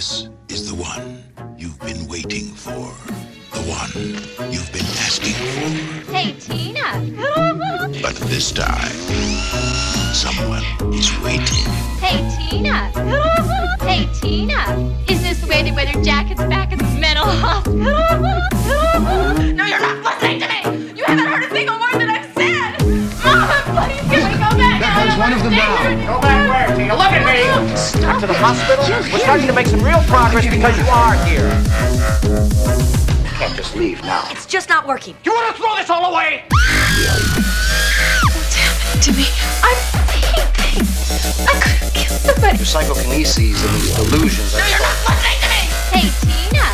This is the one you've been waiting for. The one you've been asking for. Hey, Tina. But this time, someone is waiting. Hey, Tina. Hey, Tina. Is this Lady Weather Jacket's back at the mental hospital? No, you're not listening to me. You haven't heard a single word that I've said. Mom, please can we go back? There comes one of them now. Go back to the hospital? We're starting to make some real progress because you are here. Can't just leave now. It's just not working. You want to throw this all away? What's happened to me? I'm fainting. I couldn't kill somebody. Your psychokinesis and these delusions. No, you're not listening to me. Hey, Tina.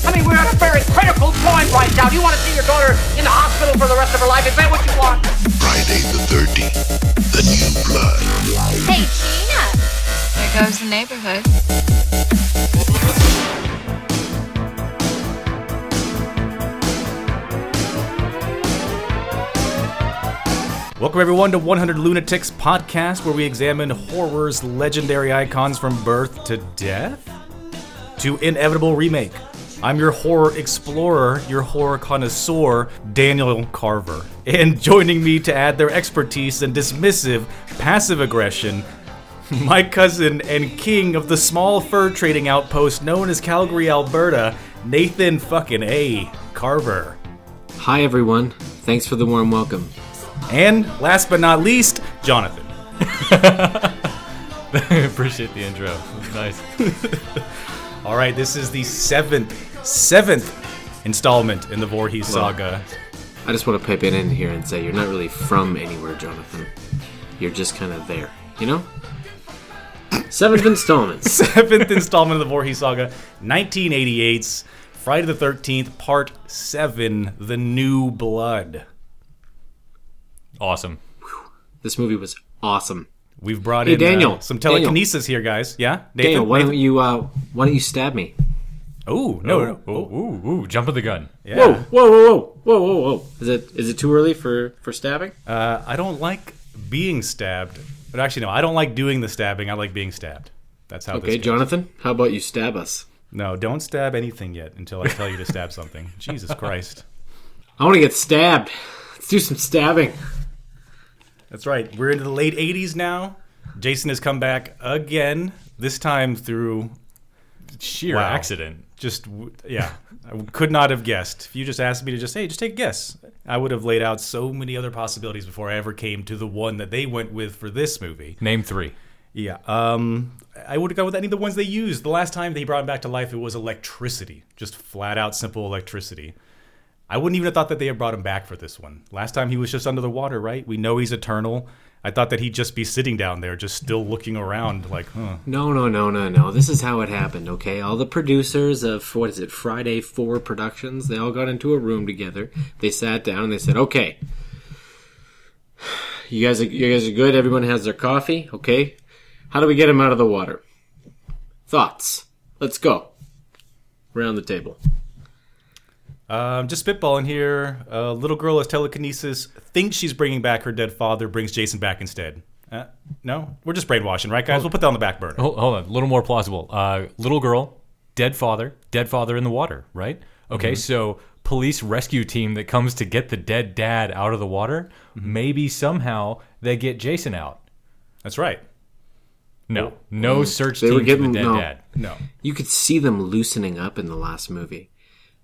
I mean, we're at a very critical point right now. Do you want to see your daughter in the hospital for the rest of her life? Is that what you want? Friday the 13th. The new blood. Hey, Gina! There goes the neighborhood. Welcome, everyone, to 100 Lunatics podcast, where we examine horror's legendary icons from birth to death to inevitable remake. I'm your horror explorer, your horror connoisseur, Daniel Carver. And joining me to add their expertise and dismissive, passive aggression, my cousin and king of the small fur trading outpost known as Calgary, Alberta, Nathan fucking A. Carver. Hi, everyone. Thanks for the warm welcome. And last but not least, Jonathan. Appreciate the intro. Nice. All right, this is the seventh, seventh installment in the Voorhees saga. I just want to pipe it in here and say you're not really from anywhere, Jonathan. You're just kind of there, you know? Seventh installment. Seventh installment of the Voorhees saga, 1988's Friday the 13th, Part 7, The New Blood. Awesome. This movie was awesome. We've brought Hey, in Daniel. uh, some Daniel. telekinesis here, guys. Yeah? Nathan? Daniel, why don't you uh, why don't you stab me? Oh, no, Oh, no. oh, ooh, ooh, jump of the gun. Yeah. Whoa, whoa, whoa, whoa, whoa, whoa, whoa! Is it is it too early for for stabbing? Uh, I don't like being stabbed. But actually, no, I don't like doing the stabbing. I like being stabbed. That's how Okay, this goes. Jonathan, how about you stab us? No, don't stab anything yet until I tell you to stab something. Jesus Christ. I want to get stabbed. Let's do some stabbing. That's right. We're into the late 80s now. Jason has come back again, this time through Sheer Wow. accident. Just, yeah, I could not have guessed. If you just asked me to just, hey, just take a guess, I would have laid out so many other possibilities before I ever came to the one that they went with for this movie. Name three. Yeah, um, I would have gone with any of the ones they used. The last time they brought him back to life, it was electricity. Just flat out simple electricity. I wouldn't even have thought that they had brought him back for this one. Last time he was just under the water, right? We know he's eternal. I thought that he'd just be sitting down there, just still looking around, like, huh. No, no, no, no, no. This is how it happened, okay? All the producers of, what is it, Friday 4 Productions, they all got into a room together. They sat down and they said, okay, you guys are, you guys are good. Everyone has their coffee, okay? How do we get him out of the water? Thoughts. Let's go. Around the table. Um, just spitballing here. A little girl has telekinesis, thinks she's bringing back her dead father, brings Jason back instead. Uh, no? We're just brainwashing, right, guys? We'll put that on the back burner. Hold, hold on. A little more plausible. Uh, little girl, dead father, dead father in the water, right? Okay, Mm-hmm. so police rescue team that comes to get the dead dad out of the water. Mm-hmm. Maybe somehow they get Jason out. That's right. No, no search They team were for getting- the dead no. dad. No. You could see them loosening up in the last movie.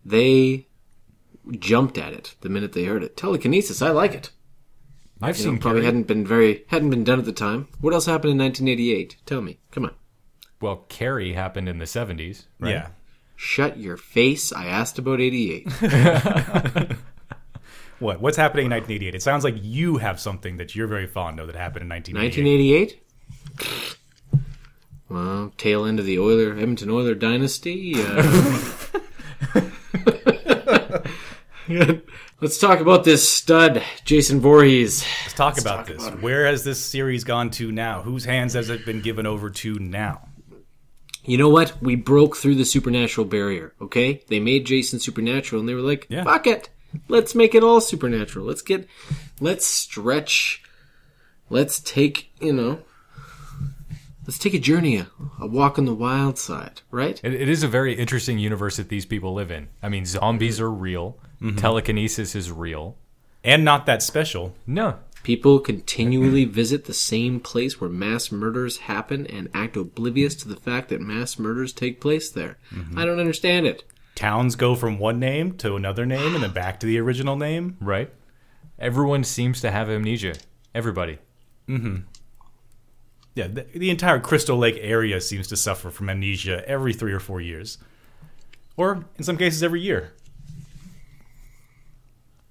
They jumped at it the minute they heard it. Telekinesis, I like it. I've You know, seen probably Carrie- hadn't been very hadn't been done at the time. What else happened in 1988? Tell me. Come on. Well, Carrie happened in the 70s, right? Yeah. Shut your face. I asked about 88. What? What's happening in 1988? It sounds like you have something that you're very fond of that happened in 1988. 1988? Well, tail end of the Oiler Edmonton Oiler dynasty. Uh, let's talk about this stud, Jason Voorhees. Let's talk about this. Where has this series gone to now? Whose hands has it been given over to now? You know what? We broke through the supernatural barrier, okay? They made Jason supernatural and they were like, Yeah. fuck it. Let's make it all supernatural. Let's get, let's stretch, let's take, you know, Let's take a journey, a, a walk on the wild side, right? It, it is a very interesting universe that these people live in. I mean, zombies are real. Telekinesis is real. And not that special. No, People continually visit the same place where mass murders happen and act oblivious to the fact that mass murders take place there. I don't understand it. Towns go from one name to another name and then back to the original name. right? Everyone seems to have amnesia. Everybody. Mm-hmm. Yeah, the, the entire Crystal Lake area seems to suffer from amnesia every three or four years. Or, in some cases, every year.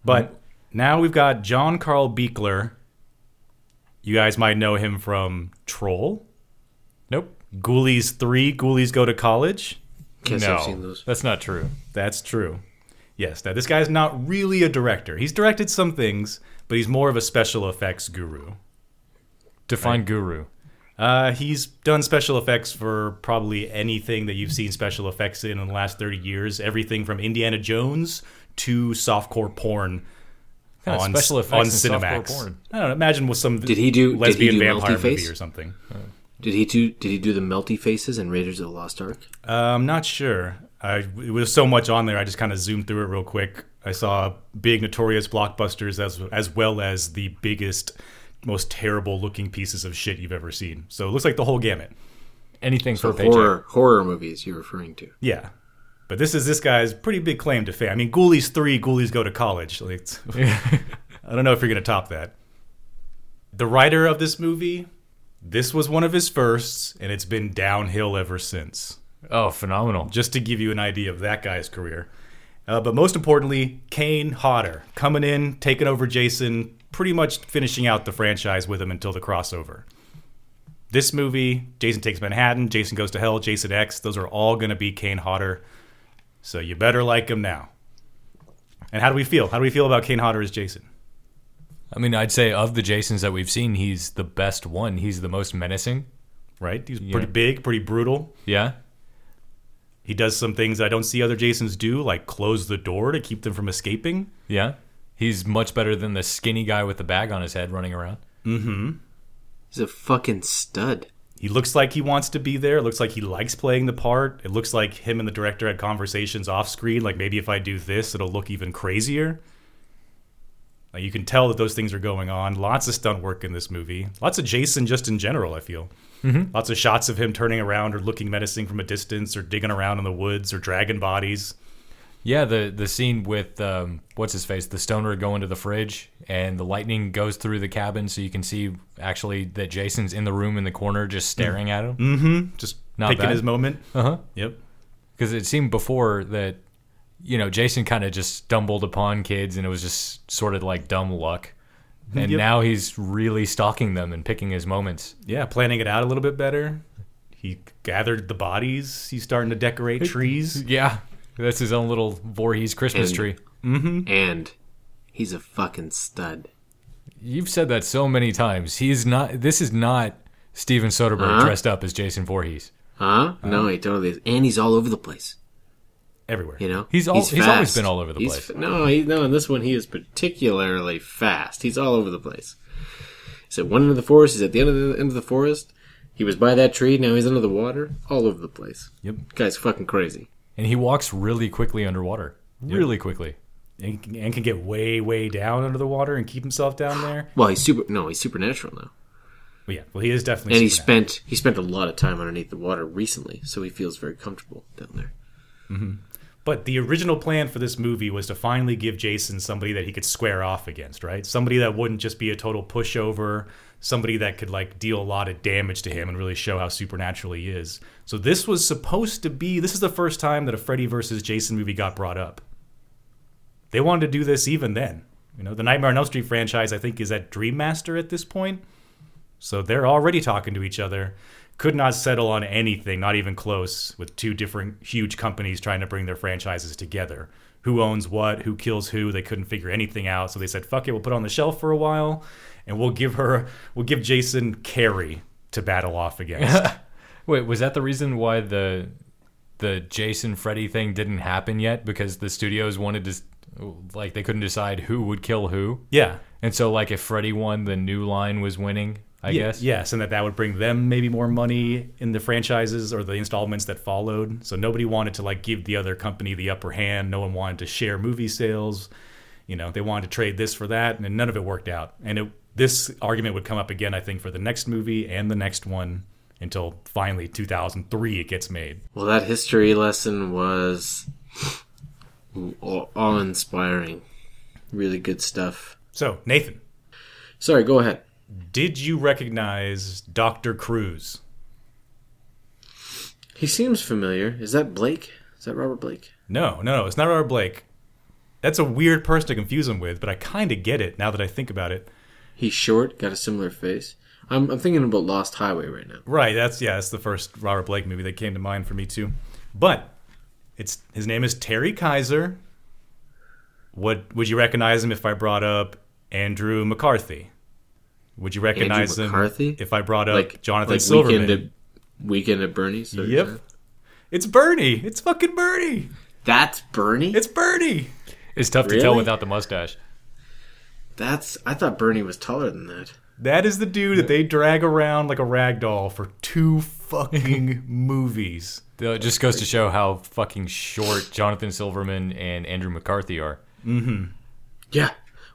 But now we've got John Carl Buechler. You guys might know him from Troll, Nope. Ghoulies 3, Ghoulies Go to College. Can't no, I've seen those. that's not true. That's true. Yes, now this guy's not really a director. He's directed some things, but he's more of a special effects guru. Define guru. Uh, he's done special effects for probably anything that you've seen special effects in in the last 30 years. Everything from Indiana Jones to softcore porn Kind of on, special effects on Cinemax. porn. I don't know. Imagine with some Did he do- did he lesbian do vampire Multi-Face? movie or something. Did he do? Did he do the melty faces in Raiders of the Lost Ark? Uh, I'm not sure. I, it was so much on there. I just kind of zoomed through it real quick. I saw big, notorious blockbusters as as well as the biggest, most terrible looking pieces of shit you've ever seen. So it looks like the whole gamut. Anything for So a paycheck. horror horror movies you're referring to? Yeah. But this is this guy's pretty big claim to fame. I mean, Ghoulies 3, Ghoulies go to college. Like, I don't know if you're going to top that. The writer of this movie, this was one of his firsts, and it's been downhill ever since. Oh, phenomenal. Just to give you an idea of that guy's career. Uh, but most importantly, Kane Hodder coming in, taking over Jason, pretty much finishing out the franchise with him until the crossover. This movie, Jason Takes Manhattan, Jason Goes to Hell, Jason X, those are all going to be Kane Hodder. So you better like him now. And how do we feel? How do we feel about Kane Hodder as Jason? I mean, I'd say of the Jasons that we've seen, he's the best one. He's the most menacing. Right? He's pretty big, pretty brutal. Yeah. He does some things I don't see other Jasons do, like close the door to keep them from escaping. Yeah. He's much better than the skinny guy with the bag on his head running around. Mm hmm. He's a fucking stud. He looks like he wants to be there. It looks like he likes playing the part. It looks like him and the director had conversations off screen. Like maybe if I do this, it'll look even crazier. Like you can tell that those things are going on. Lots of stunt work in this movie. Lots of Jason just in general. I feel. Mm-hmm. Lots of shots of him turning around or looking menacing from a distance, or digging around in the woods, or dragging bodies. Yeah, the the scene with um, what's his face, the stoner going to the fridge, and the lightning goes through the cabin, so you can see actually that Jason's in the room in the corner, just staring at him. Mm-hmm. Just Not taking bad. his moment. Uh huh. Yep. Because it seemed before that, you know, Jason kind of just stumbled upon kids, and it was just sort of like dumb luck. And Yep. now he's really stalking them and picking his moments. Yeah, planning it out a little bit better. He gathered the bodies. He's starting to decorate trees. Yeah, that's his own little Voorhees Christmas And- tree. Mm-hmm. And he's a fucking stud. You've said that so many times. He's not. This is not Steven Soderbergh Huh? dressed up as Jason Voorhees. Huh? Uh, no, he totally is. And he's all over the place. Everywhere. You know, He's al- he's always been all over the He's place. no, he, no. In this one, he is particularly fast. He's all over the place. He's at one end of the forest. He's at the end of the end of the forest. He was by that tree. Now he's under the water. All over the place. Yep. Guy's fucking crazy. And he walks really quickly underwater. Really quickly. and, can- and can get way, way down under the water and keep himself down there. Well, he's super. No, he's supernatural now. But yeah, well, he is definitely. And he spent he spent a lot of time underneath the water recently, so he feels very comfortable down there. Mm-hmm. But the original plan for this movie was to finally give Jason somebody that he could square off against, right? Somebody that wouldn't just be a total pushover, somebody that could like deal a lot of damage to him and really show how supernatural he is. So this was supposed to be this is the first time that a Freddy versus Jason movie got brought up. They wanted to do this even then. You know, the Nightmare on Elm Street franchise I think is at Dream Master at this point. So they're already talking to each other. Could not settle on anything, not even close, with two different huge companies trying to bring their franchises together. Who owns what? Who kills who? They couldn't figure anything out, so they said, "Fuck it, we'll put it on the shelf for a while, and we'll give her, we'll give Jason Carrie to battle off against." Wait, was that the reason why the the Jason Freddy thing didn't happen yet? Because the studios wanted to, like, they couldn't decide who would kill who. yeah, And so, like, if Freddy won, the new line was winning I Ye- guess. Yes, and that that would bring them maybe more money in the franchises or the installments that followed. So nobody wanted to like give the other company the upper hand. No one wanted to share movie sales. You know, they wanted to trade this for that, and none of it worked out. And it, this argument would come up again, I think, for the next movie and the next one until finally 2003 it gets made. Well, that history lesson was awe inspiring. Really good stuff. So Nathan, Sorry, go ahead. did you recognize Doctor Crews? He seems familiar. Is that Blake? Is that Robert Blake? No, no, no, it's not Robert Blake. That's a weird person to confuse him with, but I kind of get it now that I think about it. He's short, got a similar face. I'm, I'm thinking about Lost Highway right now. Right. That's yeah. That's the first Robert Blake movie that came to mind for me too. But it's his name is Terry Kiser. What would you recognize him if I brought up Andrew McCarthy? Would you recognize him McCarthy? if I brought up Like Jonathan like Silverman? Weekend at, weekend at Bernie's. so Yep. yeah. It's Bernie. It's fucking Bernie. That's Bernie. It's Bernie. It's tough to tell without the mustache. That's. I thought Bernie was taller than that. That is the dude that they drag around like a rag doll for two fucking movies. Though It just goes to show how fucking short Jonathan Silverman and Andrew McCarthy are. Mm-hmm. Yeah.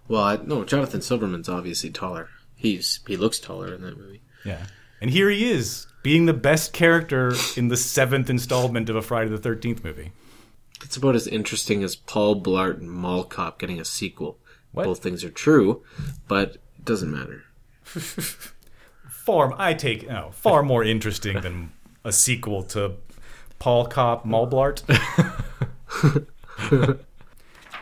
Well, I, no, Jonathan Silverman's obviously taller. He's he looks taller in that movie. Yeah. And here he is, being the best character in the seventh installment of a Friday the 13th movie. It's about as interesting as Paul Blart and Mall Cop getting a sequel. What? Both things are true, but it doesn't matter. Far, I take, no, far more interesting than a sequel to Paul Cop Malblart.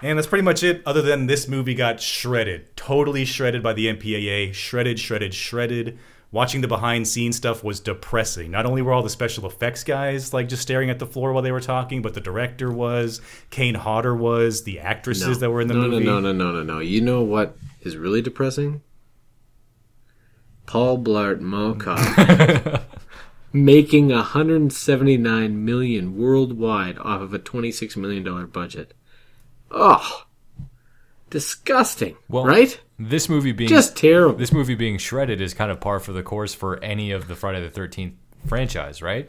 and that's pretty much it, other than this movie got shredded. Totally shredded by the MPAA. Shredded, shredded, shredded. Watching the behind scenes stuff was depressing. Not only were all the special effects guys like just staring at the floor while they were talking, but the director was, Kane Hodder was, the actresses that were in the no, movie. No, no, no, no, no, no. You know what is really depressing? Paul Blart Mall Cop making 179 million worldwide off of a 26 million dollar budget. Oh, disgusting! Well, right? This movie being Just terrible. this movie being shredded is kind of par for the course for any of the Friday the Thirteenth franchise, right?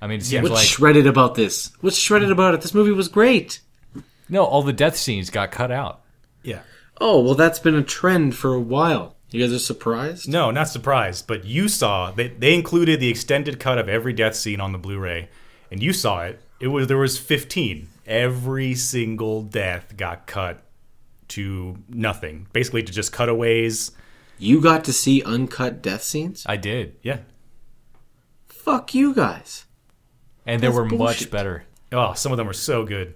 I mean, it seems What's like shredded about this? What's shredded about it? This movie was great. no, all the death scenes got cut out. Yeah. Oh well, that's been a trend for a while. You guys are surprised? No, not surprised, but you saw they they included the extended cut of every death scene on the Blu-ray, and you saw it. It was there was 15. Every single death got cut to nothing, basically to just cutaways. You got to see uncut death scenes? I did, Yeah. Fuck you guys. and they That's were much better. Oh, some of them were so good.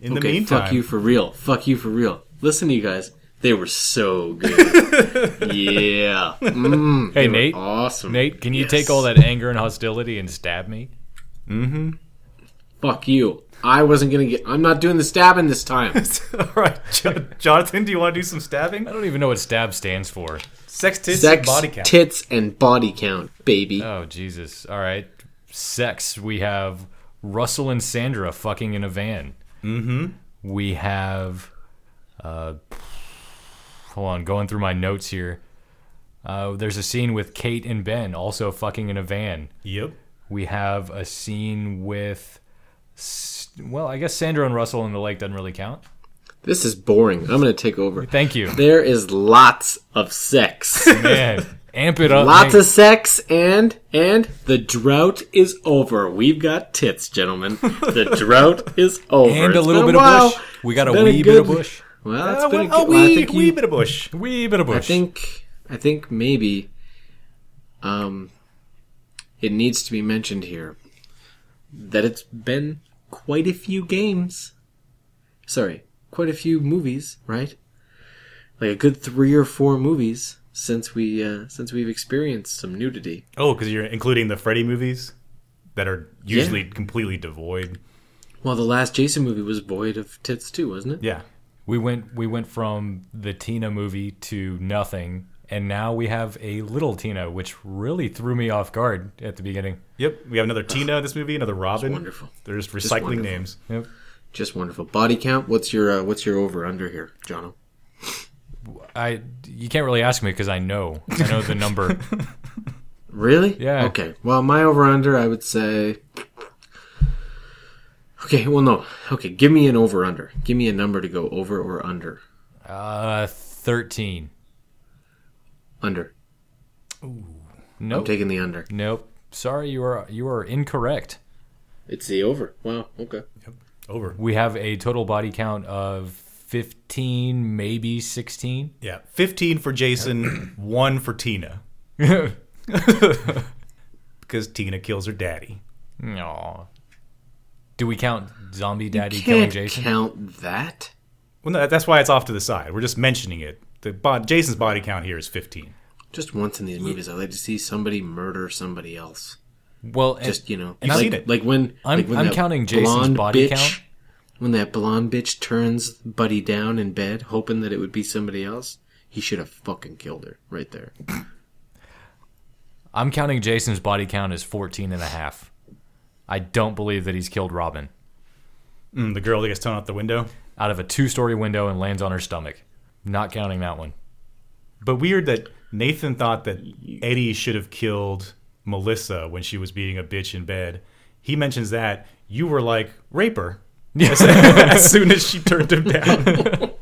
In the okay, meantime, fuck you for real. Fuck you for real. Listen to you guys. They were so good. yeah. Mm, Hey Nate, Awesome. Nate, can you Yes. take all that anger and hostility and stab me? Mm-hmm. Fuck you. I wasn't gonna get. I'm not doing the stabbing this time. all right, Jo- Jonathan, do you want to do some stabbing? I don't even know what stab stands for. Sex, tits, Sex, and body count. tits, and body count, baby. Oh Jesus! All right, sex. We have Russell and Sandra fucking in a van. Mm-hmm. We have, uh, hold on, going through my notes here. Uh, there's a scene with Kate and Ben also fucking in a van. Yep. We have a scene with, S- well, I guess Sandra and Russell in the lake doesn't really count. This is boring. I'm gonna take over. Thank you, There is lots of sex. man. Amp it up. Lots Nate. of sex and and the drought is over. We've got tits, gentlemen. The drought is over. and a little been bit of bush. We got a wee a bit of bush. Well, that's Uh, been a good. a well, wee, think wee you, bit of bush. Wee bit of bush. I think I think maybe um it needs to be mentioned here that it's been quite a few games. Sorry, quite a few movies, right? Like a good 3 or 4 movies since we uh since we've experienced some nudity. Oh, because you're including the Freddy movies that are usually completely devoid. Well, the last Jason movie was void of tits too, wasn't it? Yeah. we went we went from the Tina movie to nothing, and now we have a little Tina, which really threw me off guard at the beginning. Yep. We have another Tina in this movie, another Robin. wonderful. They're just recycling wonderful. names. Yep. Just wonderful. Body count, what's your uh, what's your over under here, Jono? I you can't really ask me because I know I know the number. Really? Yeah. Okay. Well, my over under, I would say. Okay. Well, no. Okay. Give me an over under. Give me a number to go over or under. Uh, thirteen. Under. No. I'm taking the under. Nope. Sorry, you are you are incorrect. It's the over. Wow. Okay. Over. We have a total body count of fifteen, maybe sixteen. Yeah. 15 for Jason, 1 for Tina. Because Tina kills her daddy. Aw. Do we count zombie daddy killing Can't Jason? count that. Well, no, that's why it's off to the side. We're just mentioning it. The bod- Jason's body count here is 15. Just once in these movies, I like to see somebody murder somebody else. Well, and- Just you know, You've like, seen it. like when I'm- like when I'm counting Jason's body bitch- count. When that blonde bitch turns Buddy down in bed, hoping that it would be somebody else, he should have fucking killed her right there. I'm counting Jason's body count as 14 and a half. I don't believe that he's killed Robin Mm, the girl that gets thrown out the window. out of a two-story window and lands on her stomach. Not counting that one. But weird that Nathan thought that Eddie should have killed Melissa when she was being a bitch in bed. He mentions that. You were like, rape her. As, as soon as she turned him down.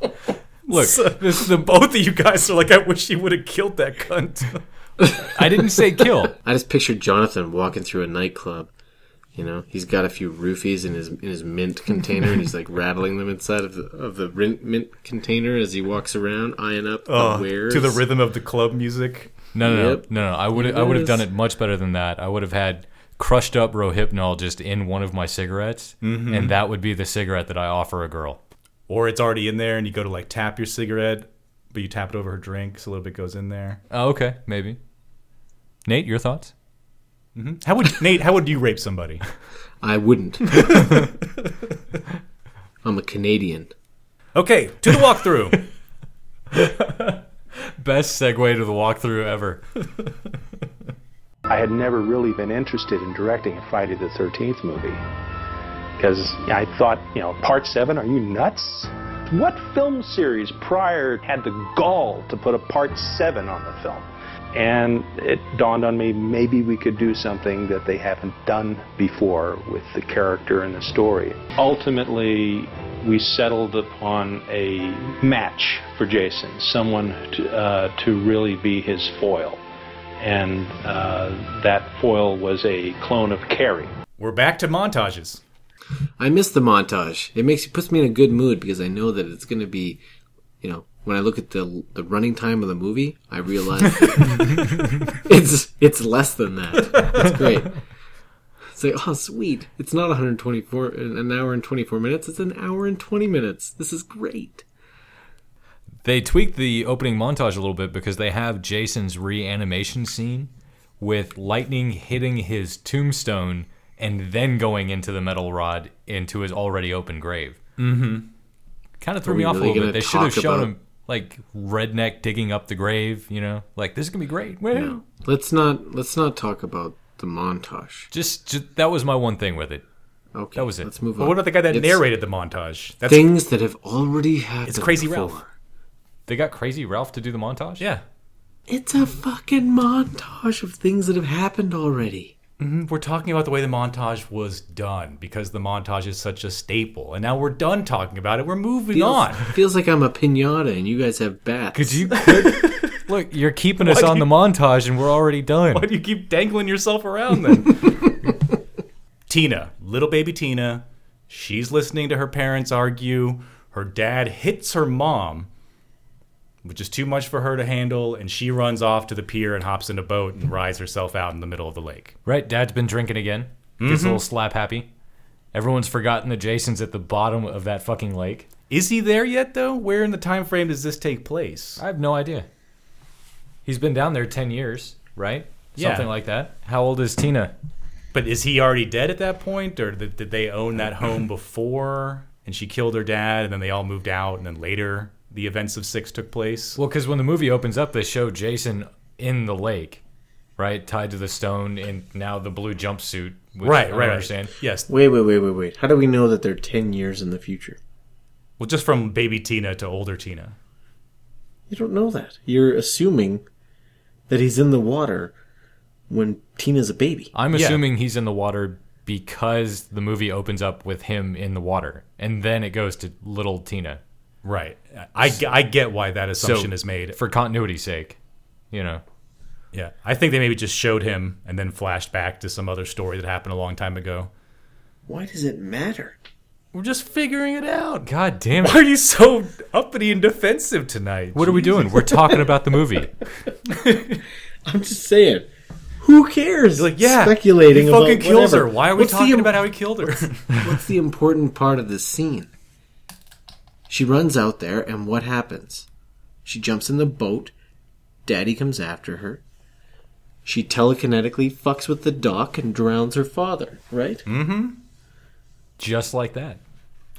Look, So, the both of you guys are like, I wish he would have killed that cunt. I didn't say kill. I just pictured Jonathan walking through a nightclub. You know, he's got a few roofies in his in his mint container, and he's like rattling them inside of the of the mint, mint container as he walks around, eyeing up Oh, the wares. to the rhythm of the club music. No, no, Yep. no, no, no. I would I would have done it much better than that. I would have had crushed up Rohypnol just in one of my cigarettes, mm-hmm. and that would be the cigarette that I offer a girl. Or it's already in there and you go to like tap your cigarette, but you tap it over her drink, so a little bit goes in there. Oh, okay, maybe. Nate, your thoughts? Mm-hmm. How would Nate, how would you rape somebody? I wouldn't. I'm a Canadian. Okay, to the walkthrough. Best segue to the walkthrough ever. I had never really been interested in directing a Friday the 13th movie because I thought, you know, part seven, are you nuts? What film series prior had the gall to put a part seven on the film? And it dawned on me maybe we could do something that they haven't done before with the character and the story. Ultimately, we settled upon a match for Jason, someone to, uh, to really be his foil and uh, that foil was a clone of Carrie. We're back to montages. I miss the montage. It makes it puts me in a good mood because I know that it's going to be, you know, when I look at the the running time of the movie, I realize it's it's less than that. It's great. It's like, oh, sweet. It's not 124, an hour and 24 minutes. It's an hour and 20 minutes. This is great. They tweaked the opening montage a little bit because they have Jason's reanimation scene with lightning hitting his tombstone and then going into the metal rod into his already open grave. Mm-hmm. Kind of threw me we off really a little bit. They should have shown about- him like redneck digging up the grave. You know, like this is gonna be great. No, let's not let's not talk about the montage. just, just that was my one thing with it. Okay, That was it. Let's move But on. what about the guy that It's narrated the montage? That's things that have already happened? It's Crazy before. Ralph. They got Crazy Ralph to do the montage. yeah. It's a fucking montage of things that have happened already. Mm-hmm. We're talking about the way the montage was done because the montage is such a staple. And now we're done talking about it. We're moving Feels, on. feels like I'm a pinata and you guys have bats. Could you quit? Look, you're keeping us on do the montage, and we're already done. Why do you keep dangling yourself around then? Tina, little baby Tina, she's listening to her parents argue. Her dad hits her mom, which is too much for her to handle, and she runs off to the pier and hops in a boat and rides herself out in the middle of the lake. Right, Dad's been drinking again. Gets a mm-hmm. little slap happy. Everyone's forgotten that Jason's at the bottom of that fucking lake. Is he there yet, though? Where in the time frame does this take place? I have no idea. He's been down there ten years, right? Yeah. Something like that. How old is Tina? But is he already dead at that point, or did they own that home before and she killed her dad, and then they all moved out, and then later the events of six took place? Well, because when the movie opens up, they show Jason in the lake, right, tied to the stone, and now the blue jumpsuit. Which right, I right, right. Understand? Yes. Wait, wait, wait, wait, wait. How do we know that they're 10 years in the future? Well, just from baby Tina to older Tina. You don't know that. You're assuming that he's in the water when Tina's a baby. I'm Yeah. assuming he's in the water because the movie opens up with him in the water, and then it goes to little Tina. Right. I, I get why that assumption So, is made. for continuity's sake. You know, Yeah. I think they maybe just showed him and then flashed back to some other story that happened a long time ago. Why does it matter? We're just figuring it out. God damn it. Why are you so uppity and defensive tonight? What are we doing? We're talking about the movie. I'm just saying. Who cares? Like, yeah, speculating he fucking about kills whatever. her. Why are we What's talking im- about how he killed her? What's the important part of this scene? She runs out there, and what happens? She jumps in the boat. Daddy comes after her. She telekinetically fucks with the dock and drowns her father, right? Mm hmm. Just like that.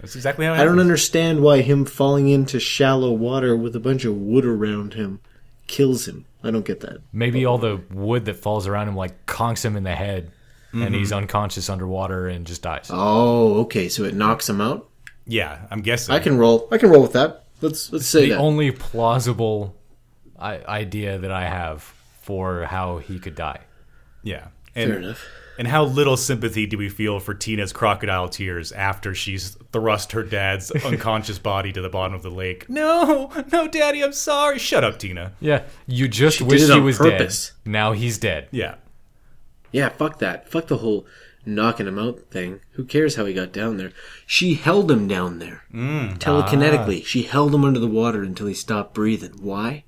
That's exactly how it I don't understand why him falling into shallow water with a bunch of wood around him kills him. I don't get that. Maybe all the wood that falls around him like conks him in the head, and he's unconscious underwater and just dies. Oh, okay, so it knocks him out. Yeah, I'm guessing. I can roll. I can roll with that. Let's let's say the that. only plausible I- idea that I have for how he could die. Yeah. Fair And, enough. and how little sympathy do we feel for Tina's crocodile tears after she's thrust her dad's unconscious body to the bottom of the lake? No, no, Daddy, I'm sorry. Shut up, Tina. Yeah, you just She did wish it he on was purpose. dead. Now he's dead. Yeah. Yeah, fuck that. Fuck the whole knocking him out thing. Who cares how he got down there? She held him down there. Mm. Telekinetically. She held him under the water until he stopped breathing. Why?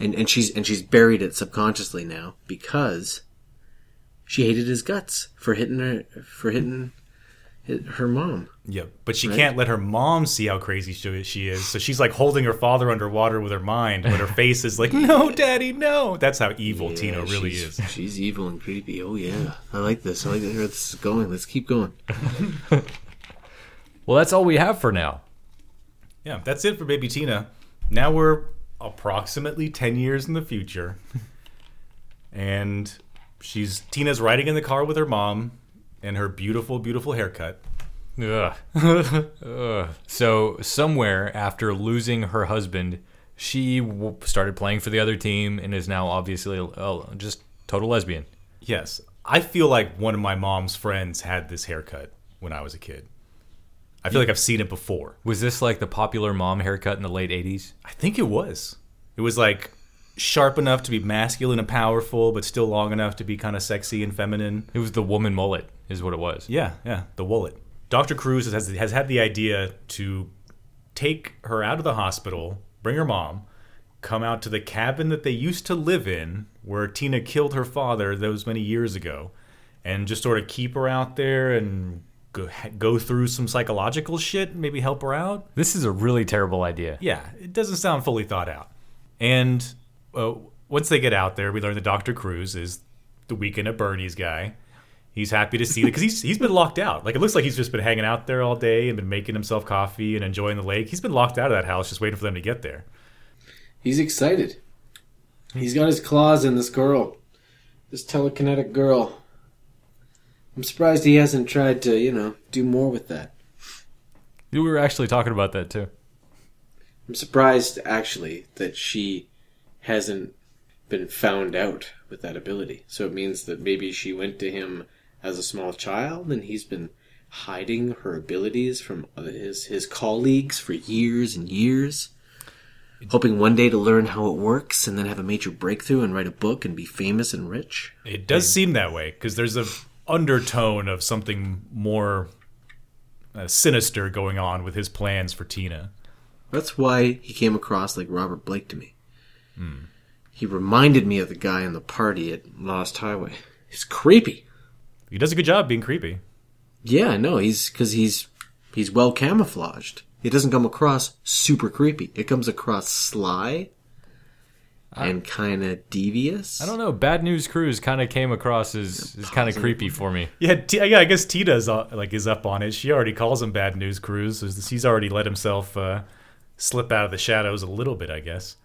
And and she's and she's buried it subconsciously now because she hated his guts for hitting her for hitting her mom. Yeah, but she can't let her mom see how crazy she, she is. So she's like holding her father underwater with her mind, but her face is like, "No, Daddy, no." That's how evil Tina Yeah, really she's- is. She's evil and creepy. Oh yeah. I like this. I like where this is going. Let's keep going. Well, that's all we have for now. Yeah, that's it for baby Tina. Now we're approximately 10 years in the future. And she's Tina's riding in the car with her mom and her beautiful beautiful haircut. Ugh. Ugh. So somewhere after losing her husband, she w- started playing for the other team and is now obviously uh, just total lesbian. Yes, I feel like one of my mom's friends had this haircut when I was a kid. I feel like I've seen it before. Was this like the popular mom haircut in the late '80s? I think it was. It was like sharp enough to be masculine and powerful, but still long enough to be kind of sexy and feminine. It was the woman mullet, is what it was. Yeah, yeah, the Woolet. Dr. Crews has, has had the idea to take her out of the hospital, bring her mom, come out to the cabin that they used to live in where Tina killed her father those many years ago, and just sort of keep her out there and go, go through some psychological shit, maybe help her out. This is a really terrible idea. Yeah, it doesn't sound fully thought out. And uh, once they get out there, we learn that Dr. Crews is the weekend at Bernie's guy. He's happy to see it because he's he's been locked out. Like it looks like he's just been hanging out there all day and been making himself coffee and enjoying the lake. He's been locked out of that house, just waiting for them to get there. He's excited. He's got his claws in this girl. This telekinetic girl. I'm surprised he hasn't tried to, you know, do more with that. We were actually talking about that too. I'm surprised, actually, that she hasn't been found out with that ability. So it means that maybe she went to him as a small child and he's been hiding her abilities from his, his colleagues for years and years. Hoping one day to learn how it works and then have a major breakthrough and write a book and be famous and rich. It does seem that way because there's a undertone of something more uh, sinister going on with his plans for Tina. That's why he came across like Robert Blake to me. He reminded me of the guy in the party at Lost Highway. He's creepy. He does a good job being creepy. Yeah, no. He's because he's he's well camouflaged. It doesn't come across super creepy. It comes across sly and kind of devious. I don't know. Bad News Crews kind of came across as, as kind of creepy for me. Yeah, T- yeah. I guess Tina's uh, like is up on it. She already calls him bad news, Crews. So He's already let himself uh, slip out of the shadows a little bit, I guess.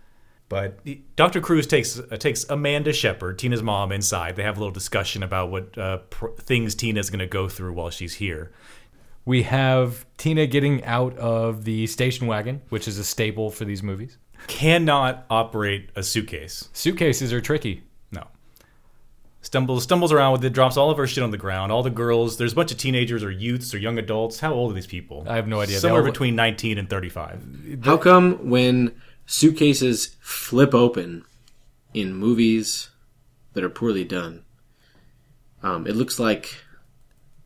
But Dr. Crews takes uh, takes Amanda Shepard, Tina's mom, inside. They have a little discussion about what uh, pr- things Tina's going to go through while she's here. We have Tina getting out of the station wagon, which is a staple for these movies. cannot operate a suitcase. Suitcases are tricky. No. Stumbles stumbles around with it, drops all of her shit on the ground. All the girls, there's a bunch of teenagers or youths or young adults. How old are these people? I have no idea. They Somewhere all- between 19 and 35. How come when suitcases flip open in movies that are poorly done, um, it looks like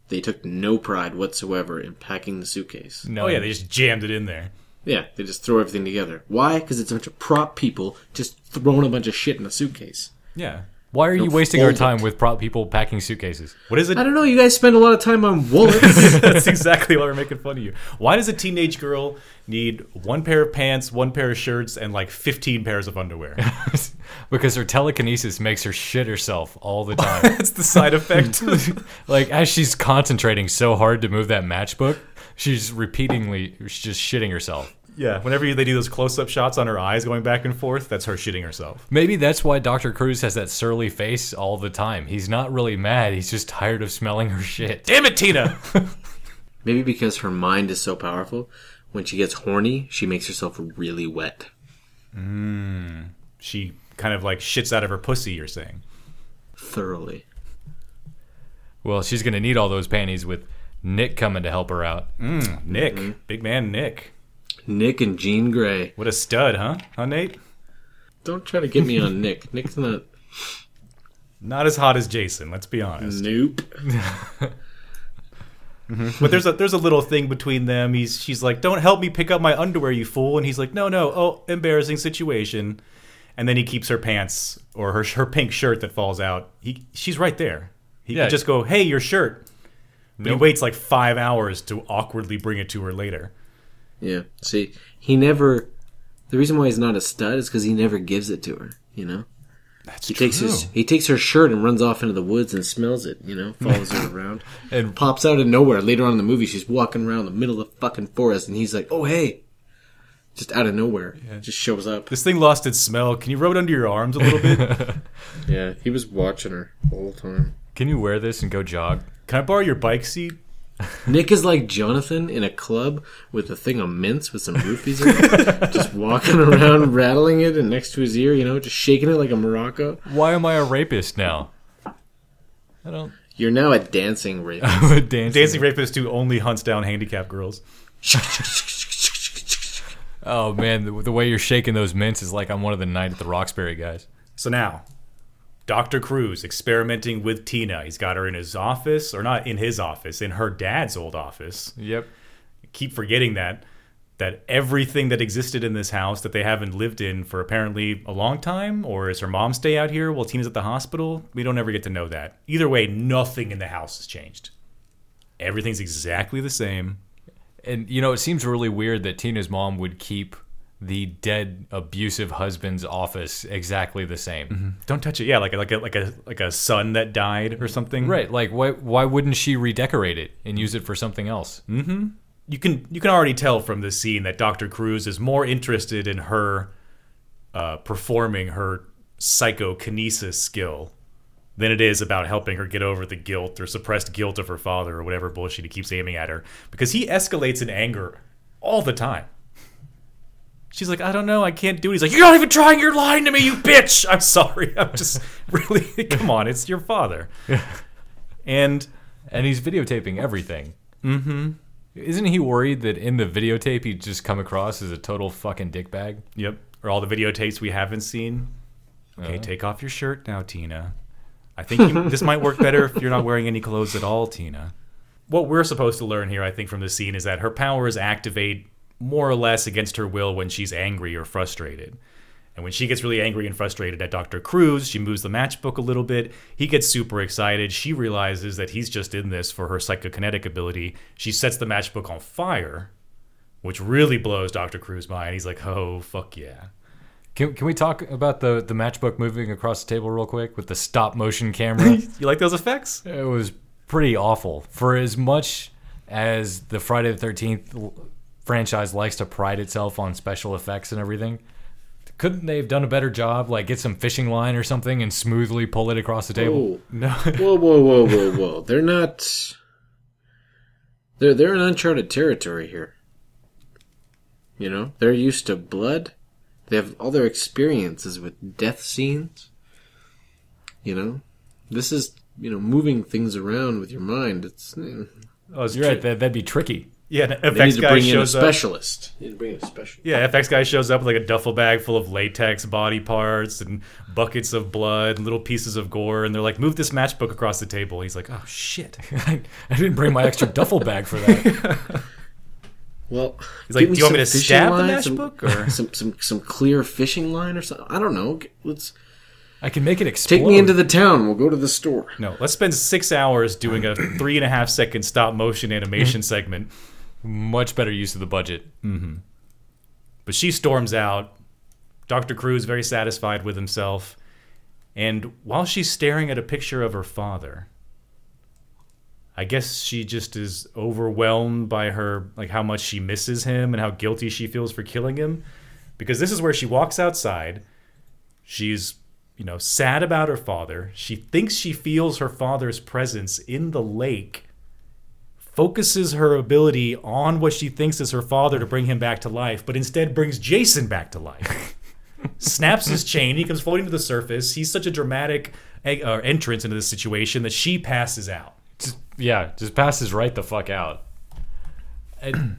they took no pride whatsoever in packing the suitcase? No, Oh yeah, they just jammed it in there. Yeah, they just throw everything together. Why? Because it's a bunch of prop people just throwing a bunch of shit in a suitcase. Yeah. Why are you They'll wasting our fold time with prop people packing suitcases? What is it? I don't know. You guys spend a lot of time on wallets. That's exactly why we're making fun of you. Why does a teenage girl need one pair of pants, one pair of shirts, and like 15 pairs of underwear? because her telekinesis makes her shit herself all the time. That's the side effect. like as she's concentrating so hard to move that matchbook, she's repeatedly just shitting herself. Yeah, whenever they do those close up shots on her eyes going back and forth, that's her shitting herself. Maybe that's why Dr. Crews has that surly face all the time. He's not really mad, he's just tired of smelling her shit. Damn it, Tina! Maybe because her mind is so powerful, when she gets horny, she makes herself really wet. Mmm. She kind of like shits out of her pussy, you're saying. Thoroughly. Well, she's going to need all those panties with Nick coming to help her out. Hmm. Nick. Mm-hmm. Big man Nick. Nick and Jean Grey. What a stud, huh? Huh, Nate? Don't try to get me on Nick. Nick's not. Not as hot as Jason, let's be honest. Nope. Mm-hmm. But there's a there's a little thing between them. He's she's like, "Don't help me pick up my underwear, you fool," and he's like, "No, no, oh, embarrassing situation." And then he keeps her pants or her her pink shirt that falls out. He she's right there. He Yeah. could just go, "Hey, your shirt." But Nope. he waits like five hours to awkwardly bring it to her later. Yeah. See, he never. The reason why he's not a stud is because he never gives it to her. You know. That's He takes his he takes her shirt and runs off into the woods and smells it. You know, follows her around And pops out of nowhere. Later on in the movie, she's walking around the middle of the fucking forest, and he's like, "Oh hey," just out of nowhere, yeah. just shows up. This thing lost its smell. Can you rub it under your arms a little bit? Yeah, he was watching her the whole time. can you wear this and go jog? Can I borrow your bike seat? Nick is like Jonathan in a club with a thing of mints with some roofies in it, just walking around rattling it and next to his ear, you know, just shaking it like a maraca. Why am I a rapist now? I don't. You're now a dancing rapist. I'm a dancing. Dancing Rapist 2 only hunts down handicapped girls. Oh man, the, the way you're shaking those mints is like I'm one of the Night at the Roxbury guys. So now, Dr. Crews experimenting with Tina. He's got her in his office, or not in his office, in her dad's old office. Yep. Keep forgetting that. That everything that existed in this house that they haven't lived in for apparently a long time, or is her mom stay out here while Tina's at the hospital? We don't ever get to know that. Either way, nothing in the house has changed. Everything's exactly the same. And you know, it seems really weird that Tina's mom would keep the dead abusive husband's office exactly the same. Don't touch it. Yeah, like a, like a like a like a son that died or something. Right. Like why why wouldn't she redecorate it and use it for something else? you can you can already tell from this scene that Dr. Crews is more interested in her uh, performing her psychokinesis skill than it is about helping her get over the guilt or suppressed guilt of her father or whatever bullshit he keeps aiming at her because he escalates in anger all the time. She's like, I don't know, I can't do it. He's like, You're not even trying, you're lying to me, you bitch. I'm sorry. I'm just really come on, it's your father. And And he's videotaping everything. Mm-hmm. Isn't he worried that in the videotape he'd just come across as a total fucking dickbag? Yep. Or all the videotapes we haven't seen. Okay, take off your shirt now, Tina. I think you, this might work better if you're not wearing any clothes at all, Tina. What we're supposed to learn here, I think, from this scene is that her powers activate more or less against her will when she's angry or frustrated. And when she gets really angry and frustrated at Dr. Crews, she moves the matchbook a little bit. He gets super excited. She realizes that he's just in this for her psychokinetic ability. She sets the matchbook on fire, which really blows Dr. Crews mind. He's like, oh, fuck yeah. Can, can we talk about the, the matchbook moving across the table real quick with the stop motion camera? You like those effects? it was pretty awful. For as much as the Friday the 13th l- franchise likes to pride itself on special effects and everything, couldn't they have done a better job? Like get some fishing line or something and smoothly pull it across the table? Oh, no. whoa, whoa, whoa, whoa, whoa. They're not. They're they're in uncharted territory here. You know, they're used to blood They have all their experiences with death scenes. You know, this is you know moving things around with your mind. It's eh, Oh, You're tri- right. That, that'd be tricky. Yeah, an they FX need to guy bring in a shows up. specialist. They need to bring in a specialist. Yeah, FX guy shows up with like a duffel bag full of latex body parts and buckets of blood and little pieces of gore, and they're like, "Move this matchbook across the table." He's like, "Oh shit!" I didn't bring my extra duffel bag for that. Well, He's like, give "Do you want me some to fishing stab the line, some- matchbook, or-" some, some some clear fishing line or something? I don't know. Let's I can make it explode. take me into the town. We'll go to the store. No, let's spend six hours doing a three and a half second stop motion animation mm-hmm. segment. Much better use of the budget. Mm-hmm. But she storms out. Dr. Crews very satisfied with himself. And while she's staring at a picture of her father, I guess she just is overwhelmed by her like how much she misses him and how guilty she feels for killing him. Because this is where she walks outside. She's, you know, sad about her father. She thinks she feels her father's presence in the lake focuses her ability on what she thinks is her father to bring him back to life, but instead brings Jason back to life. Snaps his chain, he comes floating to the surface. He's such a dramatic eh, uh, entrance into this situation that she passes out. Just, yeah, just passes right the fuck out. And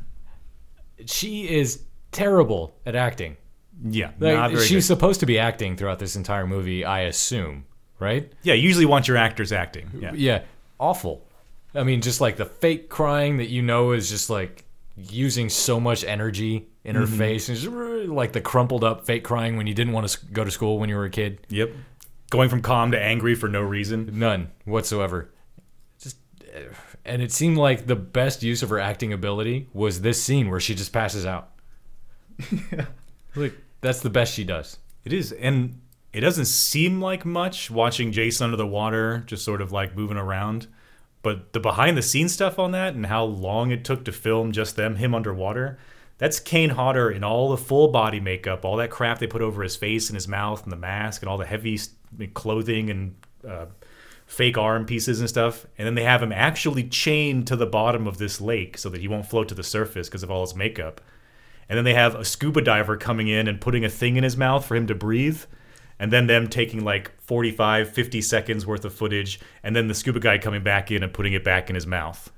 she is terrible at acting. Yeah, Like, not very she's good. supposed to be acting throughout this entire movie, I assume, right? Yeah, you usually want your actors acting. Yeah. Yeah, awful. I mean, just like the fake crying that you know is just like using so much energy in her Mm-hmm. face, and just, like the crumpled up fake crying when you didn't want to go to school when you were a kid. Yep. Going from calm to angry for no reason. None whatsoever. Just, uh, and it seemed like the best use of her acting ability was this scene where she just passes out. Like that's the best she does. It is, and it doesn't seem like much watching Jason under the water, just sort of like moving around. But the behind the scenes stuff on that and how long it took to film just them, him underwater, that's Kane Hodder in all the full body makeup, all that crap they put over his face and his mouth and the mask and all the heavy clothing and uh, fake arm pieces and stuff. And then they have him actually chained to the bottom of this lake so that he won't float to the surface because of all his makeup. And then they have a scuba diver coming in and putting a thing in his mouth for him to breathe. And then them taking like 45, 50 seconds worth of footage. And then the scuba guy coming back in and putting it back in his mouth.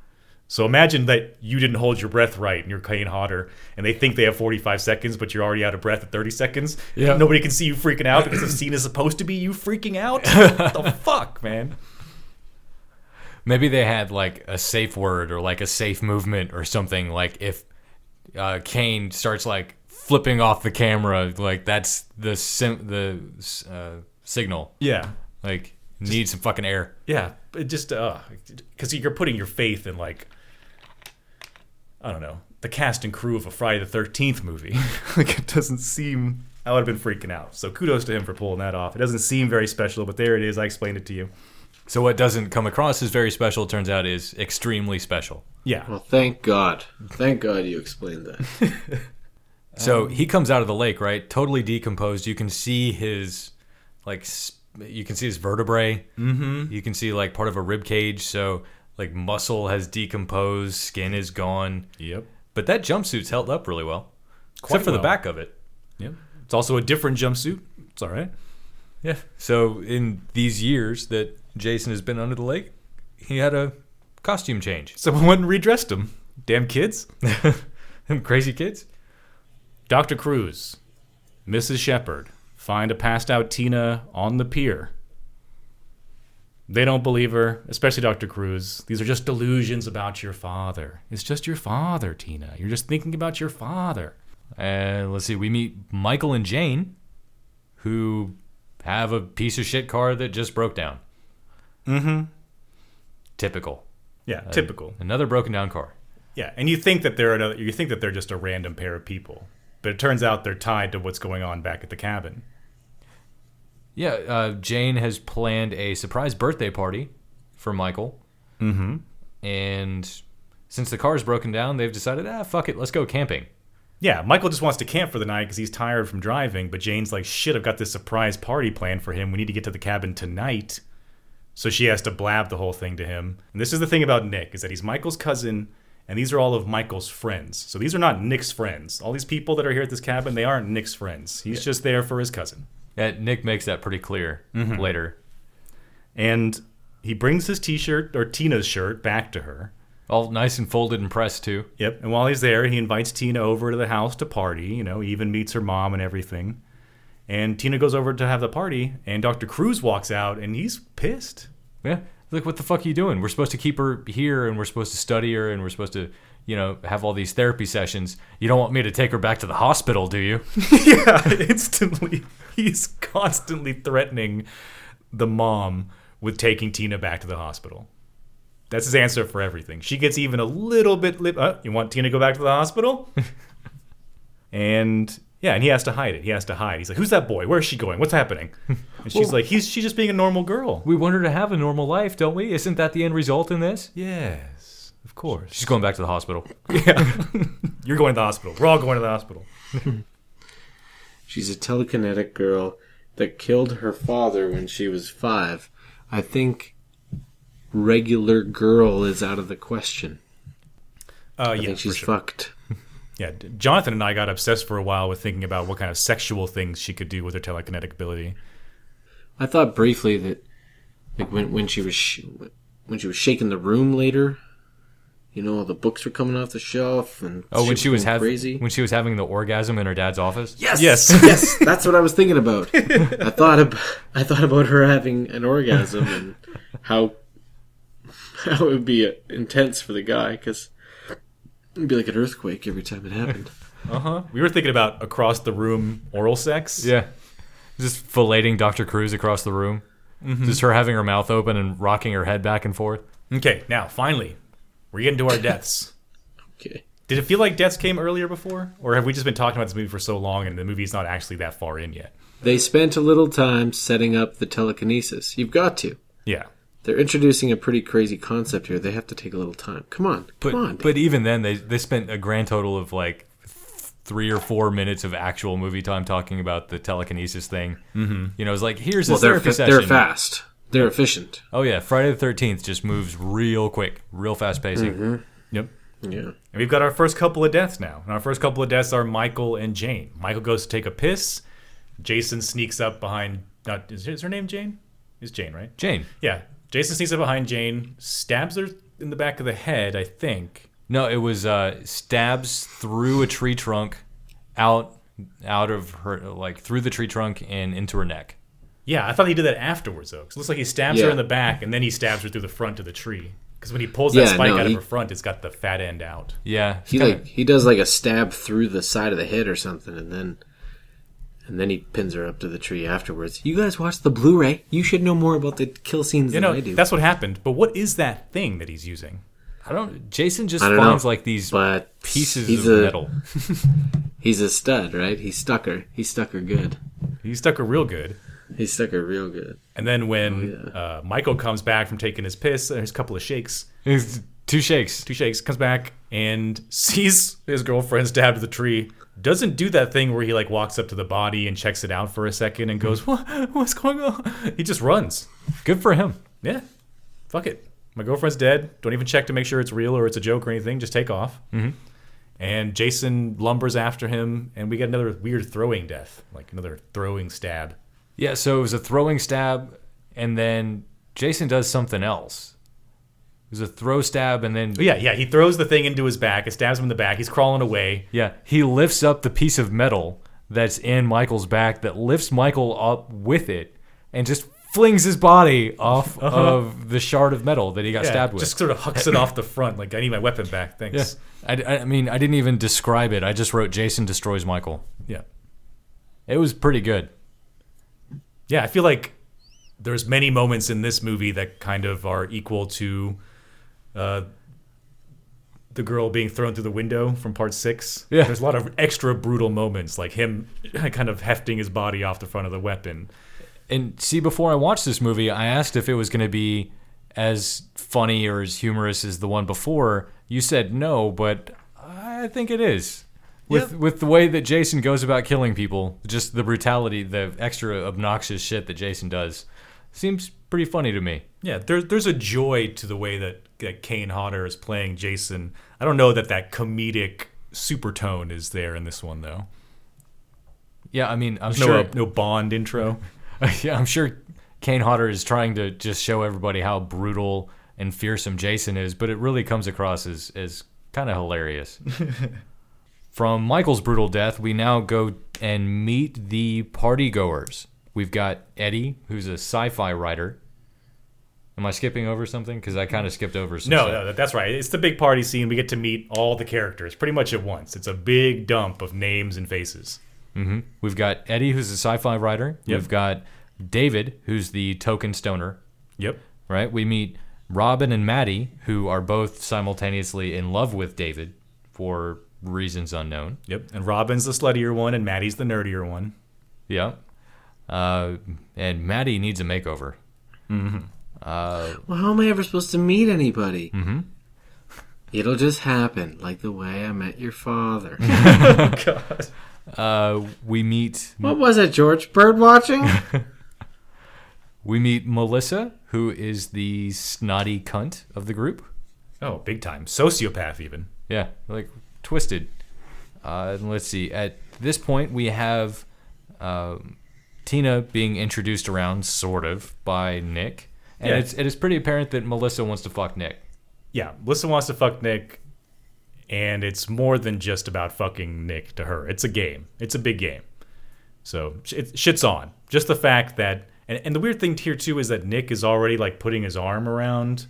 So imagine that you didn't hold your breath right and you're Kane Hodder and they think they have 45 seconds, but you're already out of breath at 30 seconds. Yeah. Nobody can see you freaking out because the scene is supposed to be you freaking out. what the fuck, man? Maybe they had like a safe word or like a safe movement or something. Like if uh, Kane starts like flipping off the camera, like that's the sim- the uh, signal. Yeah. Like need some fucking air. Yeah, it just uh, because you're putting your faith in like, I don't know, the cast and crew of a Friday the Thirteenth movie. like it doesn't seem. I would have been freaking out. So kudos to him for pulling that off. It doesn't seem very special, but there it is. I explained it to you. So what doesn't come across as very special turns out is extremely special. Yeah, Well, thank God. Thank God you explained that. So he comes out of the lake, right? Totally decomposed. You can see his, like, you can see his vertebrae. Mm-hmm. You can see like part of a rib cage. So like muscle has decomposed, skin is gone. Yep. But that jumpsuit's held up really well, Quite except for the back of it. Yep. It's also a different jumpsuit. It's all right. Yeah. So in these years that Jason has been under the lake, he had a costume change. Someone went and redressed him. Damn kids. Them crazy kids. Dr. Crews, Mrs. Shepard find a passed out Tina on the pier. They don't believe her, especially Dr. Crews. These are just delusions about your father. It's just your father, Tina. You're just thinking about your father. And let's see, we meet Michael and Jane, who have a piece of shit car that just broke down. Mm-hmm. Typical. Yeah, typical. Another broken down car. Yeah, and you think that they're another, you think that they're just a random pair of people, but it turns out they're tied to what's going on back at the cabin. Yeah, uh, Jane has planned a surprise birthday party for Michael. Mm-hmm. And since the car's broken down, they've decided, ah, fuck it, let's go camping. Yeah, Michael just wants to camp for the night because he's tired from driving, but Jane's like, shit, I've got this surprise party planned for him. We need to get to the cabin tonight. So she has to blab the whole thing to him. And this is the thing about Nick, is that he's Michael's cousin, And these are all of Michael's friends. So these are not Nick's friends. All these people that are here at this cabin, they aren't Nick's friends. He's just there for his cousin. Yeah, Nick makes that pretty clear mm-hmm. later. And he brings his t-shirt or Tina's shirt back to her. All nice and folded and pressed too. Yep. And while he's there, he invites Tina over to the house to party. You know, he even meets her mom and everything. And Tina goes over to have the party, and Dr. Crews walks out, and he's pissed. Yeah. Like, what the fuck are you doing? We're supposed to keep her here and we're supposed to study her and we're supposed to, you know, have all these therapy sessions. You don't want me to take her back to the hospital, do you? yeah, instantly. He's constantly threatening the mom with taking Tina back to the hospital. That's his answer for everything. She gets even a little bit lip. Uh, you want Tina to go back to the hospital? and yeah, and he has to hide it. He has to hide. He's like, "Who's that boy? Where's she going? What's happening?" And she's like, "He's she's just being a normal girl." We want her to have a normal life, don't we? Isn't that the end result in this? Yes, of course. She's going back to the hospital. Yeah, you're going to the hospital. We're all going to the hospital. She's a telekinetic girl that killed her father when she was five. I think regular girl is out of the question. Uh, I yeah, think for she's sure. fucked. Yeah, Jonathan and I got obsessed for a while with thinking about what kind of sexual things she could do with her telekinetic ability. I thought briefly that, like when when she was sh- when she was shaking the room later, you know, all the books were coming off the shelf and Oh, when she was going having crazy. when she was having the orgasm in her dad's office. Yes, Yes. yes, that's what I was thinking about. I thought about I thought about her having an orgasm and how how it would be uh, intense for the guy because it'd be like an earthquake every time it happened. Uh huh. We were thinking about across the room oral sex. Yeah. Just filleting Dr. Crews across the room. Mm-hmm. Just her having her mouth open and rocking her head back and forth. Okay, now finally, we're getting to our deaths. Okay. Did it feel like deaths came earlier before, or have we just been talking about this movie for so long and the movie's not actually that far in yet? They spent a little time setting up the telekinesis. You've got to. Yeah. They're introducing a pretty crazy concept here. They have to take a little time. Come on, But come on. but even then, they they spent a grand total of like three or four minutes of actual movie time talking about the telekinesis thing. Mm-hmm. You know, it's like here's well, this they're therapy fa- session. they're fast. They're efficient. Oh yeah, Friday the Thirteenth just moves real quick, real fast pacing. Mm-hmm. Yep. Yeah. And we've got our first couple of deaths now. And our first couple of deaths are Michael and Jane. Michael goes to take a piss. Jason sneaks up behind. Not is, is her name Jane? Is Jane right? Jane. Yeah. Jason sneaks up behind Jane, stabs her in the back of the head. I think. No, it was uh, stabs through a tree trunk, out out of her like through the tree trunk and into her neck. Yeah, I thought he did that afterwards though. 'cause it looks like he stabs her in the back and then he stabs her through the front of the tree. Because when he pulls that Yeah, spike no, out he- of her front, it's got the fat end out. Yeah, He kinda- like he does like a stab through the side of the head or something, and then and then he pins her up to the tree afterwards. You guys watch the Blu-ray. You should know more about the kill scenes You than know, I do. that's what happened. But what is that thing that he's using? I don't. Jason just don't finds know, like these but pieces he's of a, metal. He's a stud, right? He stuck her. He stuck her good. He stuck her real good. He stuck her real good. And then when Oh, yeah. uh, Michael comes back from taking his piss, there's a couple of shakes, It's two shakes. two shakes, comes back and sees his girlfriend stabbed to the tree. Doesn't do that thing where he like walks up to the body and checks it out for a second and goes, what, "What's going on?" He just runs. Good for him. Yeah, fuck it. My girlfriend's dead. Don't even check to make sure it's real or it's a joke or anything. Just take off. Mm-hmm. And Jason lumbers after him, and we get another weird throwing death, like another throwing stab. Yeah, so it was a throwing stab, and then Jason does something else. It was a throw stab, and then yeah, yeah, he throws the thing into his back. It stabs him in the back. He's crawling away. yeah, he lifts up the piece of metal that's in Michael's back that lifts Michael up with it, and just flings his body off of the shard of metal that he got Uh-huh. Yeah, stabbed with. just sort of hucks it off the front, like I need my weapon back. yeah, Thanks. I, I mean, I didn't even describe it. I just wrote Jason destroys Michael. Yeah. It was pretty good. Yeah, I feel like there's many moments in this movie that kind of are equal to uh, the girl being thrown through the window from part six. Yeah. There's a lot of extra brutal moments, like him kind of hefting his body off the front of the weapon. And see, before I watched this movie, I asked if it was going to be as funny or as humorous as the one before. You said no, but I think it is. With Yeah. with the way that Jason goes about killing people, just the brutality, the extra obnoxious shit that Jason does. Seems pretty funny to me. Yeah, there's there's a joy to the way that, that Kane Hodder is playing Jason. I don't know that that comedic supertone is there in this one though. Yeah, I mean, I'm There's sure. no no Bond intro. yeah, I'm sure Kane Hodder is trying to just show everybody how brutal and fearsome Jason is, but it really comes across as, as kind of hilarious. From Michael's brutal death, we now go and meet the party goers. We've got Eddie, who's a sci fi writer. Am I skipping over something? Because I kind of skipped over some No, stuff. no, that's right. It's the big party scene. We get to meet all the characters pretty much at once. It's a big dump of names and faces. hmm We've got Eddie, who's a sci fi writer. Yep. We've got David, who's the token stoner. Yep. right? We meet Robin and Maddie, who are both simultaneously in love with David for reasons unknown. Yep. And Robin's the sluttier one, and Maddie's the nerdier one. Yeah. Uh, and Maddie needs a makeover. Mm-hmm. Uh, Well, how am I ever supposed to meet anybody? Mm-hmm. It'll just happen, like the way I met your father. God. uh, we meet what was it, George? Bird watching? we meet Melissa, who is the snotty cunt of the group. Oh, big time. Sociopath, even. Yeah, like twisted. Uh, and let's see. At this point, we have um Tina being introduced around, sort of, by Nick, and Yeah. it's it is pretty apparent that Melissa wants to fuck Nick. Yeah. Melissa wants to fuck Nick, and it's more than just about fucking Nick to her. It's a game. It's a big game. So it, shit's on. Just the fact that, and, and the weird thing here too is that Nick is already like putting his arm around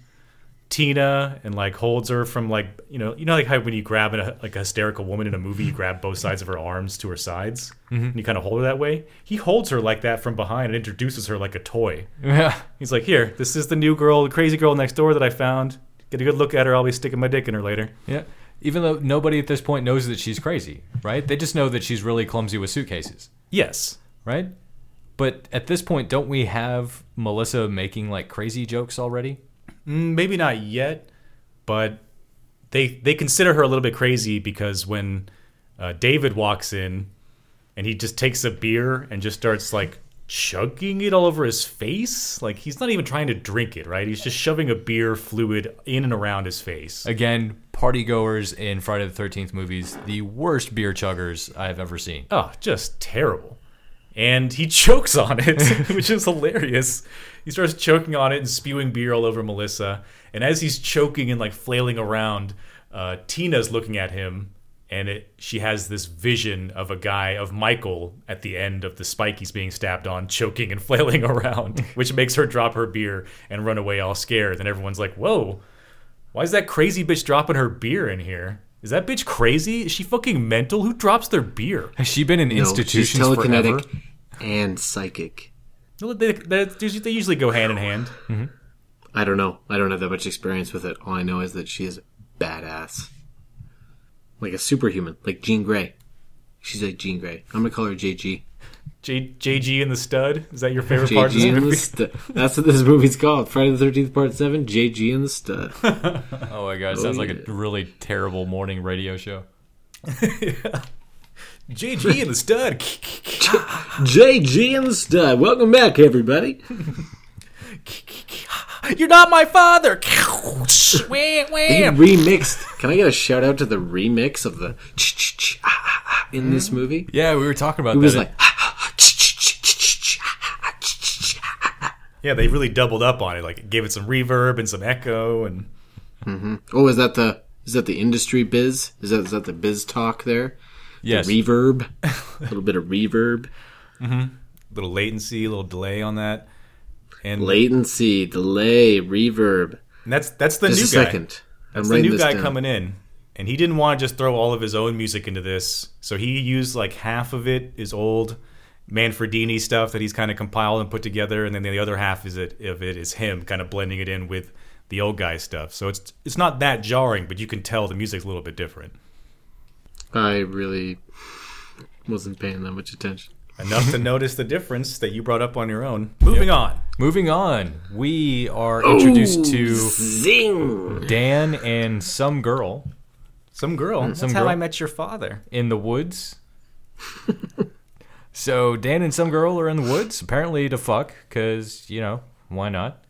Tina and like holds her from like you know you know like how when you grab a, like a hysterical woman in a movie you grab both sides of her arms to her sides mm-hmm. and you kind of hold her that way. He holds her like that from behind and introduces her like a toy. Yeah. He's like, here, this is the new girl, the crazy girl next door that I found. Get a good look at her. I'll be sticking my dick in her later. Yeah. Even though nobody at this point knows that she's crazy, right? They just know that she's really clumsy with suitcases, Yes. right? But at this point, don't we have Melissa making like crazy jokes already? Mm, maybe not yet, but they they consider her a little bit crazy because when uh, David walks in and he just takes a beer and just starts like chugging it all over his face, like he's not even trying to drink it, right? He's just shoving a beer fluid in and around his face. Again, party goers in Friday the Thirteenth movies, the worst beer chuggers I've ever seen. Oh, just terrible. And he chokes on it, which is hilarious. He starts choking on it and spewing beer all over Melissa. And as he's choking and like flailing around, uh, Tina's looking at him, and it, she has this vision of a guy of Michael at the end of the spike he's being stabbed on, choking and flailing around, which makes her drop her beer and run away all scared. And everyone's like, "Whoa, why is that crazy bitch dropping her beer in here?" Is that bitch crazy? Is she fucking mental? Who drops their beer? Has she been in No, she's institutions telekinetic forever? And psychic. Well, They, they, they usually go hand in hand. Mm-hmm. I don't know. I don't have that much experience with it. All I know is that she is badass. Like a superhuman, like Jean Grey. She's like Jean Grey. I'm gonna call her JG. J, JG and the Stud. Is that your favorite part of this JG and the movie? Stud. That's what this movie's called. Friday the Thirteenth Part Seven. JG and the Stud. Oh my god, it sounds oh, like a really terrible morning radio show. JG and the Stud. JG and the Stud. Welcome back, everybody. You're not my father. wham, wham. They remixed. Can I get a shout out to the remix of the ah, ah, ah, in this mm-hmm. movie? Yeah, we were talking about It was like yeah, they really doubled up on it. Like, it gave it some reverb and some echo, and Mm-hmm. Oh, is that the is that the industry biz? Is that is that the biz talk there? Yes. The reverb, a little bit of reverb, mm-hmm. little latency, a little delay on that. And, latency, delay, reverb. and that's that's the Just new guy. second. I'm That's the new guy down. coming in, and he didn't want to just throw all of his own music into this. So he used like half of it is old Manfredini stuff that he's kind of compiled and put together, and then the other half is it of it is him kind of blending it in with the old guy stuff. So it's it's not that jarring, but you can tell the music's a little bit different. I really wasn't paying that much attention. Enough to notice the difference that you brought up on your own. Moving on. Moving on, we are introduced to Zing! Dan and some girl Some girl. That's Some how girl. I met your father. in the woods. so Dan and some girl are in the woods apparently to fuck because you know why not?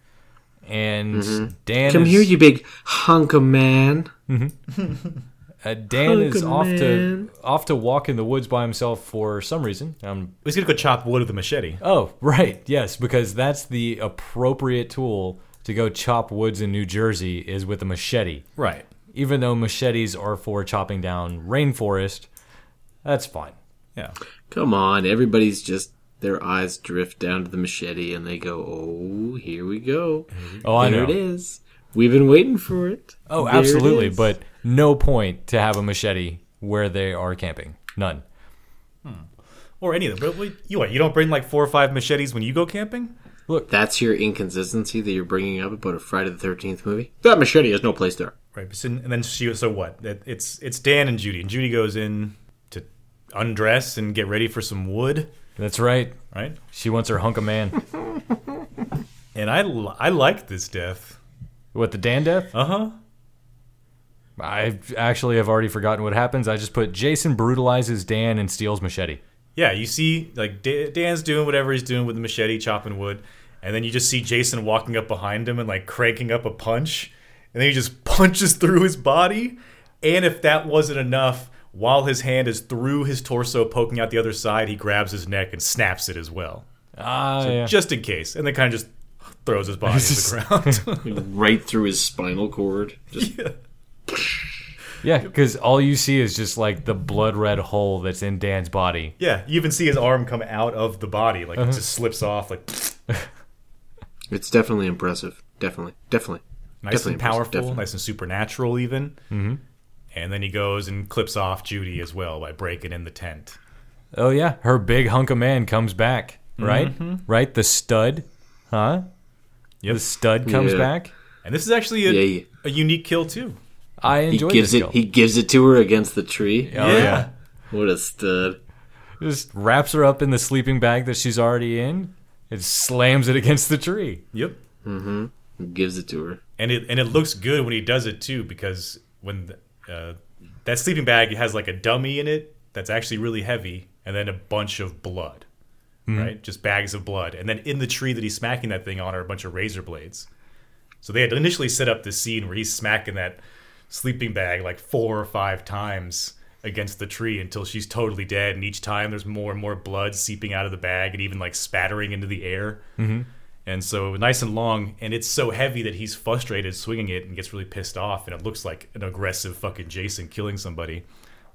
And mm-hmm. Dan Come is, here, you big hunk of man. Mm-hmm. uh, Dan is Hunk off to off to walk in the woods by himself for some reason. Um, He's gonna go chop wood with a machete. oh, right, yes, because that's the appropriate tool to go chop woods in New Jersey is with a machete. Right. Even though machetes are for chopping down rainforest, that's fine. Yeah. Come on, everybody's just their eyes drift down to the machete and they go, "Oh, here we go. Oh, I there know. it is. We've been waiting for it." Oh, There absolutely. is." But no point to have a machete where they are camping. None. Hmm. Or any of them. But wait, you what? You don't bring like four or five machetes when you go camping? Look, that's your inconsistency that you're bringing up about a Friday the Thirteenth movie. That machete has no place there. Right. but then- And then she. So what? That- It's it's Dan and Judy, and Judy goes in to undress and get ready for some wood. That's right. Right. She wants her hunk of man. And I I like this death. What, the Dan death? Uh huh. I actually have already forgotten what happens. I just put Jason brutalizes Dan and steals machete. Yeah, you see, like Da- Dan's doing whatever he's doing with the machete, chopping wood, and then you just see Jason walking up behind him and like cranking up a punch, and then he just punches through his body. And if that wasn't enough, while his hand is through his torso, poking out the other side, he grabs his neck and snaps it as well, Ah, yeah. just in case, and then kind of just throws his body to the ground. Right through his spinal cord. Just Yeah, because all you see is just like the blood red hole that's in Dan's body. yeah, you even see his arm come out of the body, like it just slips off, like it's definitely impressive. Definitely, definitely. nice Definitely and powerful, definitely. nice and supernatural, even. Mm-hmm. And then he goes and clips off Judy as well by breaking in the tent. Oh, yeah. Her big hunk of man comes back, right? Right? The stud. Huh? Yep. The stud comes Yeah. back. And this is actually a, Yeah, yeah. a unique kill too. I He enjoyed gives this it. kill. He gives it to her against the tree. Oh, yeah. What a stud! Just wraps her up in the sleeping bag that she's already in. It slams it against the tree. Yep. He gives it to her. And it and it looks good when he does it too because when the, uh, that sleeping bag has like a dummy in it that's actually really heavy and then a bunch of blood. Right? Just bags of blood. And then in the tree that he's smacking that thing on are a bunch of razor blades. So they had initially set up this scene where he's smacking that sleeping bag like four or five times against the tree until she's totally dead. And each time there's more and more blood seeping out of the bag and even like spattering into the air. Mm-hmm. And so nice and long, and it's so heavy that he's frustrated swinging it and gets really pissed off, and it looks like an aggressive fucking Jason killing somebody.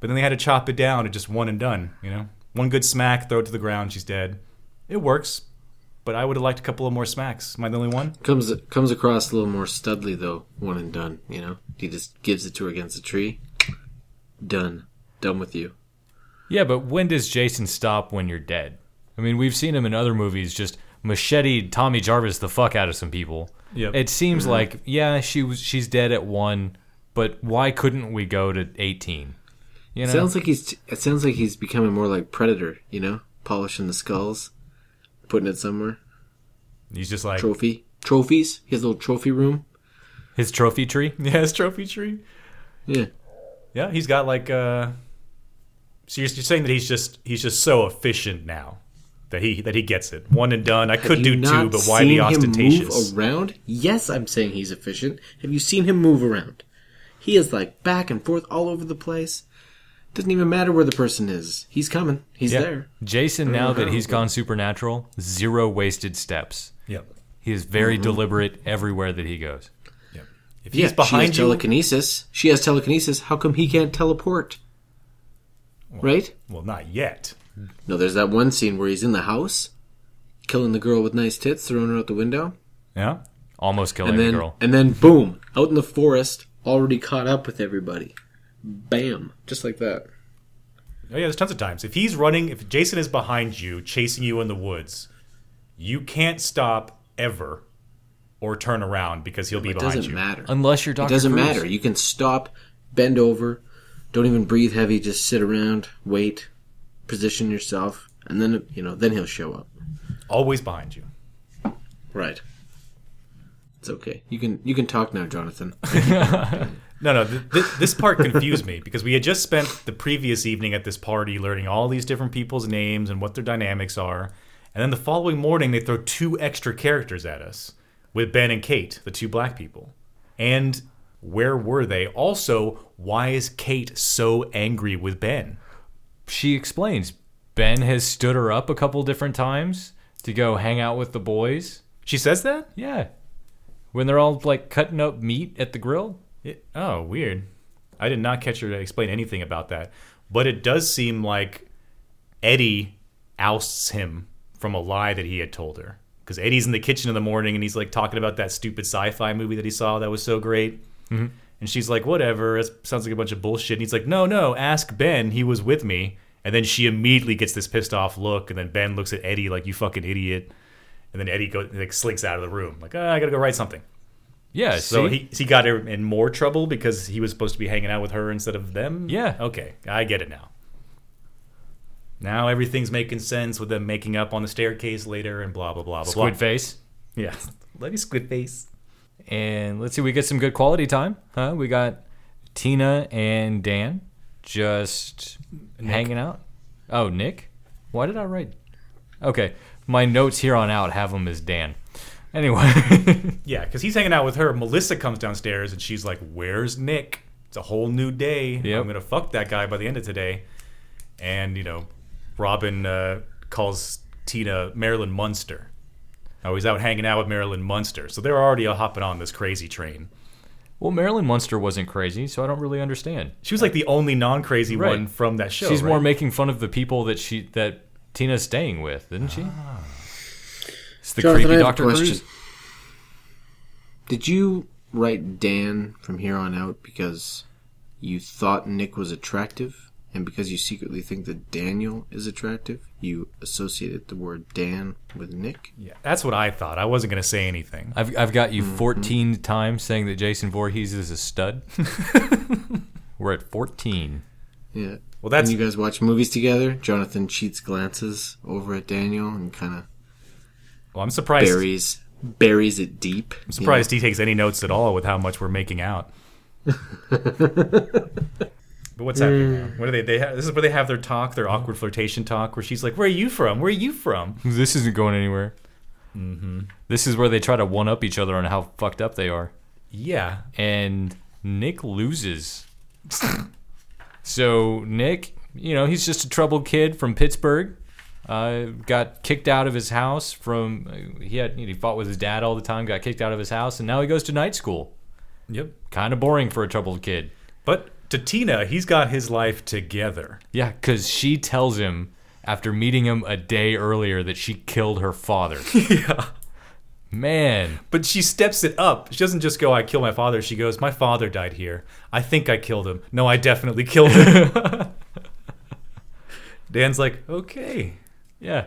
But then they had to chop it down to just one and done, you know? One good smack, throw it to the ground, she's dead. It works, but I would have liked a couple of more smacks. Am I the only one? Comes comes across a little more studly though. One and done. You know. He just gives it to her against the tree. Done. Done with you. Yeah, but when does Jason stop when you're dead? I mean, we've seen him in other movies just machete Tommy Jarvis the fuck out of some people. Yep. It seems mm-hmm. like yeah, she was she's dead at one, but why couldn't we go to 18? You know. Sounds like he's. It sounds like he's becoming more like Predator. You know, polishing the skulls, putting it somewhere. He's just like, Trophy. Trophies. His little trophy room. His trophy tree? yeah, his trophy tree. Yeah. Yeah, he's got like, uh, so you're, you're saying that he's just, he's just so efficient now that he, that he gets it. One and done. I could do two, but why seen be him ostentatious? Move around? Yes, I'm saying he's efficient. Have you seen him move around? He is like back and forth all over the place. Doesn't even matter where the person is. He's coming. He's Yeah. there. Jason now that he's gone supernatural, zero wasted steps. Yep. He is very mm-hmm. deliberate everywhere that he goes. Yep. If Yeah, he's behind she you, telekinesis. She has telekinesis. How come he can't teleport? right? well, not yet. No, there's that one scene where he's in the house, killing the girl with nice tits, throwing her out the window, Yeah. Almost killing and then the girl. and then boom, out in the forest, already caught up with everybody. Bam, just like that. Oh yeah, there's tons of times. If he's running, if Jason is behind you, chasing you in the woods, you can't stop ever or turn around because he'll be It behind doesn't you. matter. Unless you're It Dr. doesn't Crews. matter. You can stop, bend over, don't even breathe heavy. Just sit around, wait, position yourself, and then you know, then he'll show up. Always behind you. Right. It's okay. You can you can talk now, Jonathan. No, no, th- th- this part confused me because we had just spent the previous evening at this party learning all these different people's names and what their dynamics are. And then the following morning, they throw two extra characters at us with Ben and Kate, the two black people. And where were they? Also, why is Kate so angry with Ben? She explains Ben has stood her up a couple different times to go hang out with the boys. She says that? Yeah. When they're all like cutting up meat at the grill. It, oh, weird. I did not catch her to explain anything about that. But it does seem like Eddie ousts him from a lie that he had told her. Because Eddie's in the kitchen in the morning and he's like talking about that stupid sci fi movie that he saw that was so great. And she's like, whatever, it sounds like a bunch of bullshit. And he's like, no, no, ask Ben. He was with me. And then she immediately gets this pissed off look. And then Ben looks at Eddie like, you fucking idiot. And then Eddie goes, like, slinks out of the room. Like, ah, I gotta go write something. Yeah. So see? he, he got her in more trouble because he was supposed to be hanging out with her instead of them? Yeah. Okay, I get it now. Now everything's making sense with them making up on the staircase later and blah, blah, blah, blah, Squid blah. face. Yeah. Bloody squid face. And let's see, we get some good quality time. Huh? We got Tina and Dan just hanging out. Oh, Nick? Why did I write? Okay, my notes here on out have him as Dan. Anyway, Yeah, because he's hanging out with her. Melissa comes downstairs and she's like, Where's Nick? It's a whole new day. Yep. I'm going to fuck that guy by the end of today. And, you know, Robin uh, calls Tina Marilyn Munster. Oh, he's out hanging out with Marilyn Munster. So they're already hopping on this crazy train. well, Marilyn Munster wasn't crazy, so I don't really understand. She was like the only non-crazy Right. one from that show. She's right? more making fun of the people that she that Tina's staying with, isn't she? It's the Jonathan, creepy Doctor question. Crews. Did you write Dan from here on out because you thought Nick was attractive? And because you secretly think that Daniel is attractive, you associated the word Dan with Nick? Yeah, that's what I thought. I wasn't gonna say anything. I've, I've got Mm-hmm. you 14 times saying that Jason Voorhees is a stud. We're at 14. Yeah. Well, that's When you guys watch movies together, Jonathan cheats glances over at Daniel and kind of well, I'm surprised. buries buries it deep. I'm surprised he takes any notes at all with how much we're making out. but what's happening now? What are they? They have, this is where they have their talk, their awkward flirtation talk, where she's like, "Where are you from? Where are you from?" This isn't going anywhere. Mm-hmm. This is where they try to one up each other on how fucked up they are. Yeah, And Nick loses. so, Nick, you know, he's just a troubled kid from Pittsburgh. Uh, got kicked out of his house from he had he fought with his dad all the time. Got kicked out of his house, and now he goes to night school. yep. Kind of boring for a troubled kid. But to Tina, he's got his life together. Yeah, because she tells him after meeting him a day earlier that she killed her father. yeah. Man, But she steps it up. She doesn't just go, "I killed my father." She goes, "My father died here. I think I killed him. No, I definitely killed him." Dan's like, "Okay, yeah,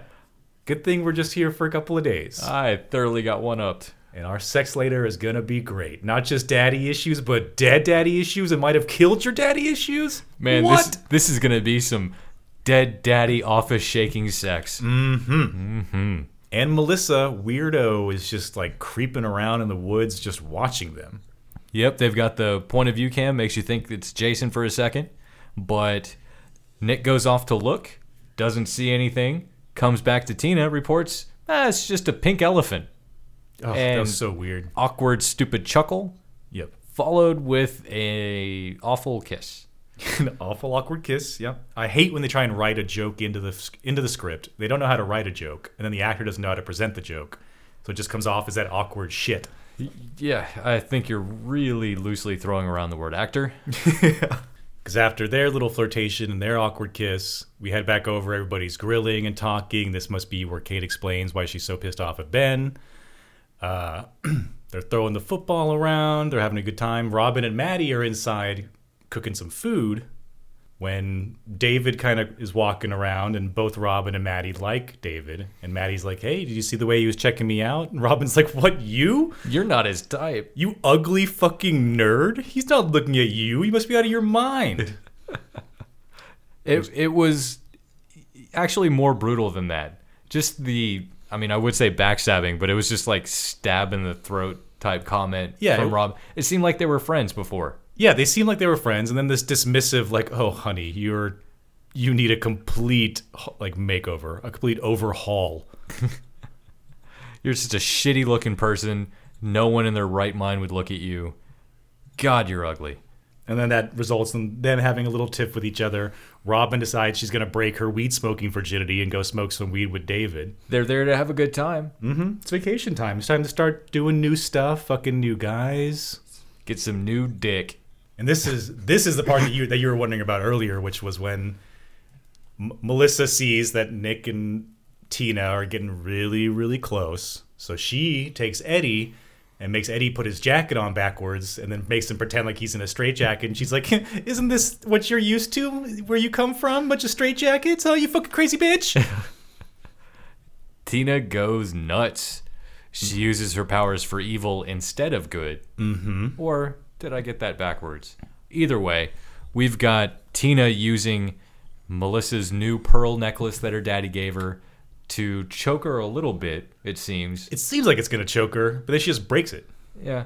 good thing we're just here for a couple of days." I thoroughly got one upped. And our sex later is gonna be great. Not just daddy issues, but dead daddy issues. It might have killed your daddy issues. Man, what? this this is gonna be some dead daddy office shaking sex. Mm-hmm. And Melissa, weirdo, is just like creeping around in the woods, just watching them. Yep, they've got the point of view cam, makes you think it's Jason for a second, but Nick goes off to look, doesn't see anything, comes back to Tina, reports, ah, it's just a pink elephant. Oh, that was so weird. Awkward, stupid chuckle, Yep. followed with a awful kiss. An awful awkward kiss. Yep. I hate when they try and write a joke into the into the script. They don't know how to write a joke, and then the actor doesn't know how to present the joke, so it just comes off as that awkward shit. Yeah, I think you're really loosely throwing around the word actor. Because after their little flirtation and their awkward kiss, we head back over. Everybody's grilling and talking. This must be where Kate explains why she's so pissed off at Ben. Uh, they're throwing the football around. They're having a good time. Robin and Maddie are inside cooking some food when David kind of is walking around, and both Robin and Maddie like David. And Maddie's like, "Hey, did you see the way he was checking me out?" And Robin's like, "What? You? You're not his type. You ugly fucking nerd? He's not looking at you. You must be out of your mind." It it was actually more brutal than that. Just the I mean, I would say backstabbing, but it was just like stab in the throat type comment Yeah, from Rob. It seemed like they were friends before. Yeah, they seem like they were friends, and then this dismissive, like, "Oh, honey, you're you need a complete like makeover, a complete overhaul." You're just a shitty looking person. No one in their right mind would look at you. God, you're ugly. And then that results in them having a little tiff with each other. Robin decides she's going to break her weed smoking virginity and go smoke some weed with David. They're there to have a good time. Mm-hmm. It's vacation time. It's time to start doing new stuff, fucking new guys. Get some new dick. And this is this is the part that you that you were wondering about earlier, which was when M- Melissa sees that Nick and Tina are getting really really close. So she takes Eddie and makes Eddie put his jacket on backwards and then makes him pretend like he's in a straitjacket. And she's like, "Isn't this what you're used to? Where you come from? Bunch of straitjackets? Oh, you fucking crazy bitch!" Tina goes nuts. She uses her powers for evil instead of good. Mm-hmm. Or did I get that backwards? Either way, we've got Tina using Melissa's new pearl necklace that her daddy gave her to choke her a little bit, it seems. it seems like it's gonna choke her, but then she just breaks it. Yeah.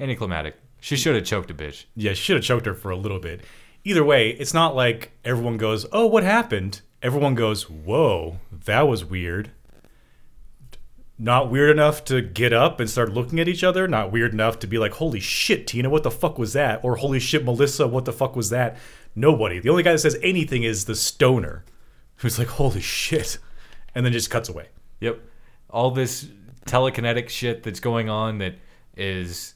Anticlimactic. She should have choked a bitch. Yeah, she should have choked her for a little bit. Either way, it's not like everyone goes, "Oh, what happened?" Everyone goes, "Whoa, that was weird." Not weird enough to get up and start looking at each other. Not weird enough to be like, "Holy shit, Tina, what the fuck was that?" Or "Holy shit, Melissa, what the fuck was that?" Nobody. The only guy that says anything is the stoner, who's like, "Holy shit," and then just cuts away. Yep. All this telekinetic shit that's going on that is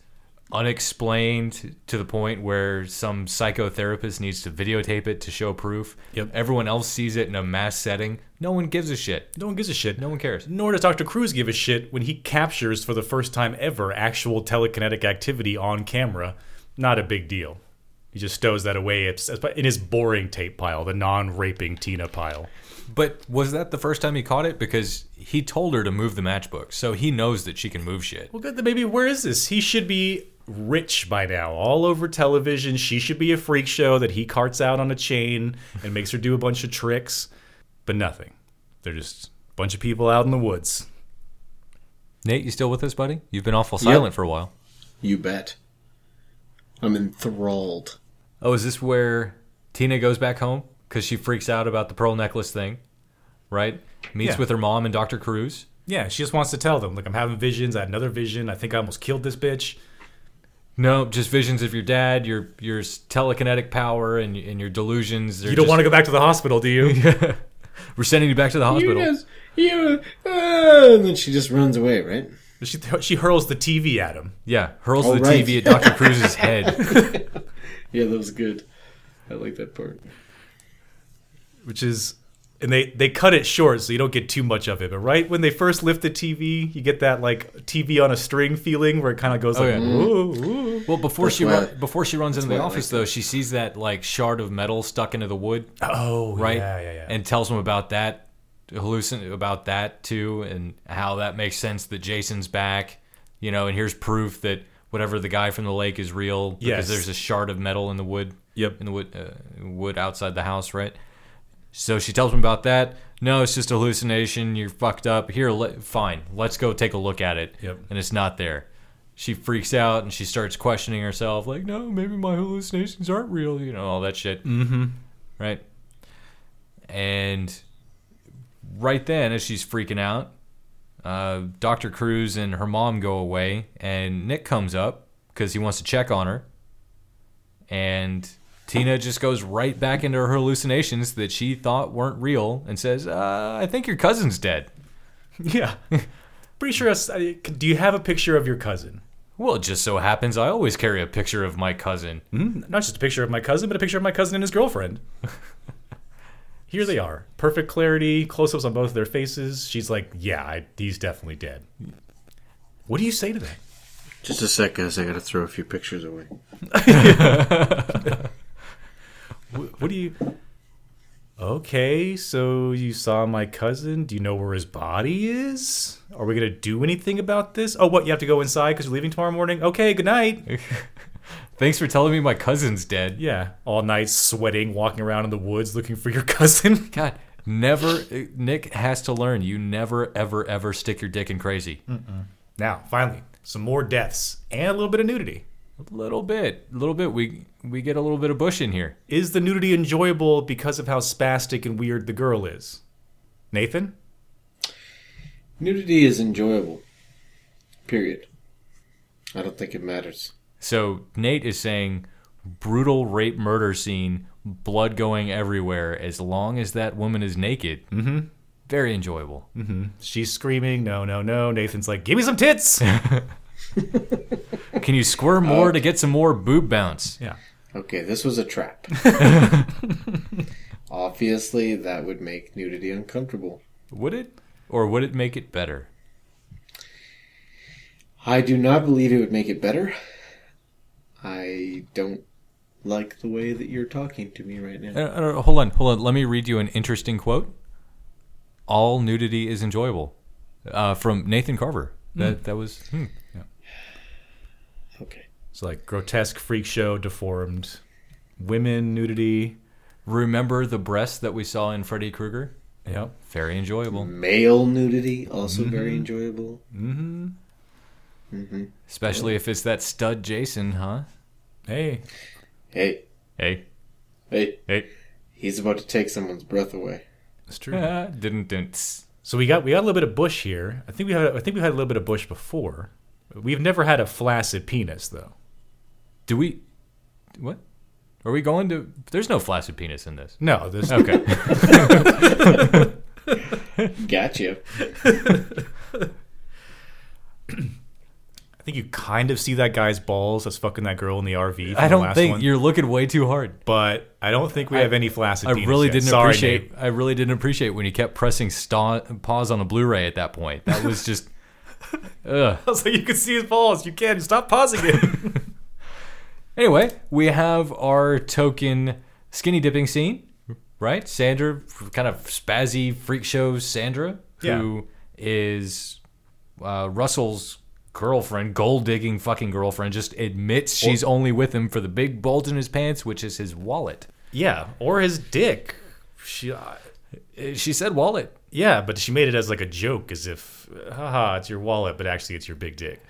unexplained to the point where some psychotherapist needs to videotape it to show proof. Yep. Everyone else sees it in a mass setting. No one gives a shit. No one gives a shit. No one cares. Nor does Dr. Crews give a shit when he captures for the first time ever actual telekinetic activity on camera. Not a big deal. He just stows that away it's- in his boring tape pile, the non-raping Tina pile. But was that the first time he caught it? Because he told her to move the matchbook, so he knows that she can move shit. Well, good. Then maybe where is this? He should be rich by now, all over television. She should be a freak show that he carts out on a chain and makes her do a bunch of tricks, but nothing. They're just a bunch of people out in the woods. Nate, you still with us, buddy? You've been awful silent for a while. You bet. I'm enthralled. Oh, is this where Tina goes back home because she freaks out about the pearl necklace thing? Right? Meets Yeah. with her mom and Dr. Crews. Yeah, she just wants to tell them, like, I'm having visions. I had another vision. I think I almost killed this bitch. No, just visions of your dad, your your telekinetic power, and and your delusions. You don't want to go back to the hospital, do you? We're sending you back to the hospital. You just, you, uh, and then she just runs away, right? she, she hurls the TV at him. Yeah, hurls Oh, the right. TV at Dr. Crews's head. Yeah, that was good. I like that part. which is and they they cut it short so you don't get too much of it but right when they first lift the tv you get that like tv on a string feeling where it kind of goes like yeah. "Whoa, whoa." Well, before That's she why- run, before she runs into the office, like though, she sees that like shard of metal stuck into the wood, oh right? yeah yeah yeah And tells him about that, hallucin about that too, and how that makes sense that Jason's back. You know, and here's proof that whatever the guy from the lake is real because Yes. there's a shard of metal in the wood. Yep. in the wood uh, wood outside the house, right? So she tells him about that. No, it's just a hallucination. You're fucked up. Here, let, fine. Let's go take a look at it. Yep. And it's not there. She freaks out and she starts questioning herself, like, no, maybe my hallucinations aren't real. You know, all that shit. Mm-hmm. Right. And right then, as she's freaking out, uh, Dr. Crews and her mom go away, and Nick comes up because he wants to check on her. And Tina just goes right back into her hallucinations that she thought weren't real and says, uh, I think your cousin's dead. yeah pretty sure us- I- do you have a picture of your cousin Well, it just so happens I always carry a picture of my cousin. Hmm? not just a picture of my cousin but a picture of my cousin and his girlfriend here they are perfect clarity close-ups on both of their faces she's like yeah I, he's definitely dead what do you say to that Just a sec, guys. I gotta throw a few pictures away. What do you? Okay, so you saw my cousin. Do you know where his body is? Are we gonna do anything about this? Oh, what? You have to go inside because you're leaving tomorrow morning. Okay, good night. Thanks for telling me my cousin's dead. Yeah, all night sweating, walking around in the woods looking for your cousin. God, never. Nick has to learn. You never, ever, ever stick your dick in crazy. Now, finally, some more deaths and a little bit of nudity. A little bit, a little bit. We we get a little bit of bush in here. Is the nudity enjoyable because of how spastic and weird the girl is? Nathan? Nudity is enjoyable. Period. I don't think it matters. So Nate is saying brutal rape murder scene, blood going everywhere. As long as that woman is naked, mm-hmm. very enjoyable. Mm-hmm. She's screaming, no, no, no. Nathan's like, give me some tits. Can you squirm more to get some more boob bounce? yeah. Okay, this was a trap. Obviously, that would make nudity uncomfortable. Would it, or would it make it better? I do not believe it would make it better. I don't like the way that you're talking to me right now. Uh, uh, hold on, hold on. Let me read you an interesting quote. All nudity is enjoyable, uh, from Nathan Carver. That that was hmm. Okay. It's like grotesque freak show, deformed women, nudity. Remember the breasts that we saw in Freddy Krueger? Yep. Very enjoyable, Male nudity, also very enjoyable. Mm-hmm. Mm-hmm. especially if it's that stud Jason, huh? Hey. Hey, Hey, hey, hey. he's about to take someone's breath away. It's true. Didn't didn't. So we got we got a little bit of bush here. I think we had I think we had a little bit of bush before. We've never had a flaccid penis though. Do we? What? Are we going to? There's no flaccid penis in this. No, this Okay. Gotcha. I think you kind of see that guy's balls that's fucking that girl in the RV. From I don't last think one. you're looking way too hard. But I don't think we have any flaccid. I really yet. didn't Sorry, appreciate. Nate. I really didn't appreciate when you kept pressing sta- pause on a Blu-ray at that point. That was just. ugh. I was like, you can see his balls. You can. Stop pausing it. Anyway, we have our token skinny dipping scene, right? Sandra, kind of spazzy freak show Sandra, who is uh, Russell's girlfriend, gold digging fucking girlfriend, just admits she's only with him for the big bulge in his pants, which is his wallet. yeah, or his dick. She, Uh, She said wallet. yeah, but she made it as like a joke, as if, haha, it's your wallet, but actually it's your big dick.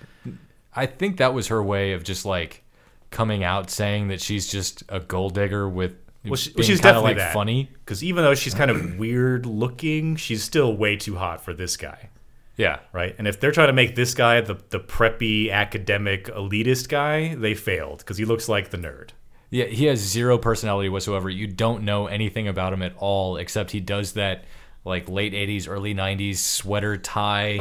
I think that was her way of just like coming out saying that she's just a gold digger with Well, she, she's definitely like that. funny. Because even though she's kind of weird looking, she's still way too hot for this guy. Yeah. right? And if they're trying to make this guy the the preppy academic elitist guy, they failed because he looks like the nerd. Yeah, he has zero personality whatsoever. You don't know anything about him at all, except he does that like late '80s, early '90s sweater tie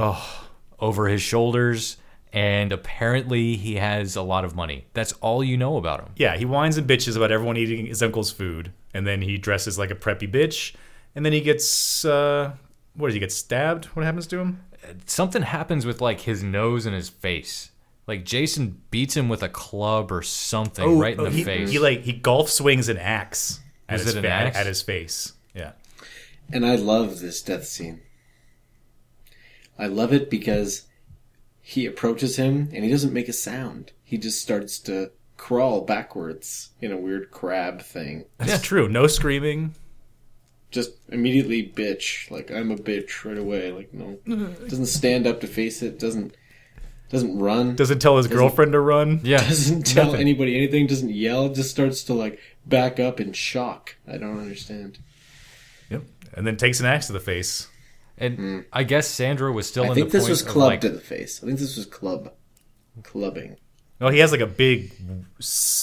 over his shoulders, and apparently he has a lot of money. That's all you know about him. Yeah, he whines and bitches about everyone eating his uncle's food, and then he dresses like a preppy bitch, and then he gets uh, what does he get stabbed? What happens to him? Something happens with like his nose and his face. Like Jason beats him with a club or something right in the Oh, he, face. He like he golf swings an axe at Was his it an fa- axe? at his face. Yeah. And I love this death scene. I love it because he approaches him and he doesn't make a sound. He just starts to crawl backwards in a weird crab thing. That's true. No screaming. Just immediately bitch. Like I'm a bitch right away. Like no. Mm-hmm. Doesn't stand up to face it, doesn't doesn't run. Doesn't tell his girlfriend to run. yeah, doesn't tell anybody anything, doesn't yell, just starts to like back up in shock. I don't understand. Yep. And then takes an axe to the face. And I guess Sandra was still I in think the this point was clubbed like, to the face. I think this was club. Clubbing. Oh, he has like a big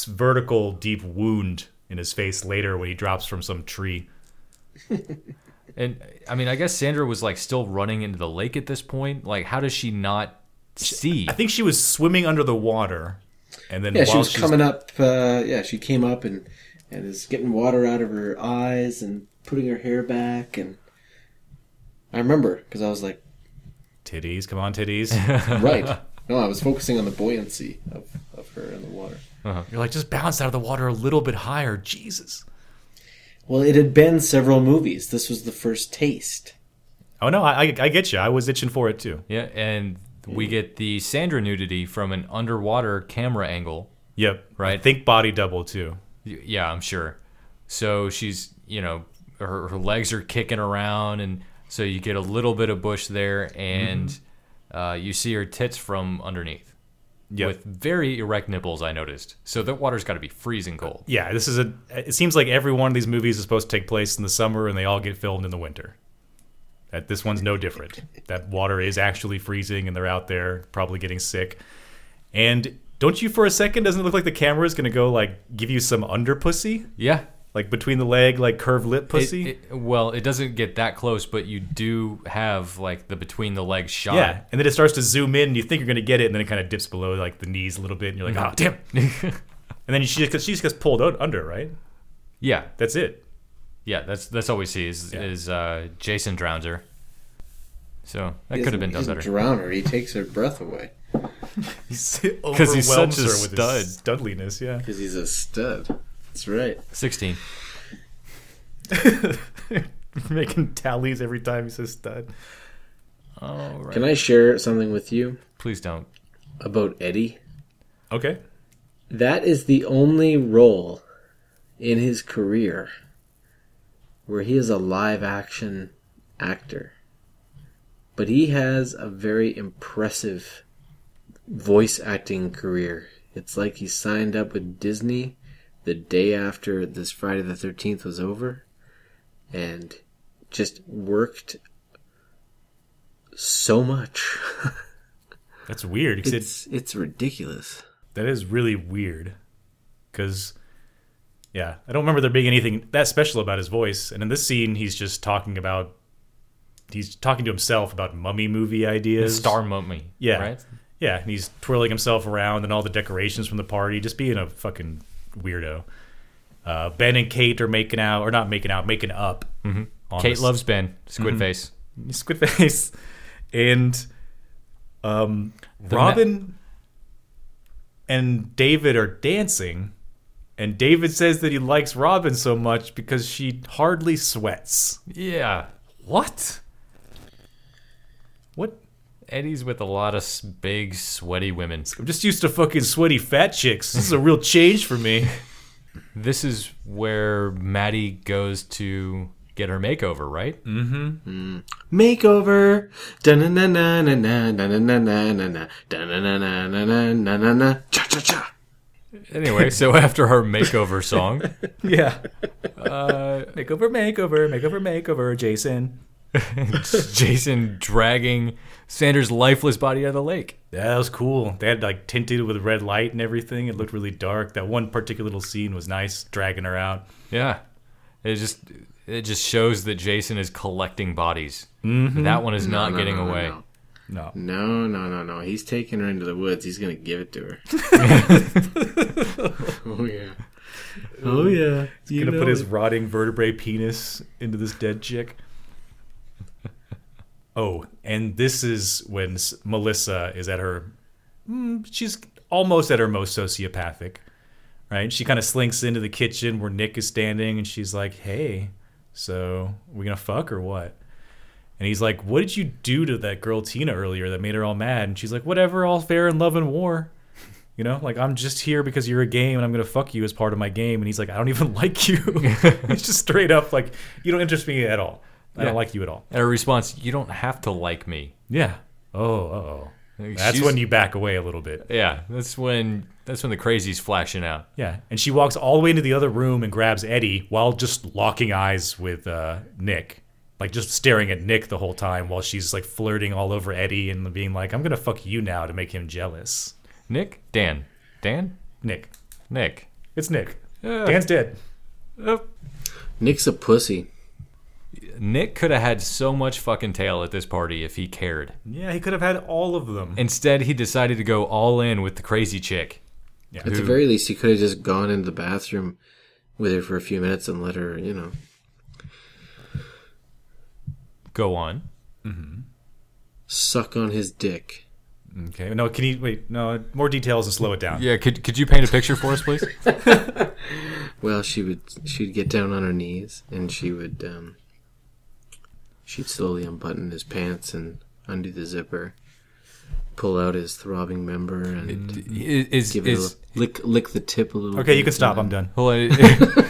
vertical deep wound in his face later when he drops from some tree. And I mean, I guess Sandra was like still running into the lake at this point. Like, how does she not see? I think she was swimming under the water, and then Yeah, she was she's- coming up. Uh, yeah, she came up and and is getting water out of her eyes and putting her hair back. And I remember because I was like, titties, come on, titties. right. No, I was focusing on the buoyancy of, of her in the water. Uh-huh. You're like, just bounce out of the water a little bit higher, Jesus. Well, it had been several movies. This was the first taste. Oh no, I, I I get you. I was itching for it too. yeah, and we mm. get the Sandra nudity from an underwater camera angle. Yep. Right. I think body double too. Yeah, I'm sure. So she's, you know, her, her legs are kicking around, and so you get a little bit of bush there, and uh, you see her tits from underneath. Yep. With very erect nipples, I noticed. So that water's got to be freezing cold. Yeah, this is a. It seems like every one of these movies is supposed to take place in the summer, and they all get filmed in the winter. That this one's no different. that water is actually freezing, and they're out there probably getting sick. And don't you for a second? Doesn't it look like the camera is gonna go like give you some under pussy, Yeah. Like between the leg, like curved lip pussy? it- well, it doesn't get that close, but you do have like the between the legs shot. yeah, and then it starts to zoom in, and you think you're gonna get it, and then it kind of dips below like the knees a little bit, and you're like, oh damn. and then she just she just gets pulled out under, right? Yeah. That's it. Yeah, that's that's all we see is Yeah. is uh, Jason drowns her. So that could have been done doesn't better. drown her. He takes her breath away Because he's such a with stud. his studliness, yeah. because he's a stud. That's right. Sixteen. Making tallies every time he says stud. All right. Can I share something with you Please don't. about Eddie? Okay. That is the only role in his career where he is a live action actor. But he has a very impressive voice acting career. It's like he signed up with Disney the day after this Friday the 13th was over and just worked so much. That's weird. 'cause it- it's it's ridiculous. that is really weird. Because, yeah, I don't remember there being anything that special about his voice. And in this scene, he's just talking about. He's talking to himself about mummy movie ideas. Star Mummy. Yeah. Right. Yeah, and he's twirling himself around and all the decorations from the party, just being a fucking weirdo. Uh, ben and Kate are making out, or not making out, making up. Mm-hmm. Kate loves Ben. Squid face. Squid Face, and um, ma- Robin and David are dancing, and David says that he likes Robin so much because she hardly sweats. Yeah. What? What? Eddie's with a lot of s- big sweaty women. I'm just used to fucking sweaty fat chicks. This is a real change for me. This is where Maddie goes to get her makeover, right? Makeover. Da-na-na-na-na-na-na-na-na-na. Da-na-na-na-na-na-na-na. Cha-cha-cha. Anyway, so after her makeover song, Yeah. Uh, makeover, makeover, makeover, makeover, Jason. Jason dragging Sandra's lifeless body out of the lake. That was cool. They had like tinted with red light and everything. It looked really dark. That one particular little scene was nice, dragging her out. Yeah, it just it just shows that Jason is collecting bodies. Mm-hmm. That one is not No, getting no, no, away. no. No. No, no, no, no. He's taking her into the woods. He's gonna give it to her. oh yeah. Oh yeah. He's gonna put his rotting vertebrae penis into this dead chick. Oh, and this is when S- Melissa is at her. mm, she's almost at her most sociopathic, right? She kind of slinks into the kitchen where Nick is standing, and she's like, "Hey, so we gonna fuck or what?" And he's like, "What did you do to that girl Tina earlier that made her all mad?" And she's like, "Whatever, all fair in love and war." You know, like I'm just here because you're a game and I'm gonna fuck you as part of my game. And he's like, I don't even like you. He's just straight up like, you don't interest me at all. I Yeah. don't like you at all. And her response, "You don't have to like me." Yeah. Oh, uh oh. That's She's- when you back away a little bit. Yeah, that's when that's when the crazy's flashing out. Yeah. And she walks all the way into the other room and grabs Eddie while just locking eyes with uh, Nick. Like just staring at Nick the whole time while she's like flirting all over Eddie and being like, I'm gonna fuck you now to make him jealous. Nick, Dan, Dan, Nick. Nick. It's Nick. Yeah. Dan's dead. Nick's a pussy. Nick could have had so much fucking tail at this party if he cared. Yeah, he could have had all of them. Instead, he decided to go all in with the crazy chick. Yeah. At the very least, he could have just gone into the bathroom with her for a few minutes and let her, you know, Go on. suck on his dick. Okay. No, can you wait? No, more details and slow it down. Yeah, could could you paint a picture for us, please? Well, she would she'd get down on her knees and she would um, she'd slowly unbutton his pants and undo the zipper, pull out his throbbing member and is give it is a lick lick the tip a little. Okay, you can stop. and I'm done. hold on.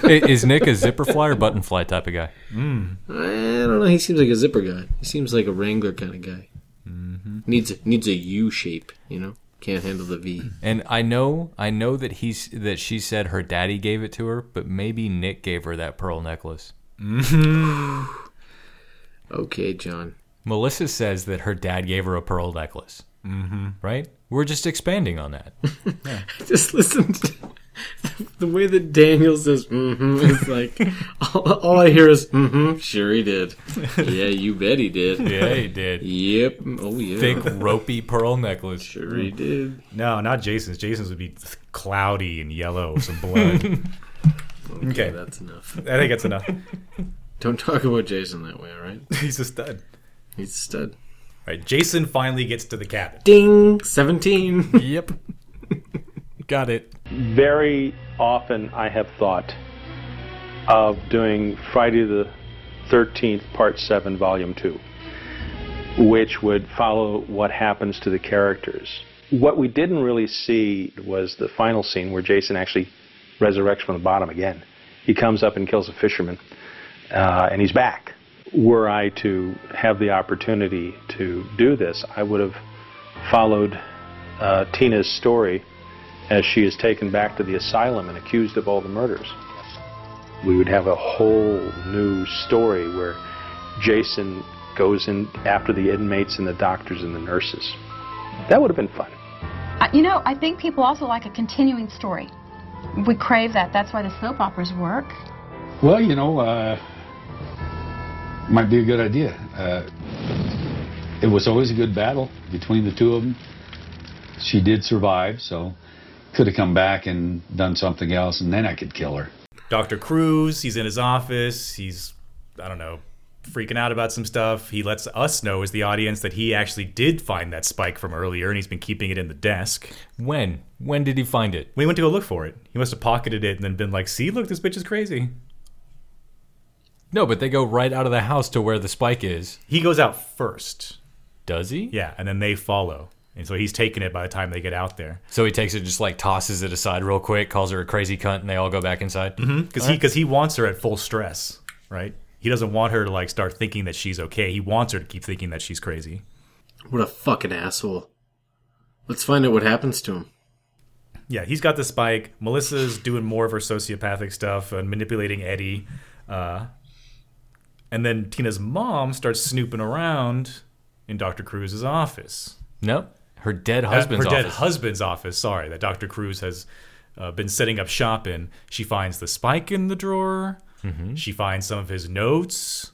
is Nick a zipper fly or button fly type of guy? then- I don't know. He seems like a zipper guy. He seems like a Wrangler kind of guy. Mm-hmm. Needs needs a U shape. You know, can't handle the V. And I know, I know that he's that she said her daddy gave it to her, but maybe Nick gave her that pearl necklace. Okay, John. Melissa says that her dad gave her a pearl necklace. Mm-hmm. Right? We're just expanding on that. Just listen to the way that Daniel says, mm-hmm. It's like, all, all I hear is, mm-hmm, sure he did. Yeah, you bet he did. yeah, he did. Yep. Oh, yeah. Thick, ropey pearl necklace. Sure he did. No, not Jason's. Jason's would be cloudy and yellow some blood. okay, That's enough. I think that's enough. Don't talk about Jason that way, all right? He's a stud. He's a stud. All right, Jason finally gets to the cabin. Ding! 17. Yep. Got it. Very often I have thought of doing Friday the 13th, Part 7, Volume 2, which would follow what happens to the characters. What we didn't really see was the final scene where Jason actually resurrects from the bottom again. He comes up and kills a fisherman, uh, and he's back. Were I to have the opportunity to do this, I would have followed uh, Tina's story as she is taken back to the asylum and accused of all the murders. We would have a whole new story where Jason goes in after the inmates and the doctors and the nurses. That would have been fun. Uh, You know, I think people also like a continuing story. We crave that. That's why the soap operas work. Well, you know, uh, might be a good idea. Uh, it was always a good battle between the two of them. She did survive, so could have come back and done something else, and then I could kill her. Dr. Crews, he's in his office. He's, I don't know, freaking out about some stuff. He lets us know, as the audience, that he actually did find that spike from earlier and he's been keeping it in the desk. When? When did he find it? We went to go look for it. He must have pocketed it and then been like, see, look, this bitch is crazy. No, but they go right out of the house to where the spike is. He goes out first. Does he? Yeah, and then they follow. And so he's taking it by the time they get out there. So he takes it, just like tosses it aside real quick, calls her a crazy cunt, and they all go back inside. Because he, cause he wants her at full stress, right? He doesn't want her to like start thinking that she's okay. He wants her to keep thinking that she's crazy. What a fucking asshole. Let's find out what happens to him. Yeah, he's got the spike. Melissa's doing more of her sociopathic stuff and manipulating Eddie. Uh, and then Tina's mom starts snooping around in Dr. Crews's office. Nope. Her dead Uh, husband's her dead office. husband's office, sorry, that Dr. Crews has uh, been setting up shop in. She finds the spike in the drawer. Mm-hmm. She finds some of his notes.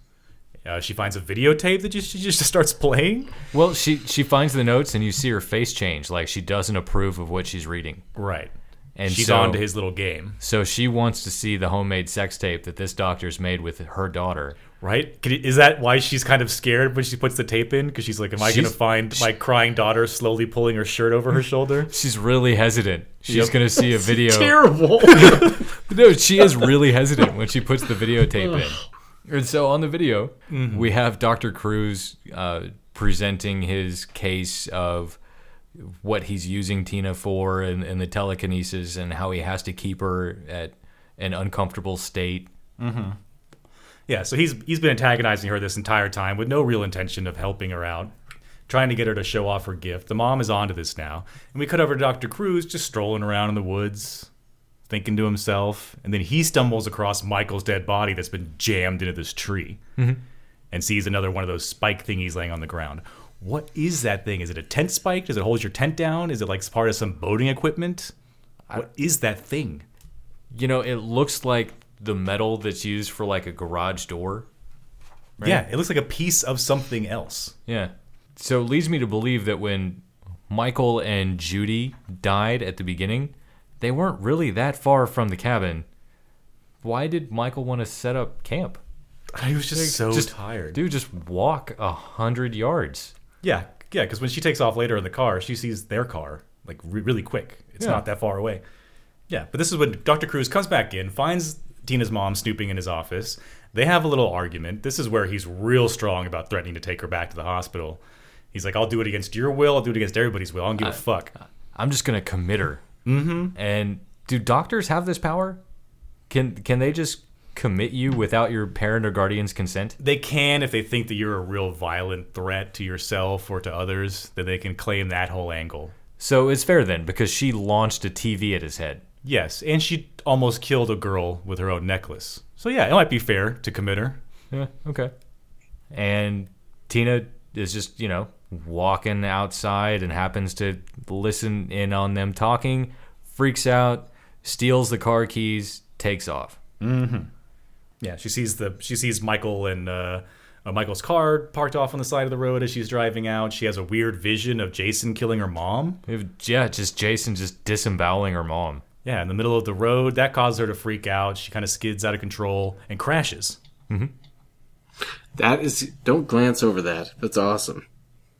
Uh, she finds a videotape that just, she just starts playing. well, she she finds the notes, and you see her face change, like she doesn't approve of what she's reading. Right. And She's so, on to his little game. So she wants to see the homemade sex tape that this doctor's made with her daughter. Right? Is that why she's kind of scared when she puts the tape in? Because she's like, "Am I going to find my crying daughter slowly pulling her shirt over her shoulder?" She's really hesitant. She's Yep. gonna see a video. Terrible. no, she is really hesitant when she puts the videotape in. And so on the video, we have Dr. Crews uh, presenting his case of what he's using Tina for and, and the telekinesis and how he has to keep her at an uncomfortable state. Yeah, so he's he's been antagonizing her this entire time with no real intention of helping her out, trying to get her to show off her gift. The mom is onto this now, and we cut over to Dr. Crews just strolling around in the woods, thinking to himself, and then he stumbles across Michael's dead body that's been jammed into this tree, mm-hmm. and sees another one of those spike thingies laying on the ground. What is that thing? Is it a tent spike? Does it hold your tent down? Is it like part of some boating equipment? What is that thing? You know, it looks like the metal that's used for like a garage door. Yeah, it looks like a piece of something else. Yeah. So it leads me to believe that when Michael and Judy died at the beginning, they weren't really that far from the cabin. Why did Michael want to set up camp? I was just so just tired. Dude, just walk a hundred yards. Yeah, yeah, because when she takes off later in the car, she sees their car like re- really quick. It's Yeah. not that far away. Yeah, but this is when Dr. Crews comes back in, finds Tina's mom snooping in his office. They have a little argument. This is where he's real strong about threatening to take her back to the hospital. He's like, "I'll do it against your will. I'll do it against everybody's will. I don't give a fuck." I'm just gonna commit her. Mm-hmm. And do doctors have this power? Can can they just commit you without your parent or guardian's consent? They can if they think that you're a real violent threat to yourself or to others. Then they can claim that whole angle. So it's fair then because she launched a TV at his head. Yes, and she almost killed a girl with her own necklace. So yeah, it might be fair to commit her. Yeah. Okay. and Tina is just you know walking outside and happens to listen in on them talking, freaks out, steals the car keys, takes off. Yeah, she sees the she sees Michael and uh, uh, Michael's car parked off on the side of the road as she's driving out. She has a weird vision of Jason killing her mom. Yeah, just Jason just disemboweling her mom. Yeah, in the middle of the road. That causes her to freak out. She kind of skids out of control and crashes. Mm-hmm. That is. Don't glance over that. That's awesome.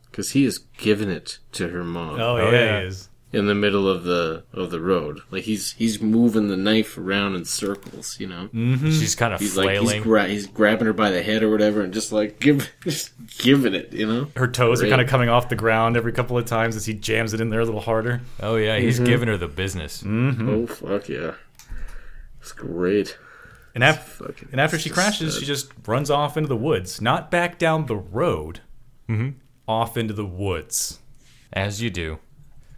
Because he is giving it to her mom. Oh, oh yeah, he is. In the middle of the of the road, like he's he's moving the knife around in circles. You know, Mm-hmm. She's kind of he's like flailing. he's, gra- he's grabbing her by the head or whatever, and just like give just giving it. You know, Her toes are kind of coming off the ground every couple of times as he jams it in there a little harder. oh yeah, he's Mhm. giving her the business. Oh fuck yeah, it's great. And, af- and after she crashes, just, she just runs off into the woods. Not back down the road, Mhm. off into the woods. As you do.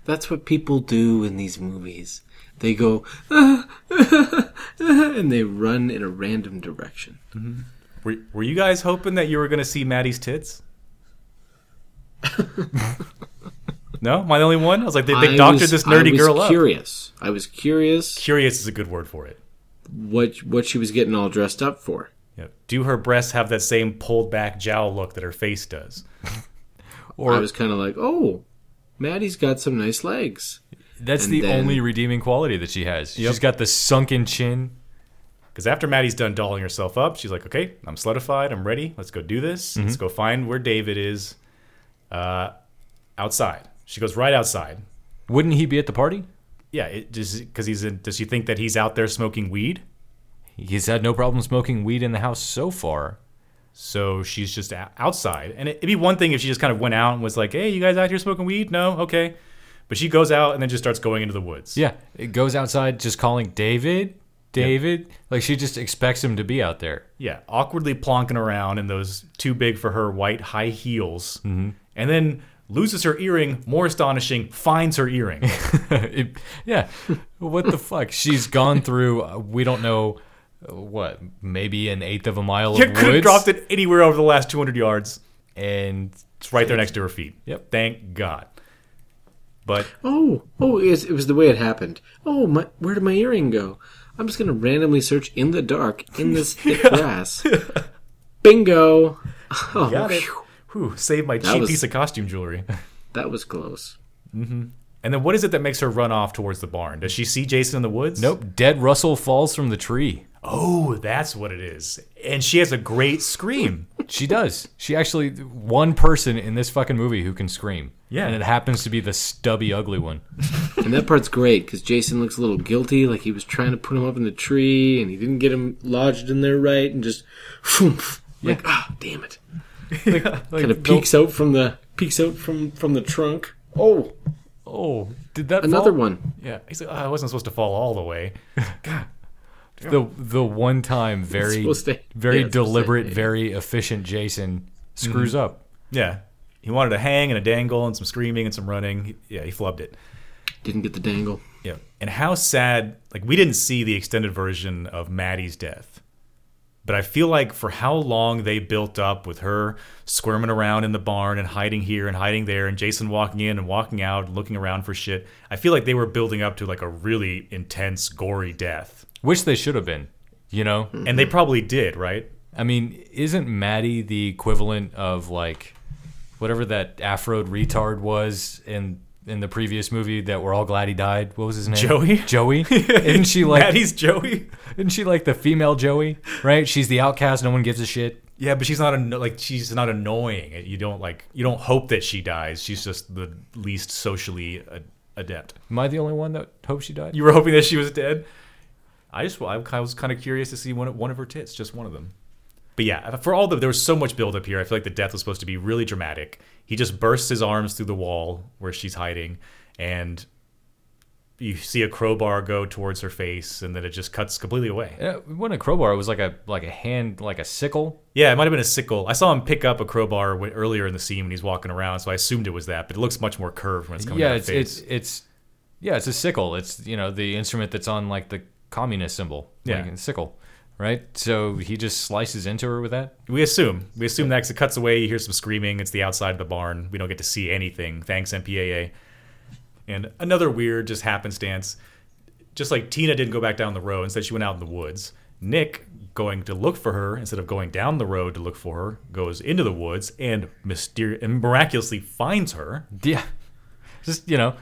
That's what people do in these movies. They go and they run in a random direction. Mm-hmm. Were, were you guys hoping that you were going to see Maddie's tits? no? Am I the only one? I was like, they, they doctored was- this nerdy I was girl up. Curious. I was curious Curious is a good word for it. what what she was getting all dressed up for. Yep. Do her breasts have that same pulled back jowl look that her face does? Or I was kind of like, oh, Maddie's got some nice legs. That's And the then- only redeeming quality that she has. Yep. She's got the sunken chin. Because after Maddie's done dolling herself up, she's like, okay, I'm slutified. I'm ready. Let's go do this. Mm-hmm. Let's go find where David is uh, outside. She goes right outside. Wouldn't he be at the party? Yeah, it just because he's in. Does she think that he's out there smoking weed? He's had no problem smoking weed in the house so far. So she's just outside. And it- it'd be one thing if she just kind of went out and was like, hey, you guys out here smoking weed? No? Okay. But she goes out and then just starts going into the woods. Yeah, it goes outside just calling David, David. Like she just expects him to be out there. Yeah, awkwardly plonking around in those too big for her white high heels. Mm-hmm. And then loses her earring. More astonishing, finds her earring. It- yeah, what the fuck? She's gone through. Uh, we don't know what, maybe an eighth of a mile you of could have dropped it anywhere over the last 200 yards. and It's right there next to her feet. Yep. Thank God. But Oh, oh, it was, it was the way it happened. Oh, my, where did my earring go? I'm just gonna randomly search in the dark in this thick grass. Bingo! Oh, got it. Oh, phew, Whew, saved my That cheap was- piece of costume jewelry. that was close. Mm-hmm. And then what is it that makes her run off towards the barn? Does she see Jason in the woods? nope, dead Russell falls from the tree. Oh, that's what it is. And she has a great scream. She does. She actually one person in this fucking movie who can scream. Yeah. and it happens to be the stubby, ugly one. And that part's great because Jason looks a little guilty, like he was trying to put him up in the tree and he didn't get him lodged in there right, and just, phoomp, like, ah, damn it! Like Kind of peeks out from the peeks out from from the trunk. Oh, Oh, did that another fall? one. Yeah. He's like, oh, I wasn't supposed to fall all the way. The the one time very to- very yeah, it's supposed to- deliberate, very efficient Jason screws Mm-hmm. up. Yeah. He wanted a hang and a dangle and some screaming and some running. He- yeah, he flubbed it. Didn't get the dangle. Yeah. And how sad, like, we didn't see the extended version of Maddie's death. But I feel like for how long they built up with her squirming around in the barn and hiding here and hiding there, and Jason walking in and walking out, and looking around for shit, I feel like they were building up to like a really intense, gory death. Which they should have been, you know. And they probably did, right? I mean, isn't Maddie the equivalent of like whatever that Afroed retard was in in the previous movie that we're all glad he died? What was his name? Joey? Joey. isn't she like? Maddie's Joey? Isn't she like the female Joey? Right? She's the outcast. No one gives a shit. Yeah, but she's not like she's not annoying. You don't like you don't hope that she dies. She's just the least socially a- adept. Am I the only one that hopes she died? You were hoping that she was dead. I just I was kind of curious to see one of- one of her tits, just one of them. But yeah, for all the there was so much build up here. I feel like the death was supposed to be really dramatic. He just bursts his arms through the wall where she's hiding, and you see a crowbar go towards her face, and then it just cuts completely away. Yeah, it wasn't a crowbar. It was like a like a hand, like a sickle. Yeah, it might have been a sickle. I saw him pick up a crowbar w- earlier in the scene when he's walking around, so I assumed it was that. But it looks much more curved when it's coming yeah, it's face. it's it's yeah, it's a sickle. It's you know the instrument that's on like the communist symbol. Yeah. like a sickle. right? So he just slices into her with that. We assume. We assume that 'cause it cuts away. You hear some screaming. It's the outside of the barn. We don't get to see anything. Thanks, MPAA. And another weird just happenstance. Just like Tina didn't go back down the road, instead she went out in the woods. Nick, going to look for her instead of going down the road to look for her, goes into the woods and, myster- and miraculously finds her. Yeah, just you know,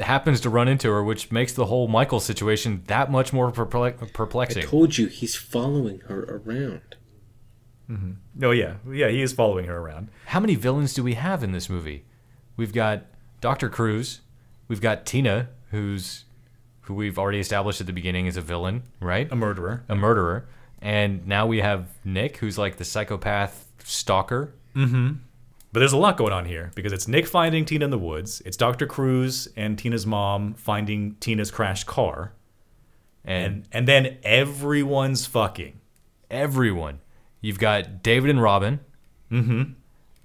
happens to run into her, which makes the whole Michael situation that much more perplexing. I told you he's following her around. Mm-hmm. Oh yeah, yeah, he is following her around. How many villains do we have in this movie? We've got Dr. Crews, we've got Tina, who's who we've already established at the beginning is a villain, right? A murderer. A murderer. And now we have Nick, who's like the psychopath stalker. Mm-hmm. But there's a lot going on here because it's Nick finding Tina in the woods. It's Dr. Crews and Tina's mom finding Tina's crashed car. And And then everyone's fucking. everyone. You've got David and Robin. Mm-hmm.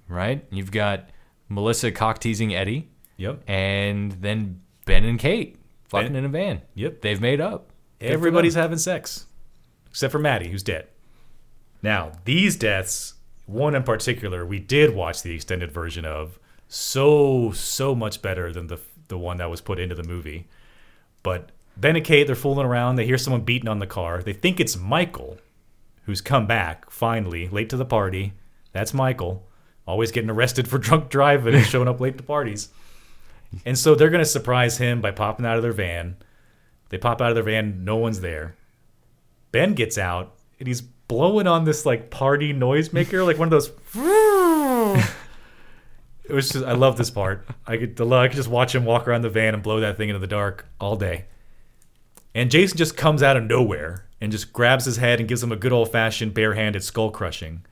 Right? You've got Melissa cock teasing Eddie. Yep. And then Ben and Kate fucking Ben- in a van. Yep. They've made up. Good Everybody's having sex. Except for Maddie, who's dead. Now, these deaths, one in particular, we did watch the extended version of. So, so much better than the the one that was put into the movie. But Ben and Kate, they're fooling around. They hear someone beating on the car. They think it's Michael, who's come back finally, late to the party. That's Michael, always getting arrested for drunk driving and showing up late to parties. And so they're going to surprise him by popping out of their van. They pop out of their van, no one's there. Ben gets out and he's blowing on this like party noisemaker, like one of those. it was just I love this part. I could I could just watch him walk around the van and blow that thing into the dark all day. And Jason just comes out of nowhere and just grabs his head and gives him a good old fashioned barehanded skull crushing.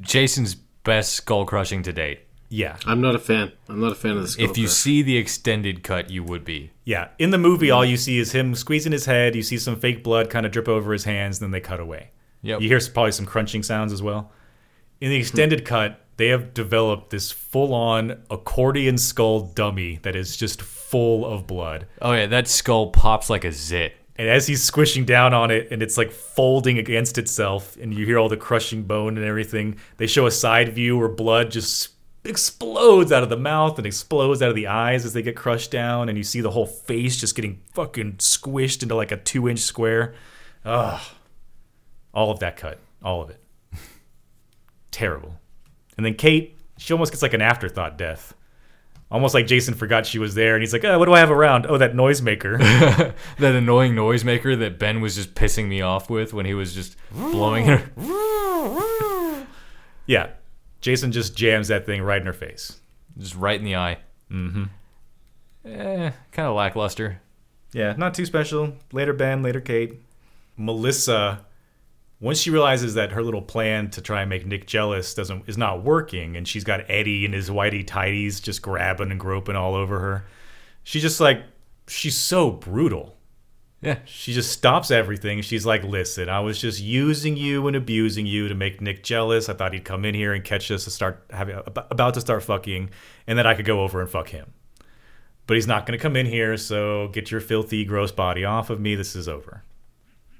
Jason's best skull crushing to date. Yeah, I'm not a fan. I'm not a fan of the skull If you crush. see the extended cut, you would be. yeah. In the movie, all you see is him squeezing his head. You see some fake blood kind of drip over his hands, and then they cut away. Yep. You hear probably some crunching sounds as well. In the hmm. extended cut, they have developed this full on accordion skull dummy that is just full of blood. Oh yeah, that skull pops like a zit. And as he's squishing down on it and it's like folding against itself, and you hear all the crushing bone and everything, they show a side view where blood just explodes out of the mouth and explodes out of the eyes as they get crushed down, and you see the whole face just getting fucking squished into like a two inch square. Ugh. All of that cut. All of it. Terrible. And then Kate, she almost gets like an afterthought death. Almost like Jason forgot she was there, and he's like, oh, what do I have around? Oh, that noisemaker. That annoying noisemaker that Ben was just pissing me off with when he was just blowing her. Yeah. Jason just jams that thing right in her face. Just right in the eye. Mm-hmm. Eh, kind of lackluster. Yeah, not too special. Later Ben, later Kate. Melissa, once she realizes that her little plan to try and make Nick jealous doesn't is not working, and she's got Eddie and his whitey tighties just grabbing and groping all over her, she's just like she's so brutal. Yeah. She just stops everything. She's like, "Listen, I was just using you and abusing you to make Nick jealous. I thought he'd come in here and catch us to start having about to start fucking, and then I could go over and fuck him. But he's not going to come in here. So get your filthy, gross body off of me. This is over."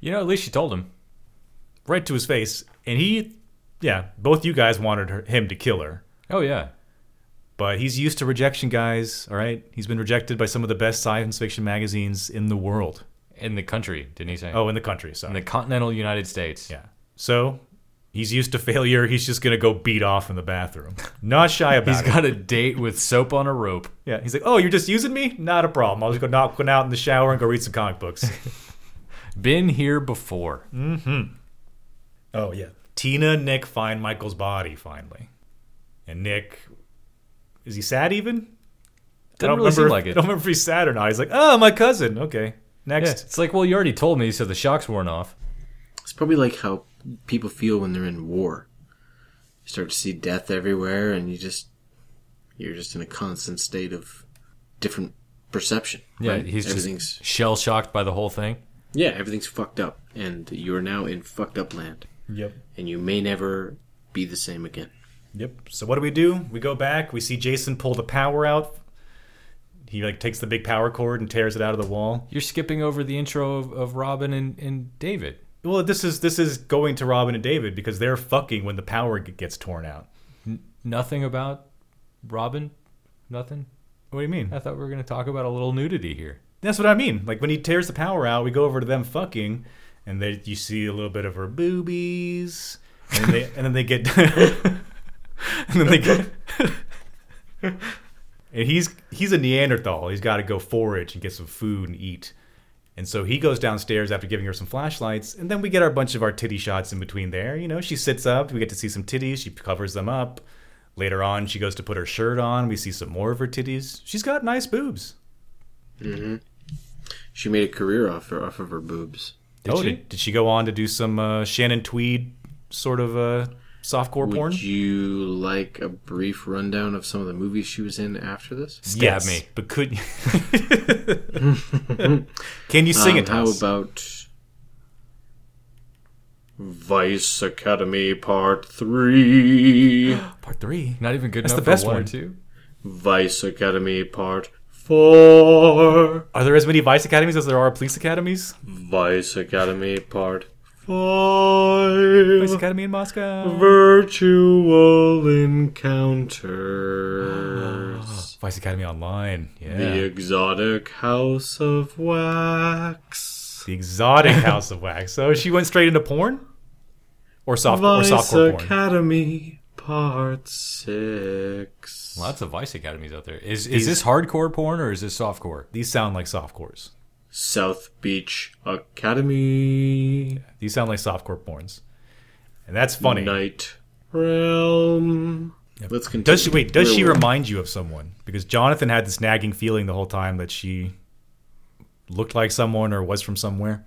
You know, at least she told him. Right to his face, and he, yeah, both you guys wanted her, him to kill her. Oh yeah. But he's used to rejection, guys. All right, he's been rejected by some of the best science fiction magazines in the world. In the country, didn't he say? Oh, in the country. Sorry. in the continental United States. Yeah. So he's used to failure. He's just gonna go beat off in the bathroom. Not shy about He's it. He's got a date with soap on a rope. yeah. He's like, oh, you're just using me? Not a problem. I'll just go knock one out in the shower and go read some comic books. Been here before. Mm-hmm. Oh yeah. Tina and Nick find Michael's body finally, and Nick is he sad even? I don't really seem remember. like I it. don't remember if he's sad or not. He's like, oh, my cousin. Okay, Yeah, next. it's like, well, you already told me, so the shock's worn off. It's probably like how people feel when they're in war. You start to see death everywhere, and you just you're just in a constant state of different perception. Yeah, right? he's everything's shell shocked by the whole thing. yeah, everything's fucked up, and you are now in fucked up land, Yep. and you may never be the same again. Yep. So what do we do? We go back. We see Jason pull the power out. He like takes the big power cord and tears it out of the wall. You're skipping over the intro of, of Robin and, and David. Well, this is this is going to Robin and David because they're fucking when the power gets torn out. Nothing about Robin. Nothing. What do you mean? I thought we were going to talk about a little nudity here. That's what I mean. Like when he tears the power out, we go over to them fucking, and they you see a little bit of her boobies, and then they and then they get, and then they get, and he's he's a Neanderthal. He's got to go forage and get some food and eat, and so he goes downstairs after giving her some flashlights, and then we get our bunch of our titty shots in between there. You know, she sits up, we get to see some titties. She covers them up. Later on, she goes to put her shirt on. We see some more of her titties. She's got nice boobs. Mm-hmm. She made a career off her, off of her boobs. Did oh, Did, did she go on to do some uh, Shannon Tweed sort of uh, softcore Would porn? Would you like a brief rundown of some of the movies she was in after this? Stab Yes, me. but could Can you sing Um, it to How us? about Vice Academy Part Three? Part Three. Not even good That's enough the best for one, one. or two. Vice Academy Part Four. Are there as many Vice Academies as there are police academies? Vice Academy Part Vice Five. Academy in Moscow. Virtual Encounters. Ah, Vice Academy Online. Yeah. The Exotic House of Wax. The exotic House of Wax. So she went straight into porn, or soft or Vice softcore porn. Academy Part Six. Lots of Vice Academies out there. Is These- is this hardcore porn or is this softcore? These sound like softcores. South Beach Academy. These sound like softcore porns, and that's funny. Night Realm. Let's continue. Does she wait? Does Where she were- remind you of someone? Because Jonathan had this nagging feeling the whole time that she looked like someone or was from somewhere.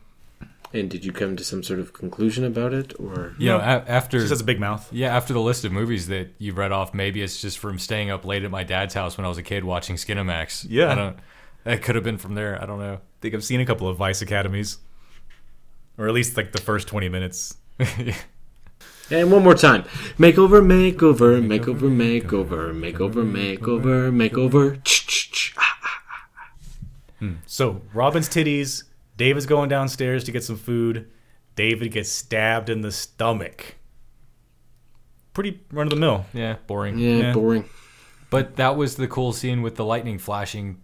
And did you come to some sort of conclusion about it, or You know, a- after She has a big mouth. Yeah, after the list of movies that you've read off, maybe it's just from staying up late at my dad's house when I was a kid watching Skinamax. Yeah. I don't. It could have been from there. I don't know. I think I've seen a couple of Vice Academies, or at least like the first twenty minutes. And one more time. Makeover, makeover, makeover, makeover, makeover, makeover, makeover. Ch-ch-ch. Hmm. So Robin's titties. David's going downstairs to get some food. David gets stabbed in the stomach. Pretty run of the mill. Yeah, boring. Yeah, Yeah. boring. But that was the cool scene with the lightning flashing,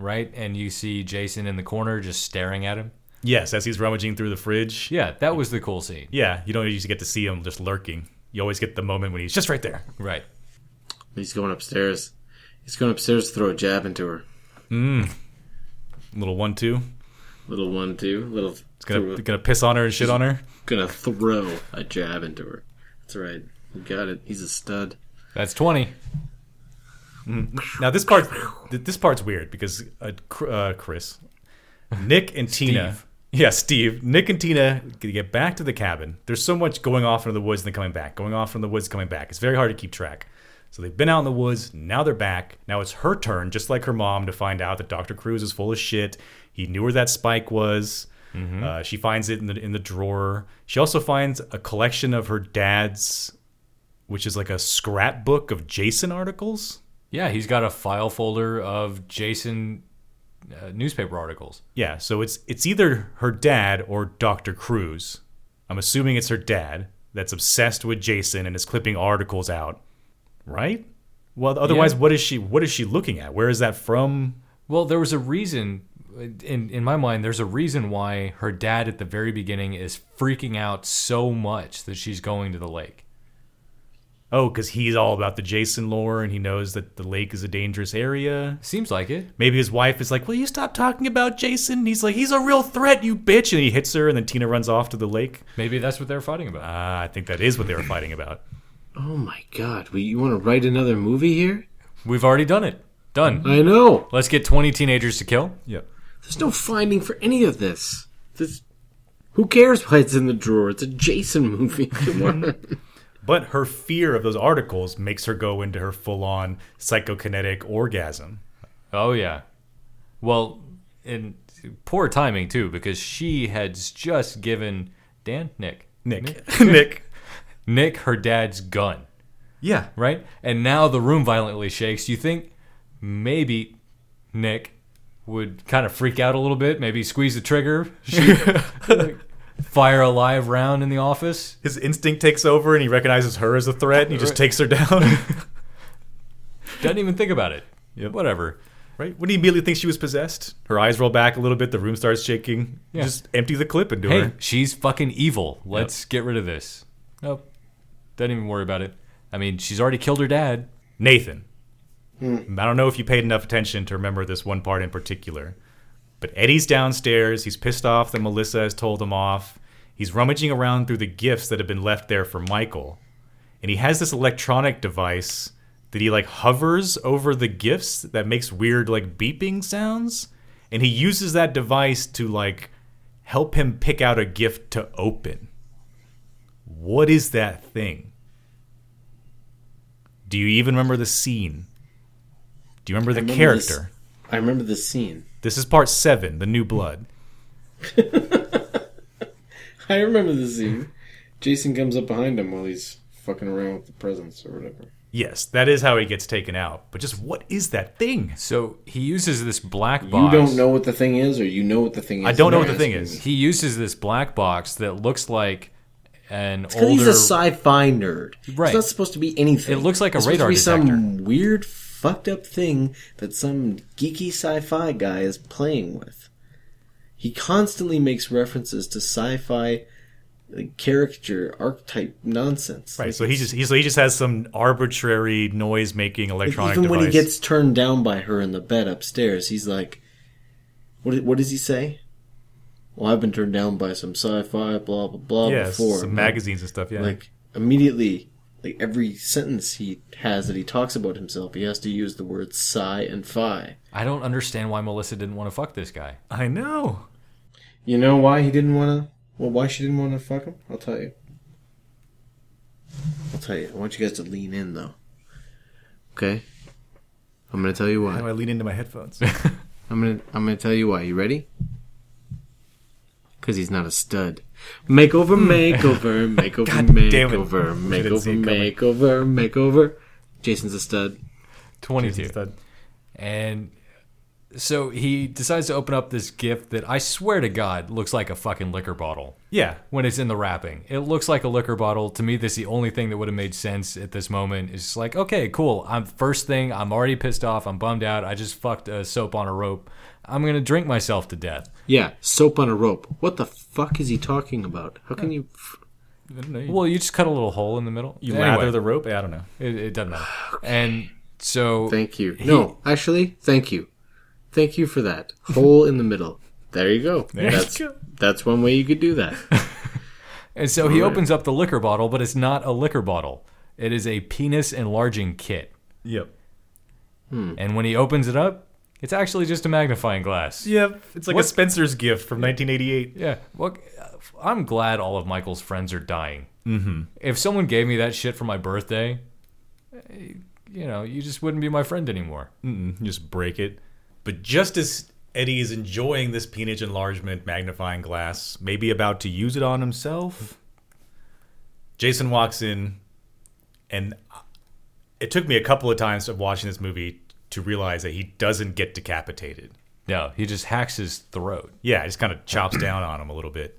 right? And you see Jason in the corner just staring at him. Yes, as he's rummaging through the fridge. Yeah, that was the cool scene. Yeah, you don't usually get to see him just lurking. You always get the moment when he's just right there. Right. He's going upstairs. He's going upstairs to throw a jab into her. Mm. Little one two. Little one, two. Little. He's gonna gonna piss on her and shit on her. Gonna throw a jab into her. That's right. You got it. He's a stud. That's twenty. Now this part, this part's weird because uh, uh, Chris, Nick and Tina, yeah, Steve, Nick and Tina get back to the cabin. There's so much going off into the woods and then coming back, going off from the woods, coming back. It's very hard to keep track. So they've been out in the woods. Now they're back. Now it's her turn, just like her mom, to find out that Dr. Crews is full of shit. He knew where that spike was. Uh, she finds it in the in the drawer. She also finds a collection of her dad's, which is like a scrapbook of Jason articles. Yeah, he's got a file folder of Jason uh, newspaper articles. Yeah, so it's it's either her dad or Dr. Crews. I'm assuming it's her dad that's obsessed with Jason and is clipping articles out. Right? Well, otherwise Yeah. what is she what is she looking at? Where is that from? Well, there was a reason in in my mind. There's a reason why her dad at the very beginning is freaking out so much that she's going to the lake. Oh, cuz he's all about the Jason lore and he knows that the lake is a dangerous area. Seems like it. Maybe his wife is like, "Will you stop talking about Jason?" He's like, "He's a real threat, you bitch." And he hits her and then Tina runs off to the lake. Maybe that's what they're fighting about. Ah, I think that is what they were fighting about. Oh my god. We, you want to write another movie here? We've already done it. Done. I know. Let's get 20 teenagers to kill. Yep. There's no finding for any of this. This. Who cares why it's in the drawer? It's a Jason movie. Come on. But her fear of those articles makes her go into her full on psychokinetic orgasm. Oh yeah. Well, and poor timing too because she had just given Dan Nick Nick. Nick. Nick her dad's gun. Yeah. Right? And now the room violently shakes. Do you think maybe Nick would kind of freak out a little bit, maybe squeeze the trigger. She, fire a live round in the office. His instinct takes over and he recognizes her as a threat and he just takes her down. Doesn't even think about it. Yep. Whatever. right? When he immediately thinks she was possessed, her eyes roll back a little bit, the room starts shaking. Yeah. Just empty the clip into Hey, her. she's fucking evil. Let's get rid of this. Nope. Doesn't even worry about it. I mean, she's already killed her dad. Nathan. Hmm. I don't know if you paid enough attention to remember this one part in particular. But Eddie's downstairs. He's pissed off that Melissa has told him off. He's rummaging around through the gifts that have been left there for Michael. And he has this electronic device that he like hovers over the gifts that makes weird like beeping sounds. And he uses that device to like help him pick out a gift to open. What is that thing? Do you even remember the scene? Do you remember the I remember character? This, I remember this scene. This is part seven, the new blood. I remember the scene. Jason comes up behind him while he's fucking around with the presents or whatever. Yes, that is how he gets taken out. But just what is that thing? So he uses this black box. You don't know what the thing is, or you know what the thing is. I don't know what the thing is. He uses this black box that looks like an Because older. he's a sci-fi nerd. Right. It's not supposed to be anything. It looks like a It's supposed to radar be detector. Some weird, fucked up thing that some geeky sci-fi guy is playing with. He constantly makes references to sci-fi like, caricature archetype nonsense. Right, Like, so he just he, so he just has some arbitrary noise making electronic even when he gets turned down by her in the bed upstairs, he's like, "What? What does he say?" Well, I've been turned down by some sci-fi blah blah blah yeah, before. some magazines and stuff. Yeah, Like immediately, like every sentence he has that he talks about himself, he has to use the words "sci" and "fi." I don't understand why Melissa didn't want to fuck this guy. I know. You know why he didn't want to? Well, why she didn't want to fuck him? I'll tell you. I'll tell you. I want you guys to lean in, though. Okay. I'm gonna tell you How do. I lean into my headphones? I'm gonna I'm gonna tell you why. You ready? Because he's not a stud. Makeover, hmm. makeover, makeover, makeover, see makeover, makeover, makeover. Jason's a stud. 22. Stud. And so he decides to open up this gift that I swear to God looks like a fucking liquor bottle yeah, when it's in the wrapping. It looks like a liquor bottle. To me, this is the only thing that would have made sense at this moment. It's like, okay, cool. I'm first thing. I'm already pissed off. I'm bummed out. I just fucked a soap on a rope. I'm gonna drink myself to death. Yeah, soap on a rope. What the fuck is he talking about? How can you? Well, you just cut a little hole in the middle. you Anyway, lather the rope. I don't know. It, it doesn't matter. And so thank you. No, actually, thank you. Thank you for that. Hole in the middle. There you go. There you that's go. that's one way you could do that. And so he Alright. opens up the liquor bottle, but it's not a liquor bottle. It is a penis enlarging kit. Yep. Hmm. And when he opens it up, it's actually just a magnifying glass. Yep. It's like What- a Spencer's gift from 1988. Yeah. Well, I'm glad all of Michael's friends are dying. Mm-hmm. If someone gave me that shit for my birthday, eh, you know, you just wouldn't be my friend anymore. Mm-mm, just break it. But just as Eddie is enjoying this penis enlargement magnifying glass, maybe about to use it on himself, Jason walks in, and it took me a couple of times of watching this movie to realize that he doesn't get decapitated. No, he just hacks his throat. Yeah, he just kind of chops down on him a little bit.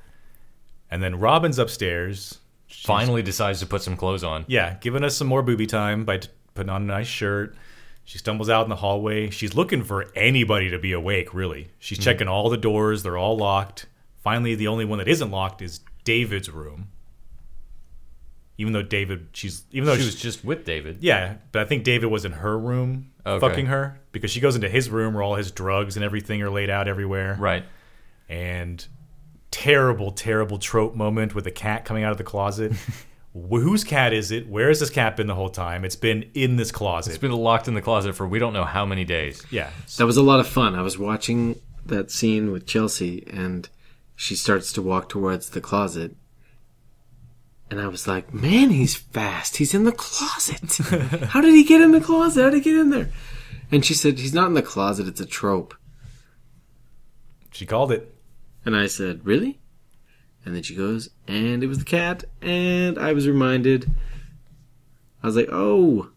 And then Robin's upstairs. Finally decides to put some clothes on. Yeah, giving us some more booby time by t- putting on a nice shirt. She stumbles out in the hallway. She's looking for anybody to be awake, really. She's Hmm. checking all the doors, they're all locked. Finally, the only one that isn't locked is David's room. Even though David, she's even though she she- was just with David. yeah, but I think David was in her room Okay. fucking her because she goes into his room where all his drugs and everything are laid out everywhere. Right. And terrible, terrible trope moment with a cat coming out of the closet. Whose cat is it? Where has this cat been the whole time? It's been in this closet. It's been locked in the closet for we don't know how many days. yeah. That was a lot of fun. I was watching that scene with Chelsea, and she starts to walk towards the closet. And I was like, man, he's fast. He's in the closet. How did he get in the closet? How did he get in there? And she said, he's not in the closet. It's a trope. She called it. And I said, really? And then she goes, and it was the cat. And I was reminded. I was like, oh,